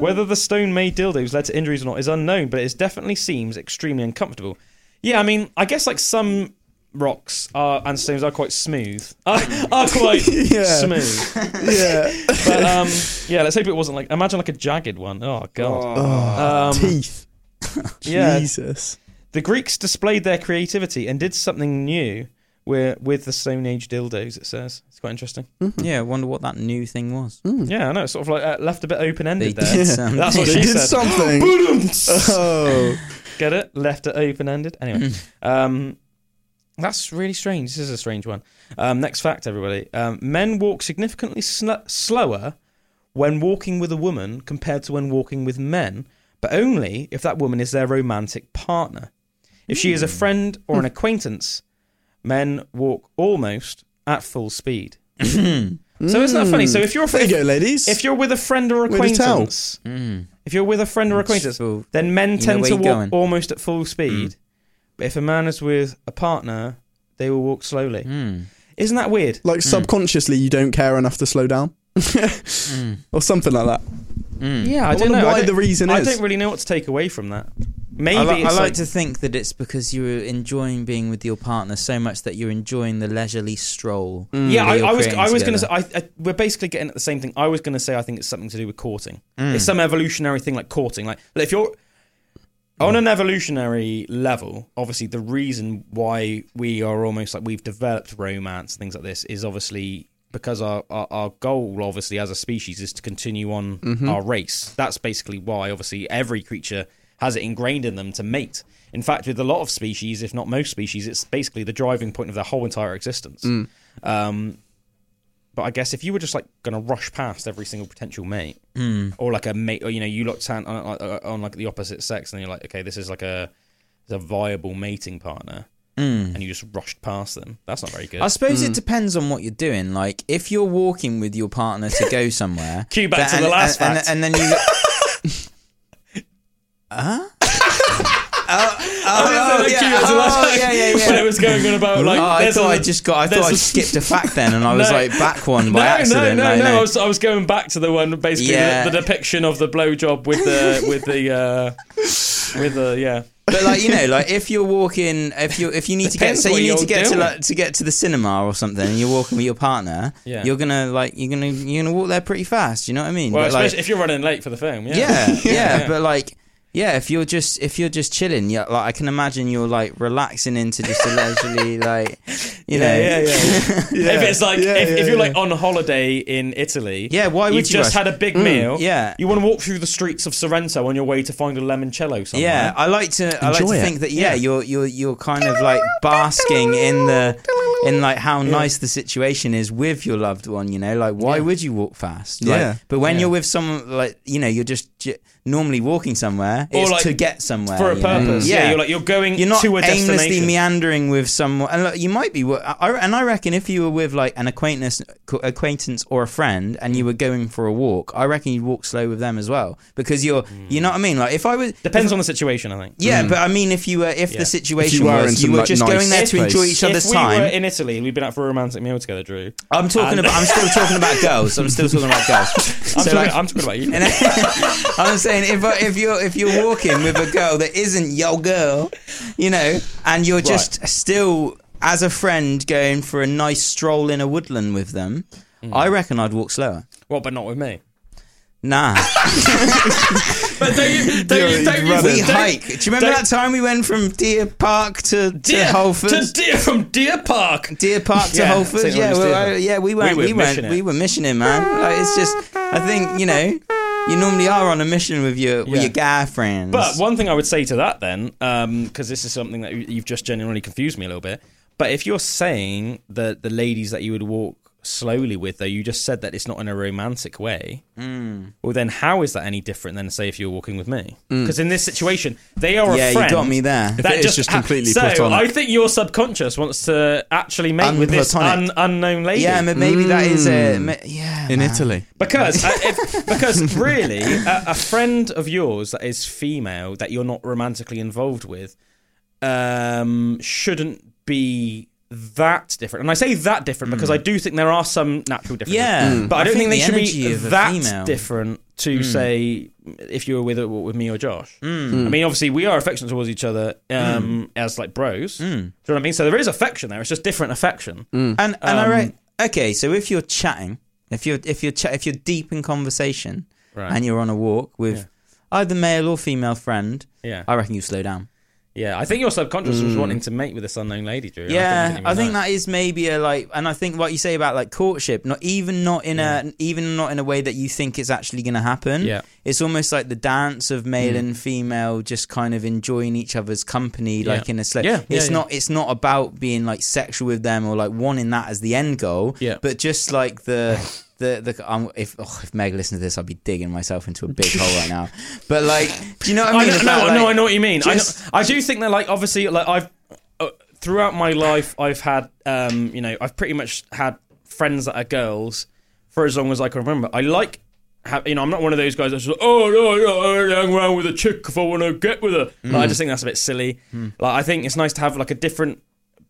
Whether the stone made dildos led to injuries or not is unknown, but it definitely seems extremely uncomfortable. Yeah, I mean, I guess like some rocks are and stones are quite smooth. Are, are quite Yeah. smooth. yeah. But um, yeah, let's hope it wasn't like imagine like a jagged one. Oh god. Oh, Um, teeth. yeah. Jesus. The Greeks displayed their creativity and did something new with with the Stone Age dildos. It says it's quite interesting. Yeah, I wonder what that new thing was. Yeah, I know. It's sort of like uh, left a bit open They ended did there. something. That's what They she did said. something. oh. Get it? Left it open ended. Anyway, um, that's really strange. This is a strange one. Um, next fact, everybody: um, men walk significantly sl- slower when walking with a woman compared to when walking with men, but only if that woman is their romantic partner. If she is a friend or an acquaintance, men walk almost at full speed. so isn't that funny? So if you're There you go, ladies. if you're with a friend or Way to tell. acquaintance, Mm. if you're with a friend or acquaintance, Full- then men know tend where to you're walk going. almost at full speed. But if a man is with a partner, they will walk slowly. Mm. Isn't that weird? like subconsciously, you don't care enough to slow down, Mm. or something like that. Mm. Yeah, I, I don't wonder know. why I the don't, reason I is. don't really know what to take away from that. Maybe I, li- I like, like, to think that it's because you're enjoying being with your partner so much that you're enjoying the leisurely stroll. Mm. yeah. I, I was. I was going to say. I, I, we're basically getting at the same thing. I was going to say I think it's something to do with courting. Mm. It's some evolutionary thing like courting. Like if you're on an evolutionary level, obviously the reason why we are almost like we've developed romance things like this is obviously because our, our, our goal obviously as a species is to continue on Mm-hmm. our race. That's basically why obviously every creature has it ingrained in them to mate. In fact, with a lot of species, if not most species, it's basically the driving point of their whole entire existence. Mm. Um, but I guess if you were just like going to rush past every single potential mate, Mm. or like a mate, or you know, you looked on, on, on like the opposite sex, and you're like, okay, this is like a, a viable mating partner, Mm. and you just rushed past them. That's not very good. I suppose Mm. it depends on what you're doing. Like, if you're walking with your partner to go somewhere, Cue back to and- the last and, fact. and, and then you. huh? oh, oh, Cue yeah. back to the last oh, yeah, yeah, yeah. When it was going on about like, oh, I thought a- I just got. I thought I a- skipped a fact then, and I was No. like back one No, by no, accident. no, like, no, I was, I was going back to the one basically Yeah. the, the depiction of the blowjob with the with the uh, with the yeah. But like you know, like if you're walking, if you if you need to get, Depends say you need to get to like to get to the cinema or something, and you're walking with your partner, Yeah. you're gonna like you're gonna you're gonna walk there pretty fast. You know what I mean? Well, But, like, if you're running late for the film, yeah. yeah, yeah, Yeah. but like. Yeah, if you're just if you're just chilling, yeah, like I can imagine you're like relaxing into just a leisurely, like, you know, yeah, yeah, yeah. if it's like Yeah, if, yeah, if you're yeah. like on holiday in Italy, Yeah, why would you've you just rush? had a big mm, meal. yeah. you want to walk through the streets of Sorrento on your way to find a limoncello somewhere. Yeah, I like to. I like to it. think that yeah, Yeah. you're you're you're kind of like basking in the in like how nice the situation is with your loved one. You know, like why Yeah. would you walk fast? Like, Yeah. but when Yeah. you're with someone like you know, you're just j- normally walking somewhere. Or It's like to get somewhere for a you know? purpose. Yeah. you're like you're going You're not to a aimlessly destination. meandering with someone, and look, you might be. I, and I reckon if you were with like an acquaintance, acquaintance or a friend, and you mm. were going for a walk, I reckon you'd walk slow with them as well because you're. Mm. You know what I mean? Like if I was Depends on the situation, I think. yeah, mm. but I mean, if you were, if Yeah. the situation were in was you were like, just nice going there to place. enjoy each other's we time. were in Italy, we've been out for a romantic meal together, Drew. I'm talking and- about. I'm still talking about girls. I'm still talking about girls. I'm, So, talking, like- I'm talking about you. And I'm saying if if you're if you're walking with a girl that isn't your girl, you know, and you're just still as a friend going for a nice stroll in a woodland with them, Mm. I reckon I'd walk slower. Well, but not with me. Nah, But don't you, don't you, don't you, we hike. Do you remember that time we went from Deer Park to, to Deer, Holford? to Deer from Deer Park. Deer Park to Yeah, Holford. Yeah, well, I- yeah, we went. were We, went. missioning. We were missioning, man. Like, it's just, I think you know, you normally are on a mission with your with Yeah. your guy friends. But one thing I would say to that then, um, because this is something that you- you've just genuinely confused me a little bit. But if you're saying that the ladies that you would walk slowly with, though, you just said that it's not in a romantic way. Hmm. Well, then how is that any different than say if you're walking with me? Because in this situation, they are yeah, a friend. you got me there. If it is just completely so platonic. I think your subconscious wants to actually mate with this un, unknown lady. Yeah, but maybe that is a ma- yeah in man. Italy. Because uh, if, because really, a, a friend of yours that is female that you're not romantically involved with, um, shouldn't be that different. And I say that different because I mm. do think there are some natural differences. Yeah, mm. but I don't think, the they should be that female. different to mm. say if you were with with me or Josh. I mean, obviously we are affectionate towards each other um, as like bros. Do you know what I mean? So there is affection there. It's just different affection. And and I Um, re- okay, so if you're chatting, if you're if you're cha- if you're deep in conversation Right. and you're on a walk with Yeah. either male or female friend, Yeah. I reckon you slow down. Yeah, I think your subconscious was wanting mm. to mate with this unknown lady, Drew. Yeah, didn't I even think know. that is maybe a like, and I think what you say about like courtship, not even not in a even not in a way that you think it's actually going to happen. Yeah. it's almost like the dance of male mm. and female just kind of enjoying each other's company, like in a slow. Yeah, yeah, it's yeah. not it's not about being like sexual with them or like wanting that as the end goal. Yeah. but just like the. The, the um, if oh, if Meg listens to this, I'd be digging myself into a big hole right now. But like, do you know what I I mean? know, About, no, like- no, I know what you mean. just- I, know, I do think that, like, obviously, like I've uh, throughout my life, I've had, um, you know, I've pretty much had friends that are girls for as long as I can remember. I like. Have, you know, I'm not one of those guys that's just like, oh no, no, I hang around with a chick if I want to get with her. Like, I just think that's a bit silly. Like, I think it's nice to have like a different,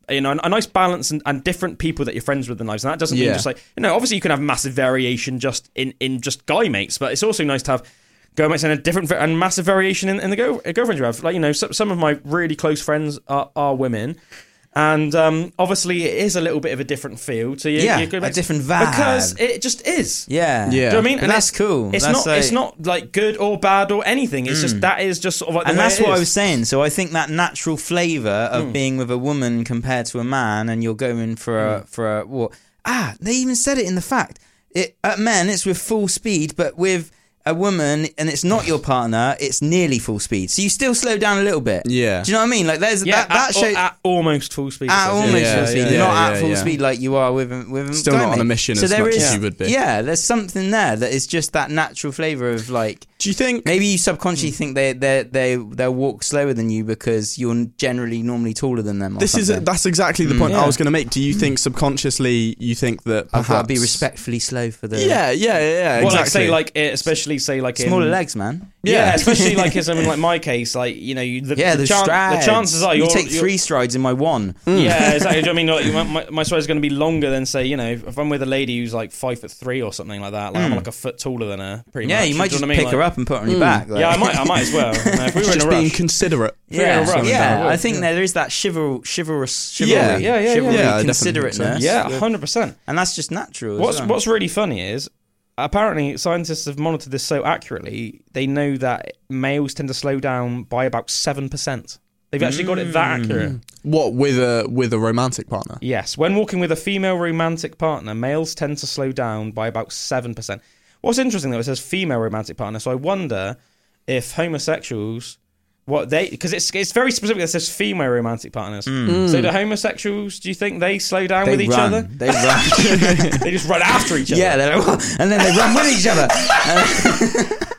you know, a nice balance and, and different people that you're friends with in lives. And that doesn't mean just like, you know, obviously you can have massive variation just in in just guy mates, but it's also nice to have girl mates and a different and massive variation in, in the girl, girlfriends you have. Like you know, some, some of my really close friends are, are women, and um, obviously it is a little bit of a different feel to you. Yeah, your good a different vibe. because it just is. yeah, Yeah. Do you know what I mean? And that's cool. It's That's not. it's like- not like good or bad or anything. It's just that is just sort of like the and way that's it what I was saying. So I think that natural flavour of being with a woman compared to a man, and you're going for Hmm. a for a what? Ah, they even said it in the fact. It at men, it's with full speed, but with a woman, and it's not your partner, it's nearly full speed. So you still slow down a little bit. Yeah. Do you know what I mean? Like there's Yeah, that that at, show. at almost full speed. At almost Yeah, full speed, yeah, not yeah, at full yeah. speed like you are with a- with Still not on a mission so as much is, as you would be. Yeah, there's something there that is just that natural flavour of like Do you think? Maybe you subconsciously Hmm. think they they they they'll walk slower than you because you're generally normally taller than them. Or This is something. that's exactly the point I was going to make. Do you think subconsciously you think that I've perhaps got to be respectfully slow for the Yeah, yeah, yeah, yeah. Well, like exactly. say like eh, especially say like in, smaller legs, man. Yeah, Yeah. especially like in something like my case, like you know, you, the, Yeah, the, the, chan- the chances are you you're, take you're- three strides in my one. Mm. Mm. Yeah, exactly. You know I mean, like, my, my, my stride is going to be longer than say, you know, if I'm with a lady who's like five foot three or something like that, like I'm mm. like a foot taller than her, pretty. Yeah, much. you might Do just know what I pick mean? her up and put her on your back. like- Yeah, I might, I might as well. You know, if we were in a just being rush. considerate. Yeah, Yeah, yeah. Yeah. I think there is that chival, chivalrous, chivalry, Yeah, yeah, yeah, chivalry, yeah. Yeah, I definitely think considerateness. yeah, hundred percent. and that's just natural. What's. What's really funny is apparently scientists have monitored this so accurately. They know that males tend to slow down by about seven percent. They've actually got it that Mm. accurate. What with a with a romantic partner? Yes, when walking with a female romantic partner, males tend to slow down by about 7%. What's interesting though, it says female romantic partner, so I wonder if homosexuals what they because it's it's very specific that says female romantic partners. So the homosexuals, do you think they slow down they with each run. other? They run. they just run after each other. yeah, they're like, and then they run with each other.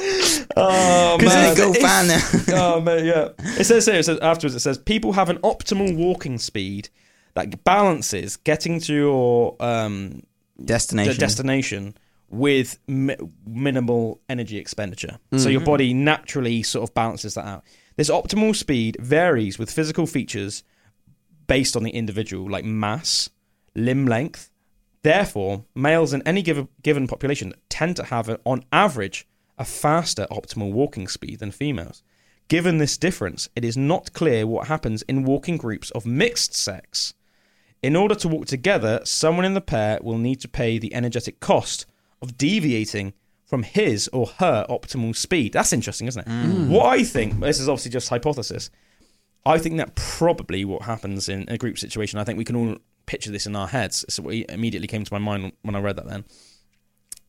Oh man. go fan now. oh man, yeah. It says here. It says afterwards. It says people have an optimal walking speed that balances getting to your um, Destination. the destination with mi- minimal energy expenditure. So Mm-hmm. your body naturally sort of balances that out. This optimal speed varies with physical features based on the individual, like mass, limb length. Therefore, males in any given given population tend to have, a, on average, a faster optimal walking speed than females. Given this difference, it is not clear what happens in walking groups of mixed sex. In order to walk together, someone in the pair will need to pay the energetic cost of deviating from his or her optimal speed. That's interesting, isn't it? Mm. What I think, this is obviously just hypothesis, I think that probably what happens in a group situation, I think we can all picture this in our heads. So what immediately came to my mind when I read that then.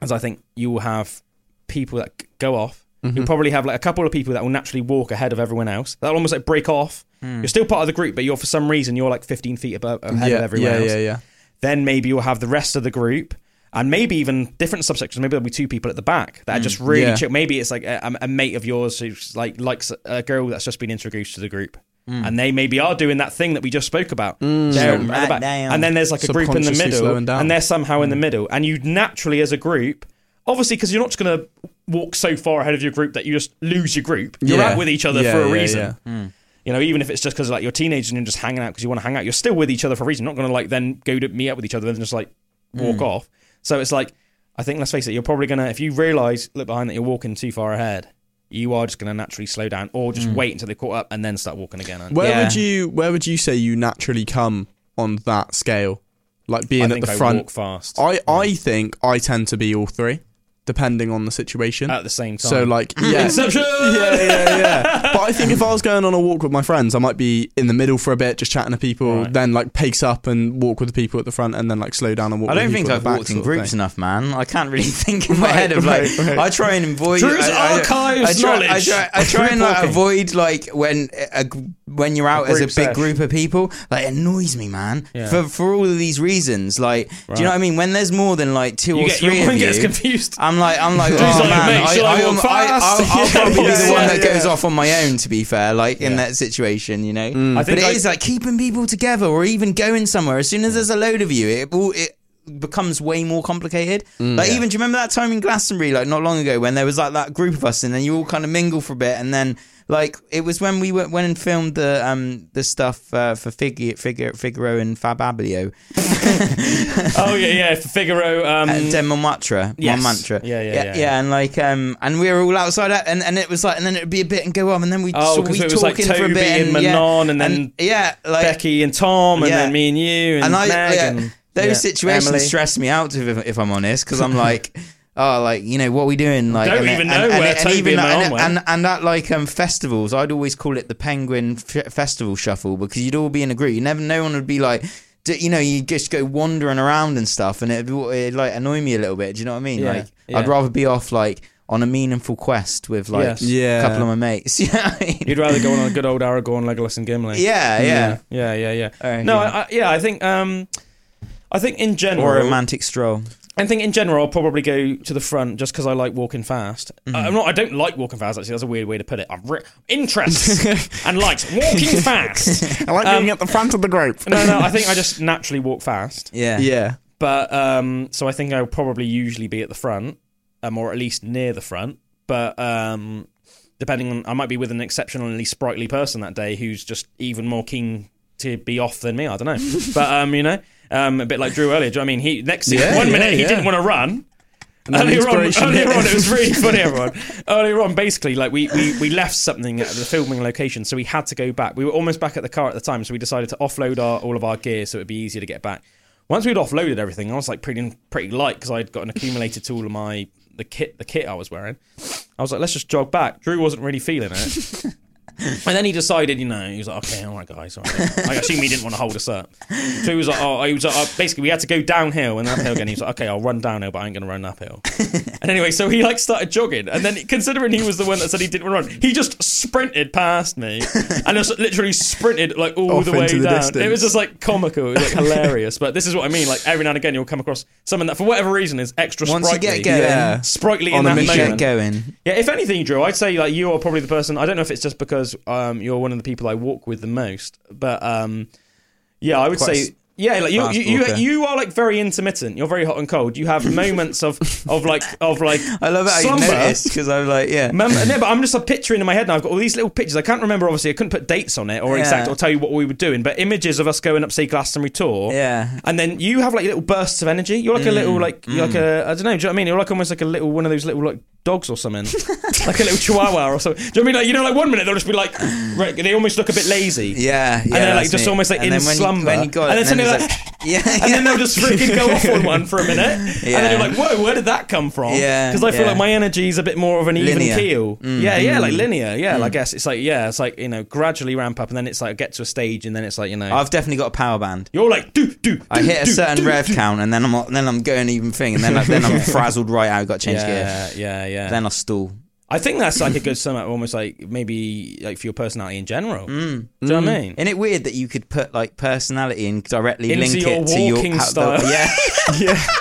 As I think you will have people that go off. Mm-hmm. You'll probably have like a couple of people that will naturally walk ahead of everyone else. That'll almost like break off. Hmm. You're still part of the group, but you're for some reason you're like 15 feet above ahead yeah, of everyone yeah, else. yeah, yeah. Then maybe you'll have the rest of the group, and maybe even different subsections. Maybe there'll be two people at the back that are mm, just really Yeah. chill. Maybe it's like a, a mate of yours who's like likes a girl that's just been introduced to the group. Mm. And they maybe are doing that thing that we just spoke about. Mm. They're Slow at the right back. down. And then there's like a group in the middle, and they're somehow in the middle. And you naturally, as a group, obviously, because you're not just going to walk so far ahead of your group that you just lose your group. You're Yeah. out with each other Yeah, for a yeah, reason. yeah. Hmm. You know, even if it's just because like you're teenagers and you're just hanging out because you want to hang out, you're still with each other for a reason. You're not going to like then go to meet up with each other and just like walk off. So it's like I think let's face it, you're probably gonna if you realise look behind that you're walking too far ahead, you are just gonna naturally slow down or just mm. wait until they caught up and then start walking again. Where Yeah. would you Where would you say you naturally come on that scale? Like being I at think the I front. walk fast I I think I tend to be all three, depending on the situation. at the same time. so like yeah. Inception. yeah, yeah, yeah. But I think if I was going on a walk with my friends, I might be in the middle for a bit, just chatting to people, Right. then like pace up and walk with the people at the front, and then like slow down and walk. I don't the think I've the walked in groups enough, man. I can't really think in my Right, head of like. right, right. I try and avoid. Drew's I, I, archives I try, I knowledge. try, I try and like Walking. avoid like when a, when you're out as a big sesh. group of people. Like it annoys me, man. Yeah. For for all of these reasons, like, do you know what I mean? When there's more than like two You or get, three of mind you. gets confused. I'm like, I'm like, oh like, man, I, shall I I, walk I, fast?" will probably be the one that goes off on my own. To be fair, like in that situation, you know. Mm. I but think it I- is like keeping people together, or even going somewhere. As soon as there's a load of you, it all it becomes way more complicated. like even do you remember that time in Glastonbury, like not long ago, when there was like that group of us, and then you all kind of mingle for a bit, and then like it was when we went, went and filmed the um the stuff uh, for Figure Figure Figaro and Fab Abilio, oh yeah, yeah. For Figaro, um, uh, Den Montmartre, yes. Montmartre. Yeah, yeah, yeah, yeah, yeah. and like um, and we were all outside, and and it was like, and then it'd be a bit and go on, and then we Oh, we it was, like, talking for a bit, and yeah, Manon, and then yeah, like Becky and Tom, and Yeah. then me and you and, and I Meg yeah, and those yeah, situations Emily. stress me out if, if I'm honest because I'm like oh like you know what are we doing like Don't and, even and, know and, where and, Toby even and Manon and, went. and, and at like um festivals I'd always call it the penguin f- festival shuffle because you'd all be in a group you never no one would be like d- you know you just go wandering around and stuff and it'd, it'd like annoy me a little bit do you know what I mean Yeah, like yeah. I'd rather be off like on a meaningful quest with like Yes. Yeah. a couple of my mates you know I mean You'd rather go on a good old Aragorn, Legolas, and Gimli. yeah yeah, yeah, yeah, yeah. Uh, no, yeah. I, I, yeah, I think, um, I think in general, or a romantic stroll I think in general, I'll probably go to the front just because I like walking fast. Mm-hmm. I'm not. I don't like walking fast. Actually, that's a weird way to put it. I'm re- interests and likes walking fast. I like Um, being at the front of the group. No, no. I think I just naturally walk fast. yeah Yeah. But um, so I think I'll probably usually be at the front, um, or at least near the front. But um, depending on, I might be with an exceptionally sprightly person that day who's just even more keen to be off than me. I don't know. but um, you know, um, a bit like Drew earlier. Do you know what I mean? He next Yeah, one yeah, minute he yeah. didn't want to run. And Earlier on, earlier on, it was really funny, everyone. Earlier on, basically, like we, we, we left something at the filming location, so we had to go back. We were almost back at the car at the time, so we decided to offload our, all of our gear so it'd be easier to get back. Once we'd offloaded everything, I was like pretty pretty light because I'd gotten accumulated to all of my the kit the kit I was wearing. I was like, let's just jog back. Drew wasn't really feeling it. And then he decided, you know, he was like, okay, all right, guys, all right. I assume he didn't want to hold us up. So he was like, oh, he was like, uh, basically, we had to go downhill and uphill again. He was like, okay, I'll run downhill, but I ain't going to run uphill. and anyway, so he like started jogging. And then considering he was the one that said he didn't want to run, he just sprinted past me and just literally sprinted like all Off the way the down. distance. It was just like comical, it was like hilarious. But this is what I mean. Like every now and again, you'll come across someone that, for whatever reason, is extra Once you sprightly. get going, Yeah. Sprightly On in a that mission. get moment. going Yeah, if anything, Drew, I'd say like you are probably the person. I don't know if it's just because um, you're one of the people I walk with the most, but um, yeah, I would Quite say yeah, like you, you, you, you are like very intermittent. You're very hot and cold. You have moments of of like of like. I love slumber. noticed because I'm like, yeah. Mem- no, but I'm just like, picturing in my head now. I've got all these little pictures. I can't remember. Obviously, I couldn't put dates on it or Yeah. exact or tell you what we were doing. But images of us going up, say Glastonbury Tor. Yeah. And then you have like little bursts of energy. You're like a little mm. like you're like a I don't know. Do you know what I mean? You're like almost like a little one of those little like dogs or something, like a little chihuahua or something. Do you know what I mean? Like you know, like one minute they'll just be like, right, they almost look a bit lazy. Yeah, yeah. And then like just me. almost like And in when you- slumber. when you got and it, then suddenly like, yeah, and then they'll just freaking go off on one for a minute. And then you're like, whoa, where did that come from? Yeah, Because I feel yeah. like my energy is a bit more of an even Linear. Mm. keel. Yeah, yeah, like linear. Yeah, I guess it's like yeah, it's like you know gradually ramp up and then it's like get to a stage and then it's like you know I've definitely got a power band. you're like do do. I hit a do, certain do, rev count and then I'm then I'm going even thing and then I, then I'm frazzled right out. Got to change gear. Yeah, yeah, yeah. Then I stall. I think that's like a good sum up, almost like maybe like for your personality in general. Mm. Do you know what I mean? Isn't it weird that you could put like personality and directly Into link your it to your walking how- the- style. yeah,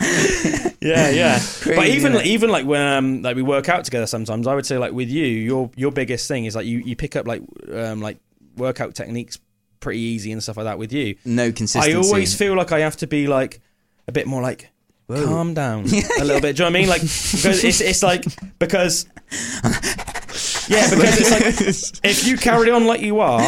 Yeah, yeah. but even isn't even like when um, like we work out together sometimes, I would say like with you, your your biggest thing is like you you pick up like um like workout techniques pretty easy and stuff like that with you. no consistency. I always feel like I have to be like a bit more like calm down a little bit. Do you know what I mean? Like because it's it's like because Yeah, because it's like if you carry on like you are,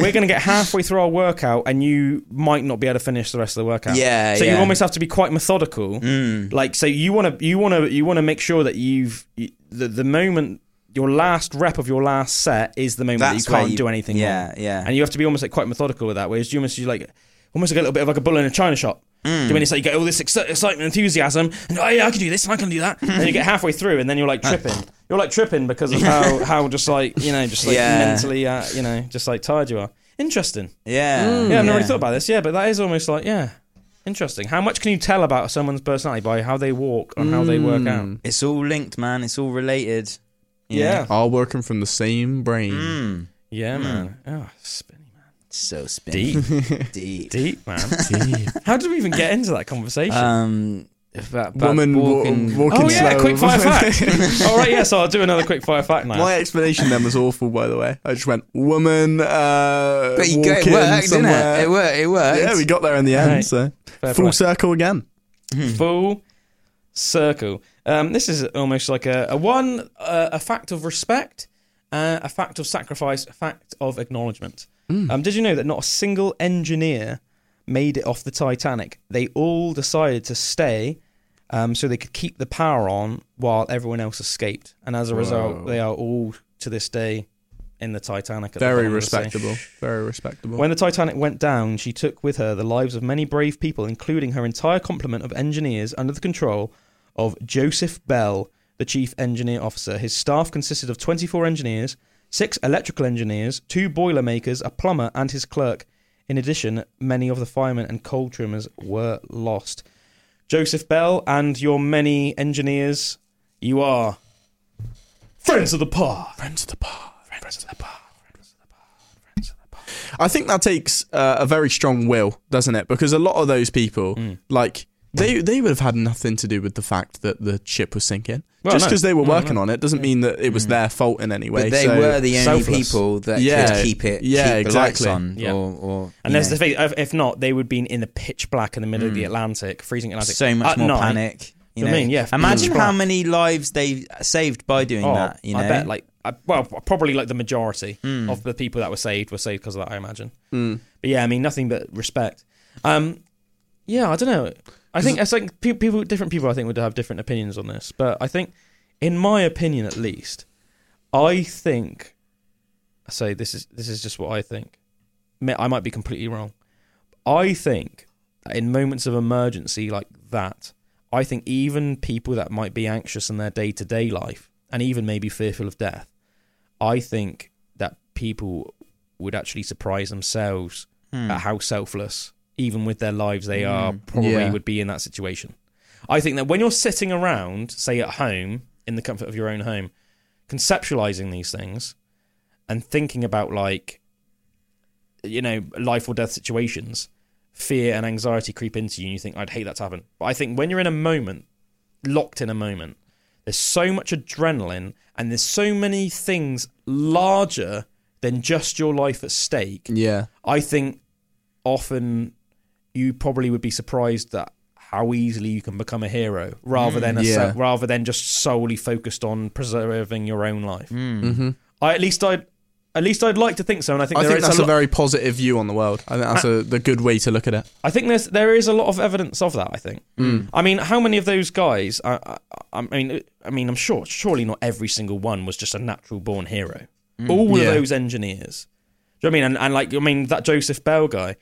we're going to get halfway through our workout and you might not be able to finish the rest of the workout. Yeah, So you almost have to be quite methodical. Mm. Like, so you want to you want to you want to make sure that you've the the moment your last rep of your last set is the moment That's that you can't you- do anything. Yeah, wrong. yeah. And you have to be almost like quite methodical with that. Whereas you almost you like almost like a little bit of like a bull in a china shop. Do you mean it's like you get all this exci- excitement, enthusiasm, and oh yeah, I can do this and I can do that. and then you get halfway through, and then you're like tripping. You're like tripping because of how how just like you know just like Yeah. mentally uh, you know just like tired you are. Interesting. yeah, Yeah, I've never really thought about this. Yeah, but that is almost like yeah, interesting. How much can you tell about someone's personality by how they walk and how they work out? Mm. It's all linked, man. It's all related. you Yeah. All working from the same brain. Mm. Yeah, man. Oh, spinny man. So spinny. Deep, Deep. deep, man. How did we even get into that conversation? Um, about, about Woman wa- walking. walking oh yeah, slow. quick fire fact. All right, yeah. So I'll do another quick fire fact now. My explanation then was awful, by the way. I just went woman. Uh, But you go, it walking worked, didn't somewhere. it? It worked. It worked. Yeah, we got there in the end. Right. So Fair full play. circle again. Full circle. Um, this is almost like a, a one, uh, a fact of respect, uh, a fact of sacrifice, a fact of acknowledgement. Um, did you know that not a single engineer made it off the Titanic? They all decided to stay um, so they could keep the power on while everyone else escaped. And as a result, Whoa. they are all to this day in the Titanic. At Very the respectable. Very respectable. When the Titanic went down, she took with her the lives of many brave people, including her entire complement of engineers under the control of Joseph Bell, the chief engineer officer. His staff consisted of 24 engineers, six electrical engineers, two boiler makers, a plumber, and his clerk. In addition, many of the firemen and coal trimmers were lost. Joseph Bell and your many engineers, you are friends of the pod. Friends of the pod. Friends of the pod. Friends of the pod. Friends of the pod. I think that takes uh, a very strong will, doesn't it? Because a lot of those people, Mm. like they they would have had nothing to do with the fact that the ship was sinking. Well, Just no. because they were No, working no. on it doesn't mean that it was Mm. their fault in any way. But they so- were the only selfless. people that Yeah, could keep it. yeah, keep the lights exactly. on. Yeah. Or, or And you there's know, the thing, if, if not, they would have been in the pitch black in the middle of the Mm. Atlantic, freezing Atlantic. so much at more night. panic. You I mean, yeah, Imagine pitch how many lives they saved by doing Oh, that. You know, I bet, like, I, well, probably like the majority Mm. of the people that were saved were saved because of that, I imagine. Mm. But yeah, I mean, nothing but respect. Um, yeah, I don't know. I think it's like pe- people, different people, I think would have different opinions on this. But I think, in my opinion, at least, I think. I say this is this is just what I think. I might be completely wrong. I think that in moments of emergency like that, I think even people that might be anxious in their day to day life and even maybe fearful of death, I think that people would actually surprise themselves Hmm. at how selfless, even with their lives, they are Mm. probably Yeah. would be in that situation. I think that when you're sitting around, say at home, in the comfort of your own home, conceptualizing these things and thinking about like, you know, life or death situations, fear and anxiety creep into you, and you think, "I'd hate that to happen." But I think when you're in a moment, locked in a moment, there's so much adrenaline and there's so many things larger than just your life at stake. Yeah. I think often you probably would be surprised that how easily you can become a hero rather than a Yeah. se- rather than just solely focused on preserving your own life. Mm. hmm I at least I'd at least I'd like to think so, and I think I there think is that's a a, very positive view on the world. I think that's a, the good way to look at it. I think there's there is a lot of evidence of that. I think. Mm. I mean, how many of those guys? I, I, I mean, I mean, I'm sure surely not every single one was just a natural born hero. All Yeah. of those engineers. Do you know what I mean? And, and like, I mean, that Joseph Bell guy.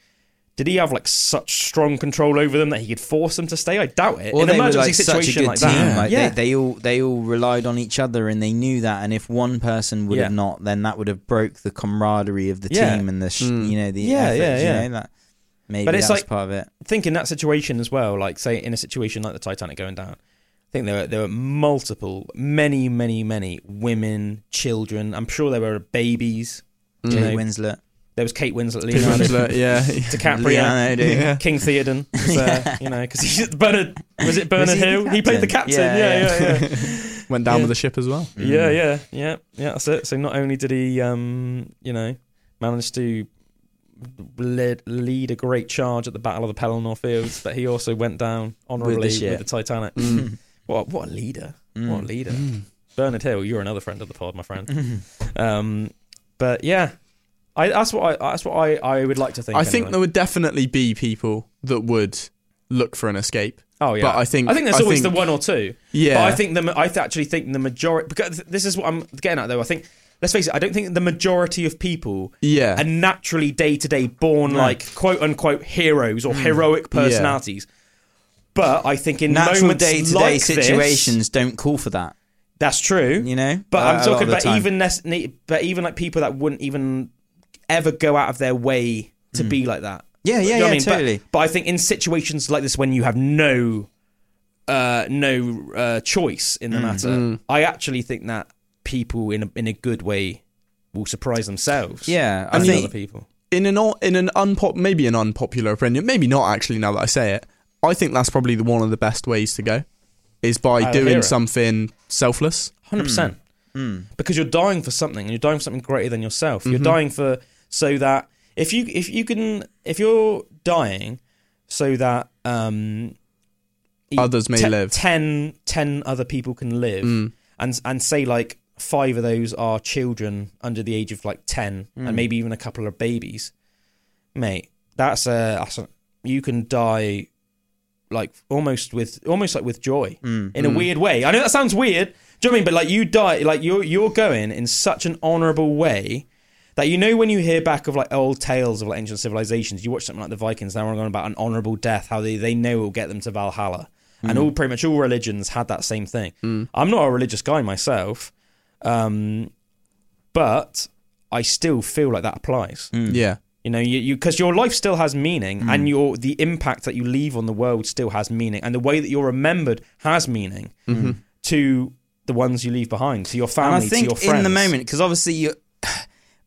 Did he have like such strong control over them that he could force them to stay? I doubt it. Or In they an were emergency like such a situation good like team. that, Like yeah, they, they all they all relied on each other, and they knew that. And if one person would have not, then that would have broke the camaraderie of the Yeah. team and the sh- Mm. you know the Yeah, effort, yeah, you yeah. know, that maybe But it's that's like- part of it. think in that situation as well, like say in a situation like the Titanic going down, I think there were there were multiple, many, many, many women, children. I'm sure there were babies. Mm. You Kate Winslet, There was Kate Winslet, Kate Leonardo Winslet, yeah. DiCaprio, Leonardo. Yeah. King Theoden. Was there, You know, because Bernard. Was it Bernard he Hill? He played the captain? captain. Yeah, Yeah, yeah, yeah. yeah. Went down Yeah. with the ship as well. Yeah, Mm. yeah, yeah, yeah. That's it. So not only did he, um, you know, manage to lead, lead a great charge at the Battle of the Pelennor Fields, but he also went down honorably with the, ship. Titanic. Mm. What what a leader! Mm. What a leader! Mm. Bernard Hill, you're another friend of the pod, my friend. um, but yeah, I, that's what I that's what I, I would like to think. I think there would definitely be people that would look for an escape. Oh yeah, but I think- I think there's I always think- the one or two. Yeah. but I think the I th- actually think the majority because this is what I'm getting at though. I think let's face it, I don't think the majority of people Yeah. are naturally day to day born like quote unquote heroes or hmm. heroic personalities. But I think in Natural day to day like this- situations don't call for that. that's true. You know, But A- a I'm talking of about time. even nec- ne- but even like people that wouldn't even ever go out of their way to hmm. be like that. Yeah, yeah, you know yeah, I mean? But- totally. But, I think in situations like this, when you have no, uh, no uh, choice in the hmm. matter, hmm. I actually think that people in a, in a good way will surprise themselves. Yeah, I and think- other people. in an in an unpop maybe an unpopular opinion, maybe not actually. Now that I say it, I think that's probably the one of the best ways to go, is by I hear doing something selfless. Hundred percent. Because you're dying for something, and you're dying for something greater than yourself. You're mm-hmm. dying for so that if you if you can if you're dying so that um Others may te- live. 10, 10 other people can live, mm. and and say like five of those are children under the age of like ten, and mm. maybe even a couple of babies. Mate, that's a, that's a you can die like almost with almost like with joy mm. in a weird way. I know that sounds weird. Do you know what I mean? But like you die, like you're you're going in such an honourable way that you know when you hear back of like old tales of like ancient civilizations, you watch something like the Vikings. They're on about an honourable death, how they they know it will get them to Valhalla, and mm. all pretty much all religions had that same thing. Mm. I'm not a religious guy myself, um, but I still feel like that applies. Mm. Yeah, You know, you because your life still has meaning, and your the impact that you leave on the world still has meaning, and the way that you're remembered has meaning mm-hmm. to the ones you leave behind, to your And family, I to your friends. in the moment, because obviously you,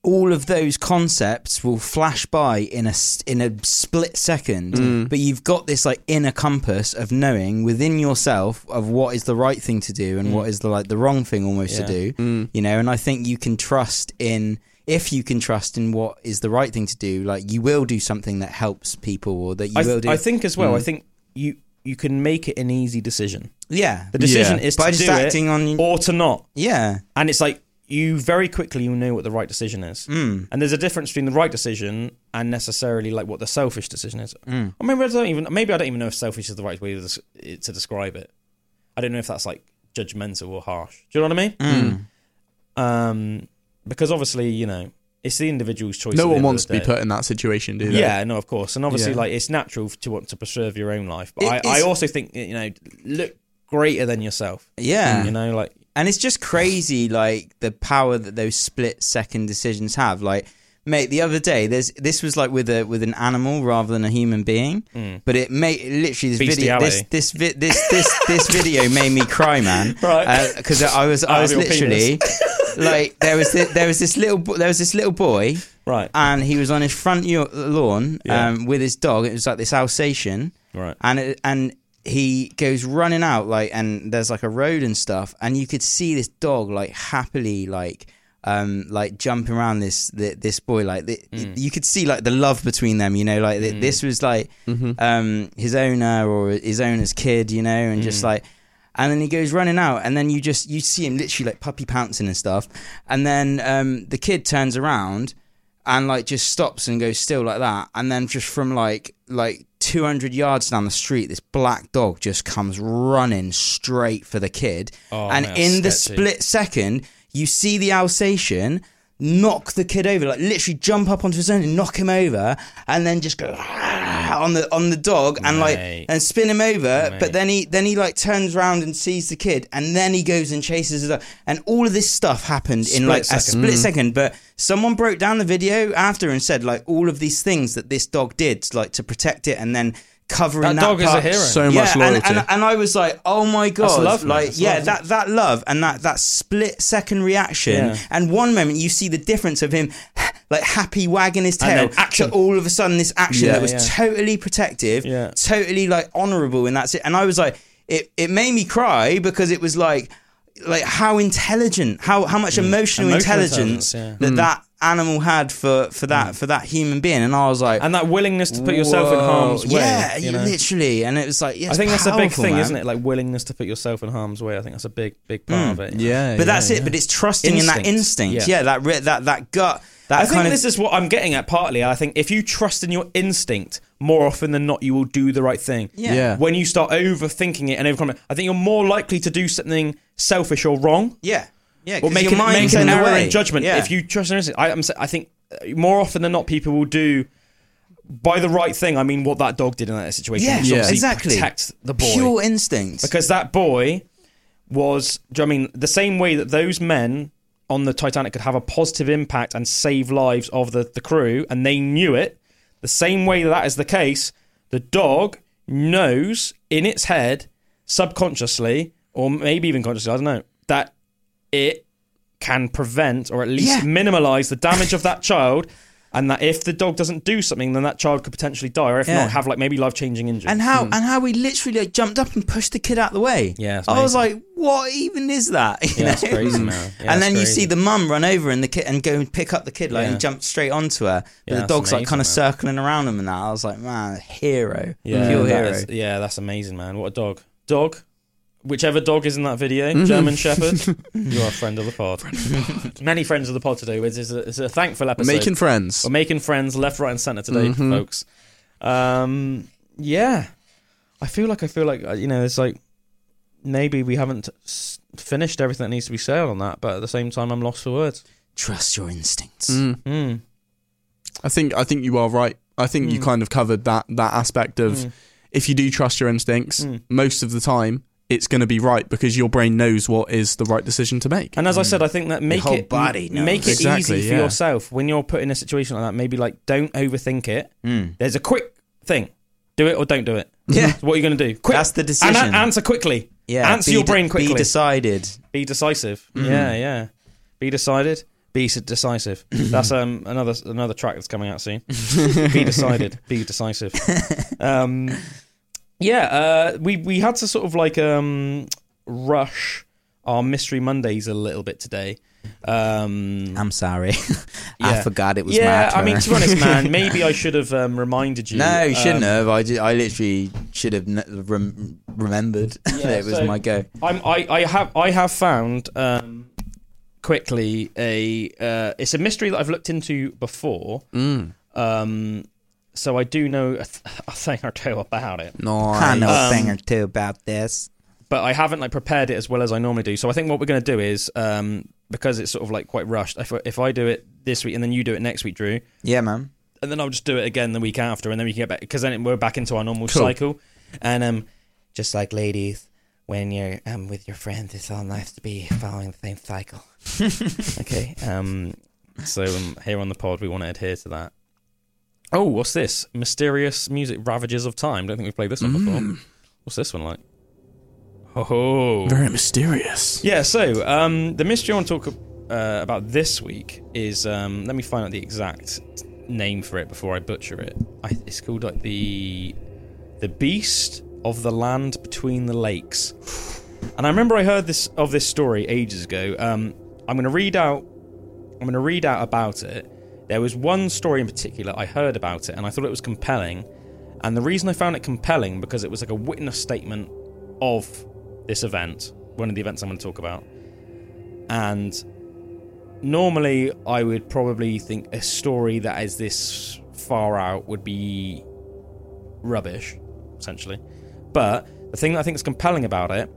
all of those concepts will flash by in a in a split second. Mm. But you've got this like inner compass of knowing within yourself of what is the right thing to do and what is the like the wrong thing almost Mm. Yeah. to do. You know, and I think you can trust in. If you can trust in what is the right thing to do, like you will do something that helps people, or that you I, will do. I think as well. I think you you can make it an easy decision. yeah, The decision Yeah. is by to just do acting it on. or to not, yeah, and it's like you very quickly you know what the right decision is. mm. And there's a difference between the right decision and necessarily like what the selfish decision is. Mm. Or maybe I don't even maybe I don't even know if selfish is the right way to, to describe it. I don't know if that's like judgmental or harsh. Do you know what I mean? Mm. Um, because obviously you know it's the individual's choice. no one wants to be put in that situation, do they? Yeah, no, of course, and obviously, Yeah. like it's natural to want to preserve your own life. But It I, I also think you know look greater than yourself. yeah. You know, like And it's just crazy, like the power that those split second decisions have. Like, mate, the other day, there's this was like with a with an animal rather than a human being, but it made literally this video this this vi- this this this video made me cry, man. Right. Because I was I was literally like there was this, there was this little bo- there was this little boy right, and he was on his front lawn Yeah. um, with his dog. It was like this Alsatian right. and it, and he goes running out like and there's like a road and stuff and you could see this dog like happily like um like jumping around this thi- this boy like the, you could see like the love between them you know like th- this was like um his owner or his owner's kid you know and just like and then he goes running out and then you just you see him literally like puppy pouncing and stuff and then um the kid turns around and like just stops and goes still like that and then just from like like 200 yards down the street this black dog just comes running straight for the kid. Oh, and man, in the split second you see the alsatian knock the kid over like literally jump up onto his own and knock him over and then just go on the on the dog and like and spin him over Mate. but then he then he like turns around and sees the kid and then he goes and chases it and all of this stuff happened in Split like a second. split mm. second but someone broke down the video after and said like all of these things that this dog did like to protect it and then covering That that, dog is a hero. So yeah, much and, loyalty. and, and I was like, oh my god, love, like That's yeah, love. that that love and that that split second reaction, Yeah. and one moment you see the difference of him like happy wagging his tail then action. to all of a sudden this action Yeah, that was yeah. totally protective, Yeah. totally like honourable, and that's it. And I was like, it it made me cry because it was like. Like how intelligent, how how much emotional, Mm. Emotional intelligence, intelligence, yeah. that that animal had for for that for that human being, and I was like, and that willingness to put yourself in harm's way. Yeah, you know? literally, and it was like, yeah, I think it's that's a big thing, man. isn't it? Like willingness to put yourself in harm's way. I think that's a big, big part Mm. of it. you know? Yeah, But yeah, that's yeah. it. But it's trusting in that Instinct. instinct. Yeah. Yeah, that ri- that that gut. That I think of this is what I'm getting at. Partly, I think if you trust in your instinct more often than not, you will do the right thing. Yeah. Yeah. When you start overthinking it and overcoming, I think you're more likely to do something selfish or wrong, yeah, yeah. or 'cause make, your an, mind's make an the error in judgment. Yeah. If you trust in your instinct, I, I'm, I think uh, more often than not, people will do. By the right thing, I mean what that dog did in that situation. Yeah, Yeah. exactly. Protect the boy. pure instinct. because that boy was do you know what I mean the same way that those men on the Titanic could have a positive impact and save lives of the, the crew and they knew it the same way that that is the case the dog knows in its head subconsciously or maybe even consciously I don't know that it can prevent or at least Yeah. minimize the damage of that child and that if the dog doesn't do something then that child could potentially die or if Yeah. not have like maybe life-changing injury and how hmm. and how we literally like, jumped up and pushed the kid out of the way. Yeah, it's I was like, what even is that? You yeah, it's know? crazy man Yeah, and it's then you crazy. see the mum run over and the kid and go and pick up the kid like Yeah. and jump straight onto her. But Yeah, the that's dog's like amazing, kind of man. circling around him and that. I was like, man, hero, Yeah, pure that hero. is- yeah, that's amazing, man. What a dog. Dog, whichever dog is in that video, Mm-hmm. German Shepherd, you're a friend of the pod. Many friends of the pod today. It's, it's, a, it's a thankful episode. Making friends. We're making friends left, right, and centre today, Mhm. folks. Um, yeah, I feel like I feel like uh, you know, it's like maybe we haven't s- finished everything that needs to be said on that, but at the same time, I'm lost for words. Trust your instincts. Mm. Mm. I think I think you are right. I think you Mm. kind of covered that that aspect of Mm. if you do trust your instincts, Mm. most of the time it's going to be right because your brain knows what is the right decision to make. And as I said, I think that make whole it body knows. make it Exactly, easy for yeah. yourself when you're put in a situation like that. Maybe like don't overthink it. Mm. There's a quick thing: do it or don't do it. Yeah. So what are you going to do? Quick. That's the and decision. a- answer quickly. yeah, answer be your brain quickly. Be decided. Be decisive. Mm-hmm. Yeah, yeah. Be decided. Be decisive. That's um another another track that's coming out soon. be decided. Be decisive. Um, yeah. Uh, we we had to sort of like um rush our mystery Mondays a little bit today. Um, I'm sorry. I forgot it was yeah, I mean, to be honest, man, maybe I should have um, reminded you. No, you shouldn't um, have. I, ju- I literally should have rem- remembered that it was so- my go. I'm, I, I have I have found um, quickly a uh, it's a mystery that I've looked into before. Mm. Um, so I do know a, th- a thing or two about it, No, I know Um, a thing or two about this. but I haven't like prepared it as well as I normally do. So I think what we're going to do is um, because it's sort of like quite rushed. If I- if I do it this week and then you do it next week, Drew, Yeah, man. and then I'll just do it again the week after, and then we can get back because then we're back into our normal Cool. cycle. And um, just like ladies, when you're um with your friends, it's all nice to be following the same cycle. okay. Um. So um, here on the pod, we want to adhere to that. Oh, what's this? Mysterious music ravages of time. Don't think we've played this one before. What's this one like? Oh, Very mysterious. yeah, so um, the mystery I want to talk uh, about this week is um, let me find out the exact name for it before I butcher it. I, it's called like the the Beast of the Land Between the Lakes. And I remember I heard this of this story ages ago. Um, I'm going to read out. I'm going to read out about it. There was one story in particular I heard about it, and I thought it was compelling. And the reason I found it compelling because it was like a witness statement of this event, one of the events I'm going to talk about. And normally, I would probably think a story that is this far out would be rubbish, essentially. But the thing that I think is compelling about it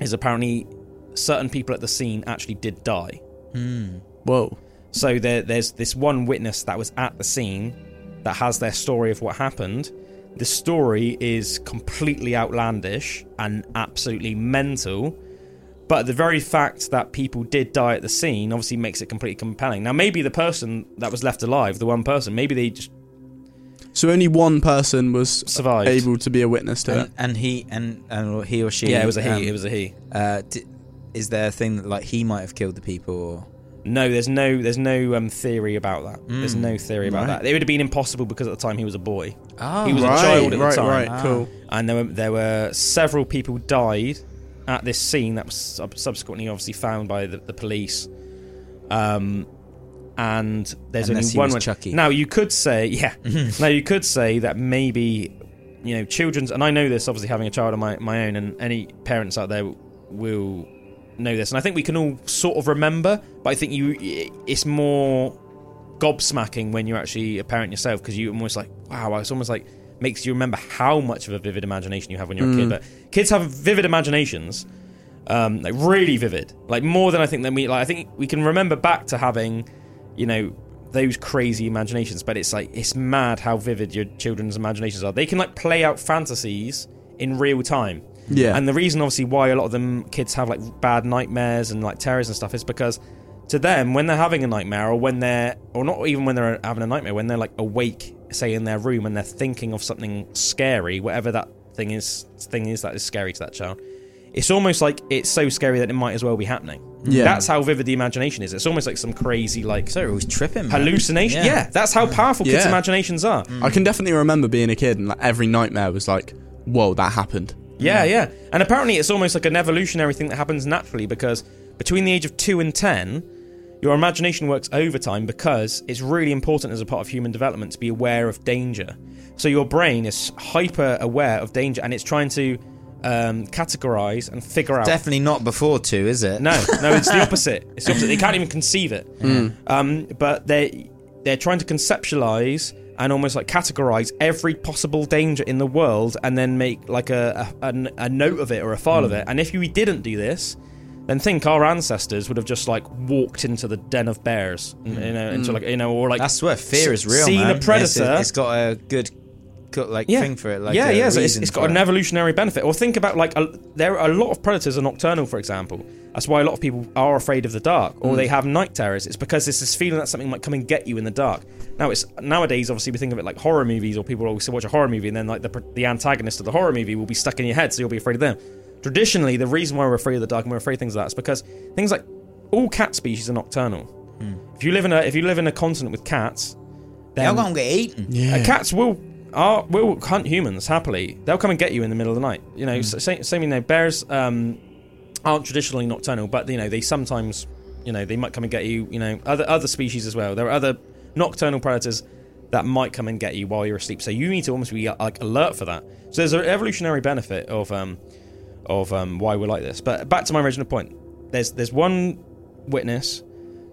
is apparently certain people at the scene actually did die. Hmm. Whoa. So there, there's this one witness that was at the scene that has their story of what happened. The story is completely outlandish and absolutely mental. But the very fact that people did die at the scene obviously makes it completely compelling. Now, maybe the person that was left alive, the one person, maybe they just So only one person was survived. able to be a witness to it. And, and he and, and he or she. yeah, it was a he. um, it was a he. Uh, d- is there a thing that like he might have killed the people? Or? No, there's no, there's no um, theory about that. There's Mm. no theory about Right. that. It would have been impossible because at the time he was a boy, Oh, He was a right, child at the right, time. right, Ah. cool. and there were there were several people died at this scene that was sub- subsequently obviously found by the, the police. Um, and there's Unless only he one was one. Chucky. Now you could say, yeah. now you could say that maybe, you know, children's, and I know this obviously having a child of my my own, and any parents out there will know this, and I think we can all sort of remember, but I think you, it's more gobsmacking when you're actually a parent yourself because you're almost like, wow, it's almost like makes you remember how much of a vivid imagination you have when you're a kid. But kids have vivid imaginations, um, like really vivid, like more than I think that we like. I think we can remember back to having, you know, those crazy imaginations. But it's like it's mad how vivid your children's imaginations are. They can like play out fantasies in real time. Yeah. And the reason, obviously, why a lot of them kids have like bad nightmares and like terrors and stuff is because to them, when they're having a nightmare, or when they're, or not even when they're having a nightmare, when they're like awake, say in their room, and they're thinking of something scary, whatever that thing is, thing is that is scary to that child. It's almost like it's so scary that it might as well be happening. Yeah. That's how vivid the imagination is. It's almost like some crazy like So it was tripping. man. hallucination. Yeah. that's how powerful kids' Yeah. imaginations are. I can definitely remember being a kid and like every nightmare was like, whoa, that happened. Yeah, yeah. And apparently it's almost like an evolutionary thing that happens naturally because between the age of 2 and 10, your imagination works overtime because it's really important as a part of human development to be aware of danger. So your brain is hyper aware of danger and it's trying to um, categorize and figure out. Definitely not before two, is it? No, no, it's the opposite. It's the opposite. They can't even conceive it. Um, but they they're trying to conceptualize and almost like categorize every possible danger in the world, and then make like a a, a- a note of it or a file of hmm. it. And if we didn't do this, then think our ancestors would have just like walked into the den of bears, hmm. you know, into hmm. like you know, or like That's where fear is real. Seen man. a predator. It's, it's got a good, good like thing for it. Like yeah, a yeah. So it's, reason it's for got an it. evolutionary benefit. Or think about like a, there are a lot of predators are nocturnal, for example. That's why a lot of people are afraid of the dark, or Mm. they have night terrors. It's because it's this feeling that something might come and get you in the dark. Now it's nowadays, obviously, we think of it like horror movies, or people always watch a horror movie, and then like the the antagonist of the horror movie will be stuck in your head, so you'll be afraid of them. Traditionally, the reason why we're afraid of the dark and we're afraid of things like that is because things like all cat species are nocturnal. Hmm. If you live in a if you live in a continent with cats, then They're gonna get eaten. Yeah. uh, cats will are will hunt humans happily. They'll come and get you in the middle of the night. You know, s same, same you know, bears um, aren't traditionally nocturnal, but you know they sometimes you know they might come and get you. You know, other other species as well. There are other nocturnal predators that might come and get you while you're asleep. So you need to almost be uh, like alert for that. So there's an evolutionary benefit of um, of um, why we're like this. But back to my original point. There's there's one witness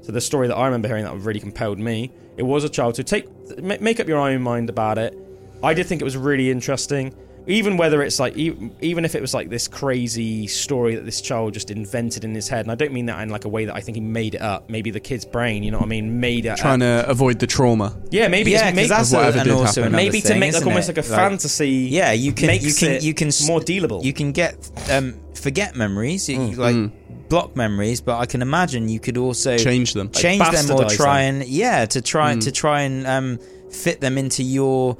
to the story that I remember hearing that really compelled me. It was a child. So take make up your own mind about it. I did think it was really interesting. Even whether it's like, even if it was like this crazy story that this child just invented in his head, and I don't mean that in like a way that I think he made it up. Maybe the kid's brain, you know what I mean, made it. Trying up. to avoid the trauma. yeah, maybe yeah, maybe, that's Of whatever a, and also happen. another maybe to make like almost it? like a fantasy. Yeah, you can you can you can more dealable. You can get um, forget memories, you, like block memories, but I can imagine you could also Change them. change them or try them. and yeah to try to try and um, fit them into your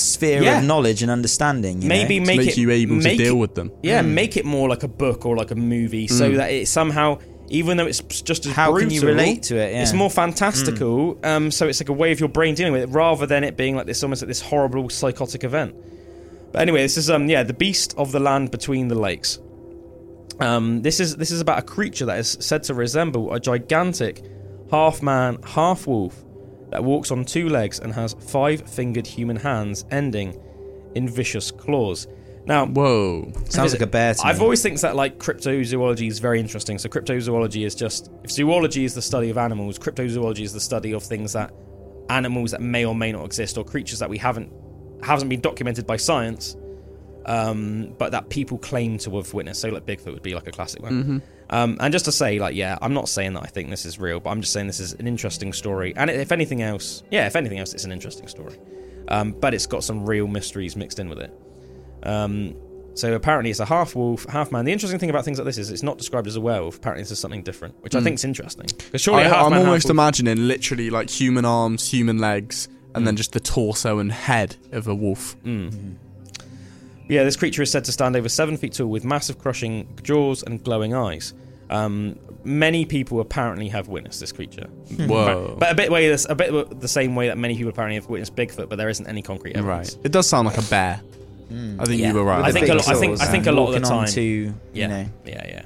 sphere Yeah. of knowledge and understanding. You maybe know? To make, make it you able to deal it- with them. Yeah, Hmm. make it more like a book or like a movie, so that it somehow, even though it's just as How brutal, can you relate to it? Yeah. It's more fantastical. Um, so it's like a way of your brain dealing with it, rather than it being like this, almost like this horrible psychotic event. But anyway, this is um, yeah, the beast of the land between the lakes. Um, this is this is about a creature that is said to resemble a gigantic half man, half wolf that walks on two legs and has five-fingered human hands ending in vicious claws. Now, Whoa. Sounds like a bear to I've me. always think that like cryptozoology is very interesting. So cryptozoology is just if zoology is the study of animals, cryptozoology is the study of things that animals that may or may not exist or creatures that we haven't hasn't been documented by science, um, but that people claim to have witnessed. So like Bigfoot would be like a classic one. Um, and just to say, like, yeah, I'm not saying that I think this is real, but I'm just saying this is an interesting story. And if anything else, yeah, if anything else, it's an interesting story. Um, but it's got some real mysteries mixed in with it. Um, so apparently it's a half wolf, half man. The interesting thing about things like this is it's not described as a werewolf. Apparently this is something different, which I think is interesting. surely I, half I'm man, half almost imagining literally like human arms, human legs, and then just the torso and head of a wolf. Yeah, this creature is said to stand over seven feet tall with massive crushing jaws and glowing eyes. Um, many people apparently have witnessed this creature. Whoa. But a bit way this, a bit the same way that many people apparently have witnessed Bigfoot, but there isn't any concrete evidence. Right. It does sound like a bear. I think Yeah. you were right. I think a Big lot- I think- I think a lot of the time- to, Yeah, you know, yeah, yeah.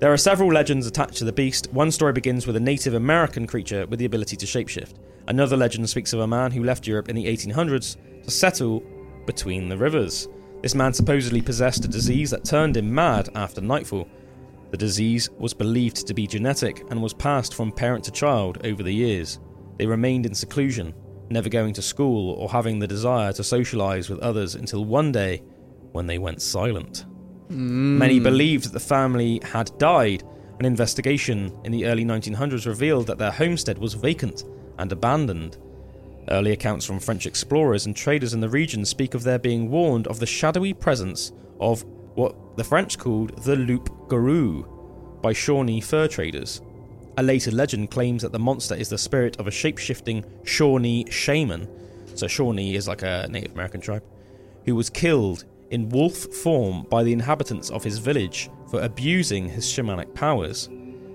There are several legends attached to the beast. One story begins with a Native American creature with the ability to shapeshift. Another legend speaks of a man who left Europe in the 1800s to settle between the rivers. This man supposedly possessed a disease that turned him mad after nightfall. The disease was believed to be genetic and was passed from parent to child over the years. They remained in seclusion, never going to school or having the desire to socialize with others until one day when they went silent. Many hmm. believed that the family had died. An investigation in the early 1900s revealed that their homestead was vacant and abandoned. Early accounts from French explorers and traders in the region speak of their being warned of the shadowy presence of what the French called the loup garou by Shawnee fur traders. A later legend claims that the monster is the spirit of a shape shifting Shawnee shaman. So, Shawnee is like a Native American tribe who was killed in wolf form by the inhabitants of his village for abusing his shamanic powers.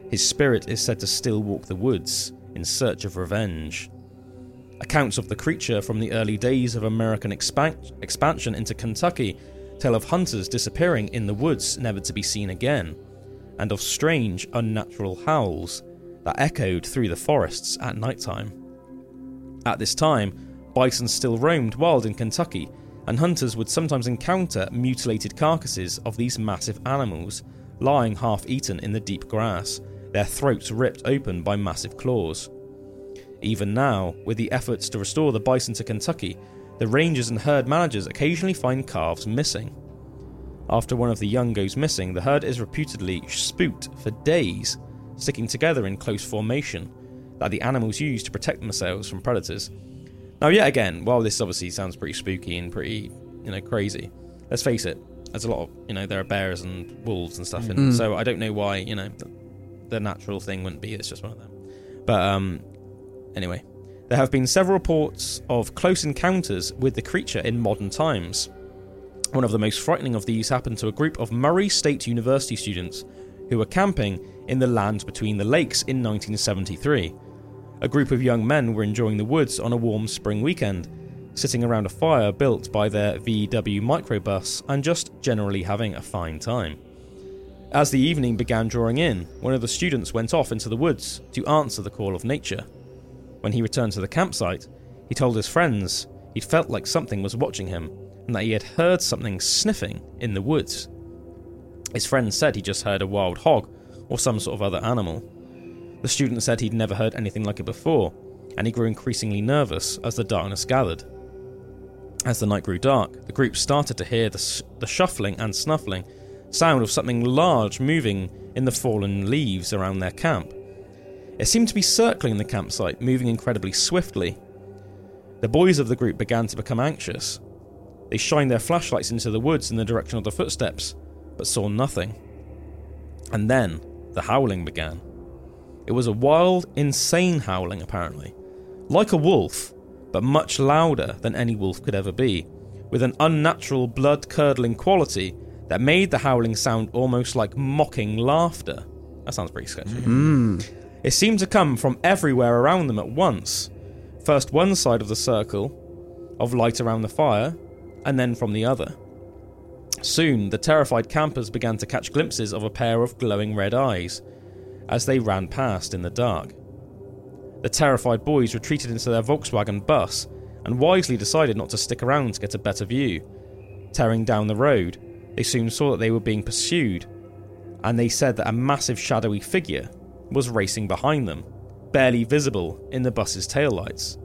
His spirit is said to still walk the woods in search of revenge. Accounts of the creature from the early days of American expan- expansion into Kentucky tell of hunters disappearing in the woods never to be seen again, and of strange, unnatural howls that echoed through the forests at night time. At this time, bison still roamed wild in Kentucky, and hunters would sometimes encounter mutilated carcasses of these massive animals lying half eaten in the deep grass, their throats ripped open by massive claws. Even now, with the efforts to restore the bison to Kentucky, the rangers and herd managers occasionally find calves missing. After one of the young goes missing, the herd is reputedly spooked for days, sticking together in close formation that the animals use to protect themselves from predators. Now, yet again, while this obviously sounds pretty spooky and pretty, you know, crazy, let's face it, there's a lot of, you know, there are bears and wolves and stuff, and so I don't know why, you know, the, the natural thing wouldn't be. It's just one of them. But um, anyway, there have been several reports of close encounters with the creature in modern times. One of the most frightening of these happened to a group of Murray State University students who were camping in the land between the lakes in 1973. A group of young men were enjoying the woods on a warm spring weekend, sitting around a fire built by their VW microbus and just generally having a fine time. As the evening began drawing in, one of the students went off into the woods to answer the call of nature. When he returned to the campsite, he told his friends he'd felt like something was watching him and that he had heard something sniffing in the woods. His friends said he just heard a wild hog or some sort of other animal. The student said he'd never heard anything like it before, and he grew increasingly nervous as the darkness gathered. As the night grew dark, the group started to hear the, s- the shuffling and snuffling sound of something large moving in the fallen leaves around their camp. It seemed to be circling the campsite, moving incredibly swiftly. The boys of the group began to become anxious. They shined their flashlights into the woods in the direction of the footsteps, but saw nothing. And then the howling began. It was a wild, insane howling, apparently. Like a wolf, but much louder than any wolf could ever be, with an unnatural, blood curdling quality that made the howling sound almost like mocking laughter. That sounds pretty sketchy. Hmm. It seemed to come from everywhere around them at once. First one side of the circle of light around the fire, and then from the other. Soon, the terrified campers began to catch glimpses of a pair of glowing red eyes as they ran past in the dark. The terrified boys retreated into their Volkswagen bus and wisely decided not to stick around to get a better view. Tearing down the road, they soon saw that they were being pursued, and they said that a massive shadowy figure was racing behind them, barely visible in the bus's taillights.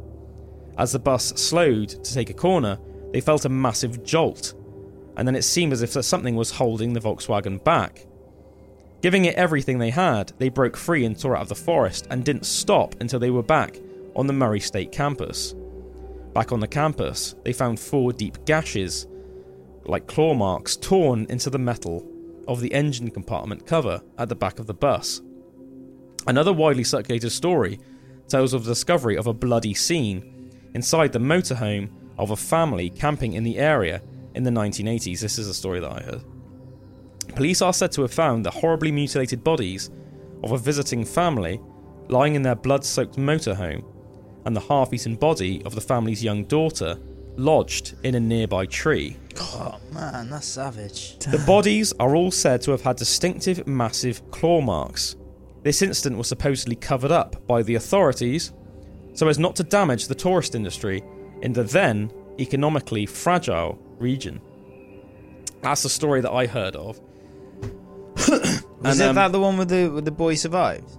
As the bus slowed to take a corner, they felt a massive jolt, and then it seemed as if something was holding the Volkswagen back. Giving it everything they had, they broke free and tore out of the forest and didn't stop until they were back on the Murray State campus. Back on the campus, they found four deep gashes, like claw marks torn into the metal of the engine compartment cover at the back of the bus. Another widely circulated story tells of the discovery of a bloody scene inside the motorhome of a family camping in the area in the 1980s. This is a story that I heard. Police are said to have found the horribly mutilated bodies of a visiting family lying in their blood soaked motorhome and the half eaten body of the family's young daughter lodged in a nearby tree. Oh man, that's savage. The bodies are all said to have had distinctive, massive claw marks. This incident was supposedly covered up by the authorities so as not to damage the tourist industry in the then economically fragile region. That's the story that I heard of. Was And, um, that the one with the with the boy survived?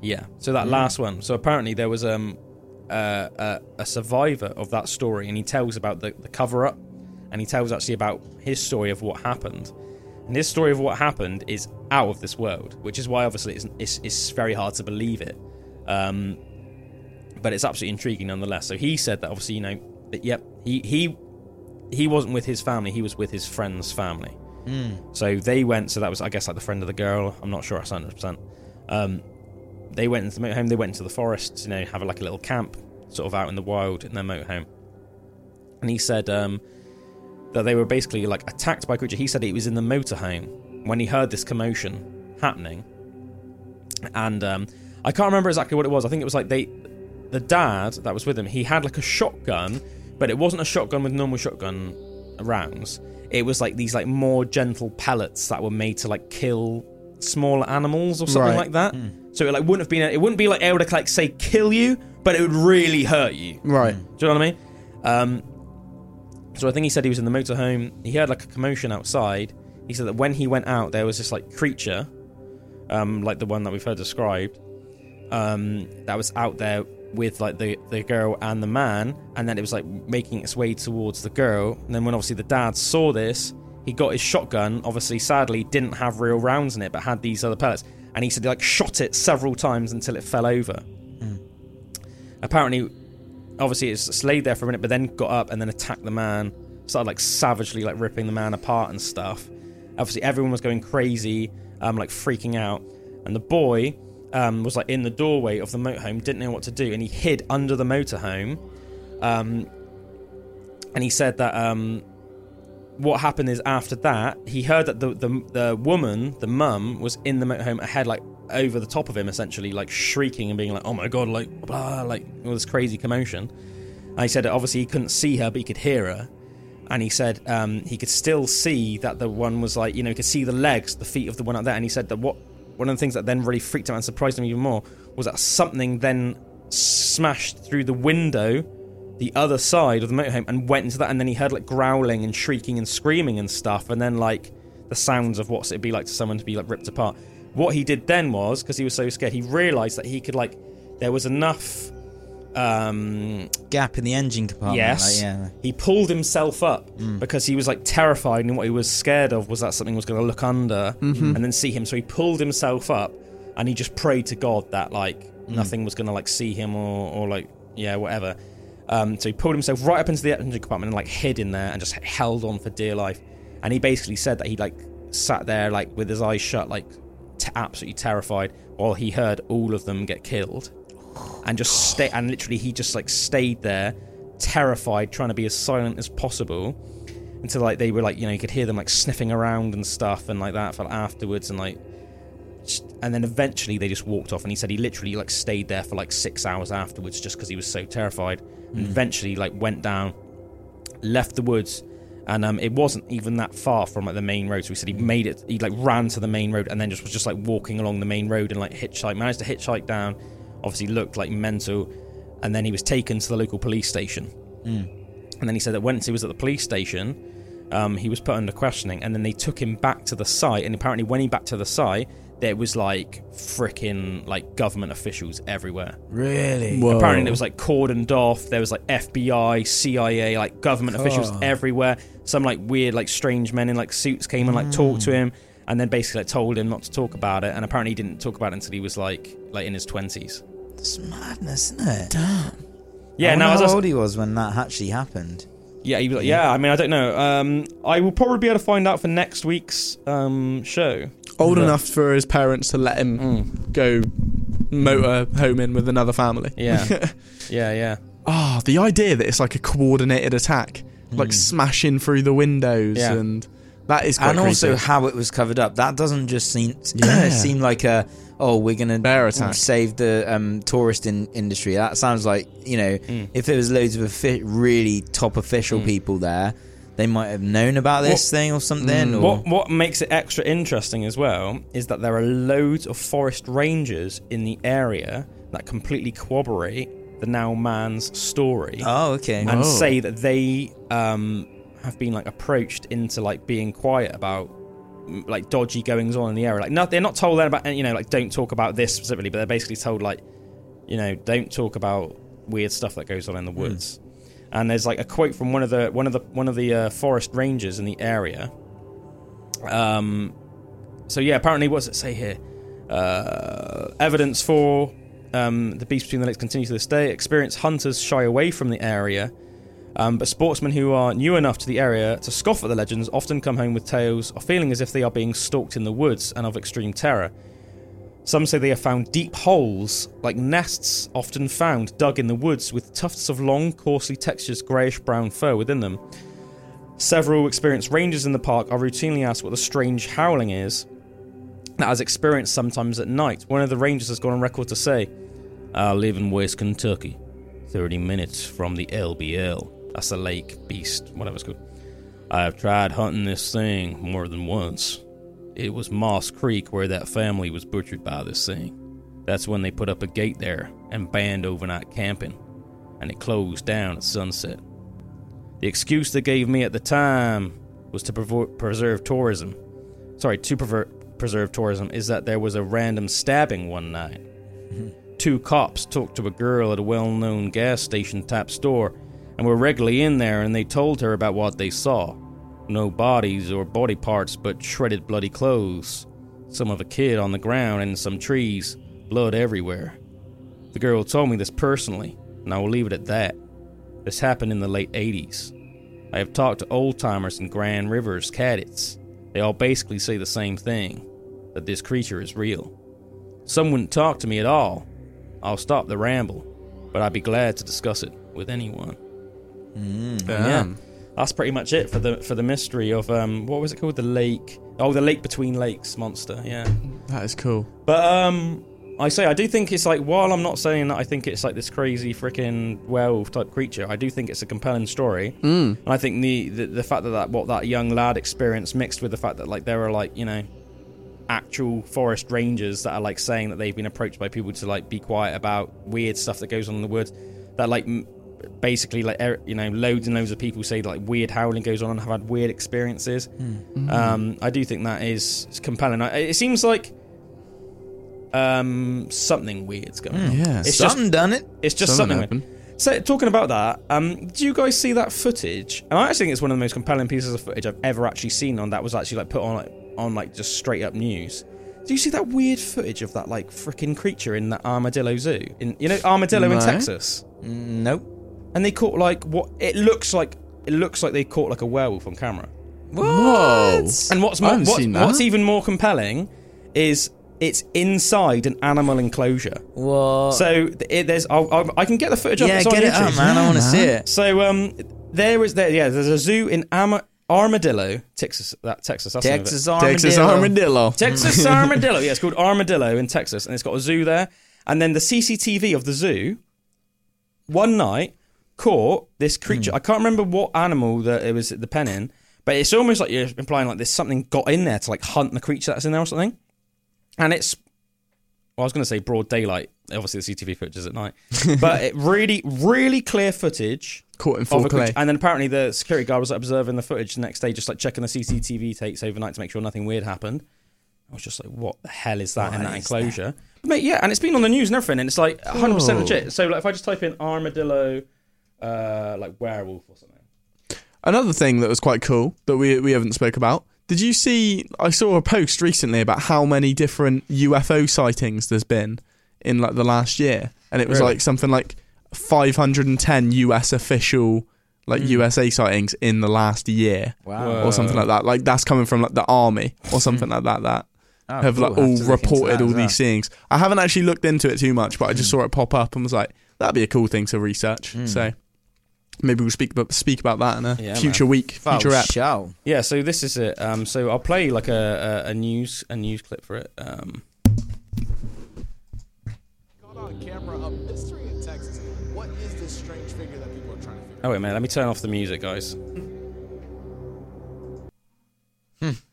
Yeah. So that last one. So apparently there was um uh, a, a survivor of that story, and he tells about the, the cover up, and he tells actually about his story of what happened. And his story of what happened is out of this world, which is why obviously it's it's, it's very hard to believe it. Um, but it's absolutely intriguing nonetheless. So he said that obviously you know that yep he he he wasn't with his family, he was with his friend's family. So they went. So that was, I guess, like the friend of the girl. I'm not sure, 100. percent Um, they went into the motorhome. They went into the forest. You know, have like a little camp, sort of out in the wild in their motorhome. And he said um, that they were basically like attacked by a creature. He said he was in the motorhome when he heard this commotion happening, and um, I can't remember exactly what it was. I think it was like they, the dad that was with him, he had like a shotgun, but it wasn't a shotgun with normal shotgun rounds. It was like these like more gentle pellets that were made to like kill smaller animals or something Right. like that. So it like wouldn't have been it wouldn't be like able to like say kill you, but it would really hurt you. Right. Do you know what I mean? Um, so I think he said he was in the motorhome. He heard like a commotion outside. He said that when he went out, there was this like creature, um, like the one that we've heard described, um, that was out there with like the the girl and the man, and then it was like making its way towards the girl. And then when obviously the dad saw this, he got his shotgun. Obviously, sadly, didn't have real rounds in it, but had these other pellets. And he said he like shot it several times until it fell over. Apparently, obviously it's laid there for a minute, but then got up and then attacked the man. Started like savagely like ripping the man apart and stuff. Obviously, everyone was going crazy, um, like freaking out, and the boy um, was like in the doorway of the motorhome, didn't know what to do, and he hid under the motorhome. Um, and he said that um, what happened is after that he heard that the the, the woman, the mum, was in the motorhome ahead, like over the top of him, essentially, like shrieking and being like, "Oh my god!" Like blah, like all this crazy commotion. And he said obviously he couldn't see her, but he could hear her. And he said um, he could still see that the one was like, you know, he could see the legs, the feet of the one out there. And he said that what one of the things that then really freaked him out and surprised him even more was that something then smashed through the window the other side of the motorhome and went into that and then he heard like growling and shrieking and screaming and stuff and then like the sounds of what it'd be like to someone to be like ripped apart what he did then was because he was so scared he realized that he could like there was enough um Gap in the engine compartment. yes. like, yeah. he pulled himself up because he was like terrified and what he was scared of was that something was going to look under and then see him. So he pulled himself up and he just prayed to god that like nothing was going to like see him or, or like yeah whatever. Um, so he pulled himself right up into the engine compartment and like hid in there and just held on for dear life. And he basically said that he like sat there like with his eyes shut like t- absolutely terrified while he heard all of them get killed. And just stay and literally he just like stayed there terrified trying to be as silent as possible until like they were like you know you could hear them like sniffing around and stuff and like that for like, afterwards and like and then eventually they just walked off and he said he literally like stayed there for like six hours afterwards just because he was so terrified. And mm. eventually like went down left the woods and um, it wasn't even that far from like the main road. So he said he made it. He like ran to the main road and then just was just like walking along the main road and like hitchhike. Managed to hitchhike down. Obviously looked like mental, and then he was taken to the local police station. And then he said that once he was at the police station, um, he was put under questioning, and then they took him back to the site. And apparently, when he back to the site, there was like freaking like government officials everywhere. Really? Whoa. Apparently, there was like cordoned off. There was like FBI, CIA, like government officials Oh. everywhere. Some like weird, like strange men in like suits came and like talked to mm. him, and then basically like told him not to talk about it. And apparently, he didn't talk about it until he was like like in his twenties. It's madness, isn't it? Damn. Yeah, I now wonder I how was- old he was when that actually happened. Yeah, he'd be like, yeah. I mean, I don't know. Um, I will probably be able to find out for next week's um show. Old But- enough for his parents to let him Mm. go motor home in with another family. Yeah, yeah, yeah. Ah, the idea that it's like a coordinated attack, like Mm. smashing through the windows Yeah. and That is quite and also creepy. how it was covered up. That doesn't just seem Yeah. seem like a oh we're gonna Bear attack. save the um, tourist in- industry. That sounds like you know if there was loads of offi- really top official people there, they might have known about this thing or something. or What what makes it extra interesting as well is that there are loads of forest rangers in the area that completely corroborate the now man's story oh okay. and Oh. say that they um, have been like approached into like being quiet about mm, like dodgy goings on in the area. Like not they're not told that about you know like don't talk about this specifically, but they're basically told like you know don't talk about weird stuff that goes on in the woods. And there's like a quote from one of the one of the one of the uh, forest rangers in the area. Um, so yeah, apparently, what does it say here? Uh, evidence for um, the beast between the lakes continues to this day. Experienced hunters shy away from the area, um, but sportsmen who are new enough to the area to scoff at the legends often come home with tales of feeling as if they are being stalked in the woods and of extreme terror. Some say they have found deep holes, like nests often found dug in the woods, with tufts of long, coarsely textured greyish brown fur within them. Several experienced rangers in the park are routinely asked what the strange howling is that is experienced sometimes at night. One of the rangers has gone on record to say, I live in West Kentucky, 30 minutes from the LBL. That's a lake beast, whatever it's called. I have tried hunting this thing more than once. It was Moss Creek where that family was butchered by this thing. That's when they put up a gate there and banned overnight camping, and it closed down at sunset. The excuse they gave me at the time was to prevo- preserve tourism. Sorry, to preserve tourism is that there was a random stabbing one night. Mm-hmm. Two cops talked to a girl at a well known gas station type store and were regularly in there and they told her about what they saw. No bodies or body parts, but shredded bloody clothes. Some of a kid on the ground and some trees, blood everywhere. The girl told me this personally, and I will leave it at that. This happened in the late 80s. I have talked to old timers in Grand Rivers, Cadiz. They all basically say the same thing that this creature is real. Some wouldn't talk to me at all. I'll stop the ramble, but I'd be glad to discuss it with anyone. Damn. That's pretty much it for the for the mystery of um what was it called the lake oh the lake between lakes monster yeah That is cool. but um I say I do think it's like while I'm not saying that I think it's like this crazy freaking werewolf type creature I do think it's a compelling story Mm. and I think the, the the fact that, that what that young lad experienced mixed with the fact that like there are like you know actual forest rangers that are like saying that they've been approached by people to like be quiet about weird stuff that goes on in the woods that like m- basically like er- you know loads and loads of people say like weird howling goes on and have had weird experiences um i do think that is compelling I, it seems like um something weird's going on Yeah. it's just Something done it. it's just Something something, happened. so talking about that, um, do you guys see that footage? And I actually think it's one of the most compelling pieces of footage I've ever actually seen on that was actually like put on like on like just straight up news. Do you see that weird footage of that like freaking creature in that armadillo zoo? In you know armadillo in Texas, Mm, Nope. And they caught like what it looks like. It looks like they caught like a werewolf on camera. Whoa. And what's more, what, what's even more compelling is it's inside an animal enclosure. What? So it, there's I'll, I'll, I can get the footage up. yeah, It's on get it up, man. I want to see it. So um, there is there yeah. There's a zoo in Ama- Armadillo, Texas. That Texas. That's the name of it. Texas armadillo. Texas armadillo. Texas Armadillo. Yeah, it's called Armadillo in Texas, and it's got a zoo there. And then the CCTV of the zoo, one night, caught this creature. Hmm. I can't remember what animal that it was the pen in, but it's almost like you're implying like there's something got in there to like hunt the creature that's in there or something. And it's, well, I was going to say broad daylight. Obviously, the CCTV footage is at night, but it really, really clear footage Caught in full creature. And then apparently the security guard was observing the footage the next day, just like checking the CCTV takes overnight to make sure nothing weird happened. I was just like, what the hell is that in that that enclosure? But mate, yeah, and it's been on the news and everything, and it's like 100% Oh. legit. So like, if I just type in armadillo, uh, like werewolf or something. Another thing that was quite cool that we we haven't spoke about. Did you see? I saw a post recently about how many different UFO sightings there's been in like the last year, and it was Really? like something like 510 US official like hmm. USA sightings in the last year, Wow. or something like that. Like that's coming from like the army or hmm. something like that. That Oh, have cool. like all to look into reported that all as well. these things. I haven't actually looked into it too much, but I just hmm. saw it pop up and was like, that'd be a cool thing to research. So Maybe we'll speak about speak about that in a Yeah, future week, future app. show. Yeah, so this is it. Um, so I'll play like a, a, a news a news clip for it. Um, Caught on camera a mystery in Texas. What is this strange figure that people are trying to figure oh wait man, let me turn off the music, guys.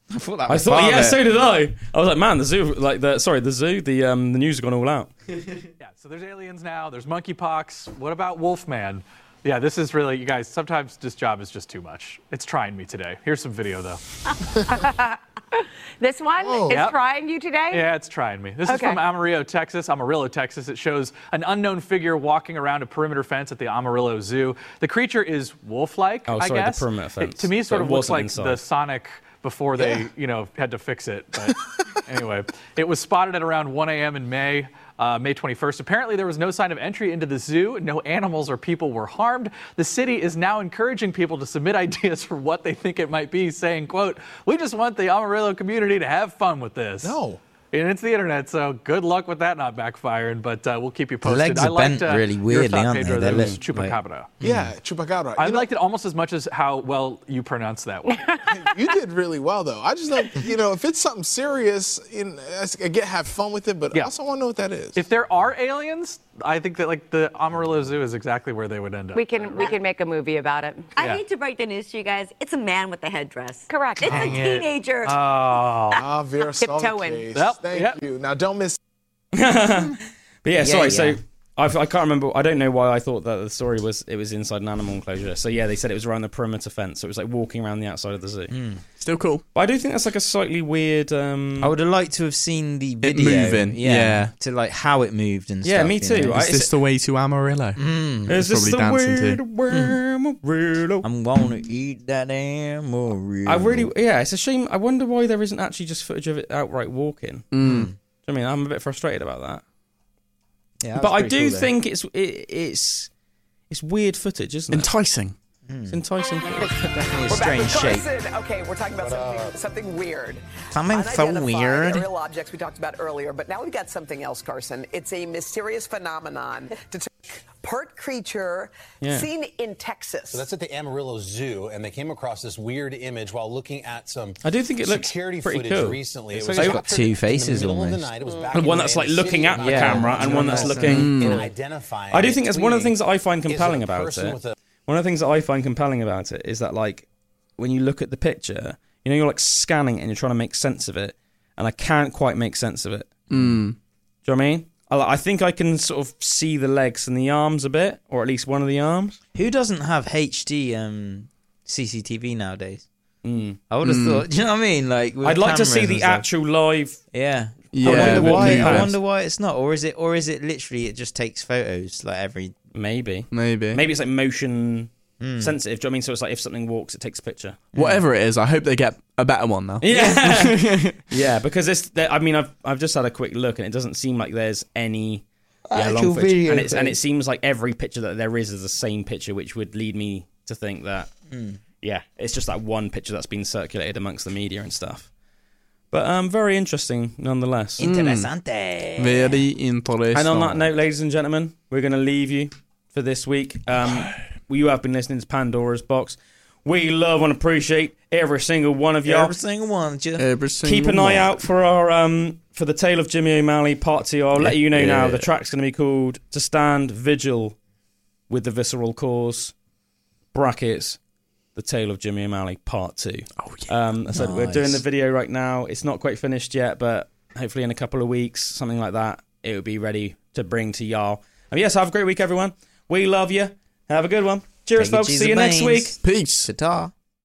I thought that I thought, yeah, it. so did I. I was like, man, the zoo, like the sorry, the zoo, the um, the news has gone all out. Yeah, so there's aliens now. There's monkeypox. What about Wolfman? Yeah, this is really, you guys, sometimes this job is just too much. It's trying me today. Here's some video, though. This one is Yep. trying you today? Yeah, it's trying me. This is from Amarillo, Texas. Amarillo, Texas. It shows an unknown figure walking around a perimeter fence at the Amarillo Zoo. The creature is wolf-like, Oh, I sorry, the guess. perimeter It- fence. to me, So sort it of looks like inside. the Sonic before they, you know, had to fix it. But anyway, it was spotted at around 1 a.m. in May. Uh, May 21st. Apparently, there was no sign of entry into the zoo. No animals or people were harmed. The city is now encouraging people to submit ideas for what they think it might be, saying, "quote We just want the Amarillo community to have fun with this." No. And it's the internet, so good luck with that not backfiring. But uh, we'll keep you posted. The legs I are liked, bent uh, really your weirdly, thought, aren't they? Pedro, They that it was look like- chupacabra. Yeah, chupacabra. I You know, liked it almost as much as how well you pronounce that one. you did really well though. I just like you know if it's something serious, you know, I get have fun with it, but Yeah. I also want to know what that is. if there are aliens, I think that like the Amarillo Zoo is exactly where they would end up. We can we can make a movie about it. I Yeah. hate to break the news to you guys. It's a man with a headdress. Correct. It's Dang a it. teenager. Oh, ah, Vera Tiptoeing. case. Yep, Thank yep. you. Now don't miss. But yeah, sorry. So yeah. I, I can't remember. I don't know why I thought that the story was it was inside an animal enclosure. So yeah, they said it was around the perimeter fence. So it was like walking around the outside of the zoo. Still cool. But I do think that's like a slightly weird. Um, I would have liked to have seen the video. moving, yeah. To like how it moved and Yeah, stuff. me you too. know? I- Is this the way to Amarillo? is this probably the dancing to. weird world? I'm gonna eat that Amarillo. I really, yeah, it's a shame. I wonder why there isn't actually just footage of it outright walking. Mm. Do you I mean, I'm a bit frustrated about that. Yeah, but I do cool, think it's it, it's it's weird footage, isn't it? Enticing. It's enticing. definitely a strange shape. Carson. Okay, we're talking about something, something weird. Something so Unidentified weird. Aerial objects we talked about earlier, but now we've got something else, Carson. It's a mysterious phenomenon, detected part creature Yeah. seen in Texas. So that's at the Amarillo Zoo, and they came across this weird image while looking at some I do think it looks security pretty footage cool. recently. It's it was like it's captured got two in the faces middle of the almost. night. It was mm. back And in one that's like the looking city at the about camera and one that's looking. Mm. and identifying. I do think that's one of the things that I find is it a compelling about it. with a- One of the things that I find compelling about it is that like when you look at the picture, you know, you're like scanning it and you're trying to make sense of it, and I can't quite make sense of it. Mm. Do you know what I mean? I, I think I can sort of see the legs and the arms a bit, or at least one of the arms. Who doesn't have HD um, CCTV nowadays? Mm. I would have thought. Do you know what I mean? Like, I'd like to see the stuff. actual live. Yeah. Yeah, I wonder why. I wonder why it's not, or is it, or is it literally it just takes photos like every? Maybe, Maybe. maybe it's like motion hmm. sensitive. Do you know what I mean? So it's like if something walks, it takes a picture. Hmm. Whatever it is, I hope they get a better one now. Yeah, yeah. Because it's. there- I mean, I've I've just had a quick look, and it doesn't seem like there's any yeah, long Actual footage. video and it's and it seems like every picture that there is is the same picture, which would lead me to think that hmm. yeah, it's just that one picture that's been circulated amongst the media and stuff. But um, very interesting nonetheless. Interessante. Very interesting. And on that note, ladies and gentlemen, we're going to leave you for this week. Um, you have been listening to Pandora's Box. We love and appreciate every single one of y'all. Every single one, just Every Keep single an eye out for our um for the tale of Jimmy O'Malley part two. I'll let you know now. Yeah. The track's going to be called "To Stand Vigil with the Visceral Cause." Brackets. The tale of Jimmy O'Malley part two. Oh, yeah. Um, I said we're doing the video right now. It's not quite finished yet, but hopefully in a couple of weeks, something like that, it will be ready to bring to y'all. And yes, have a great week, everyone. We love you. Have a good one. Cheers, Take folks. cheese See you and next week. Peace. Ta-ta.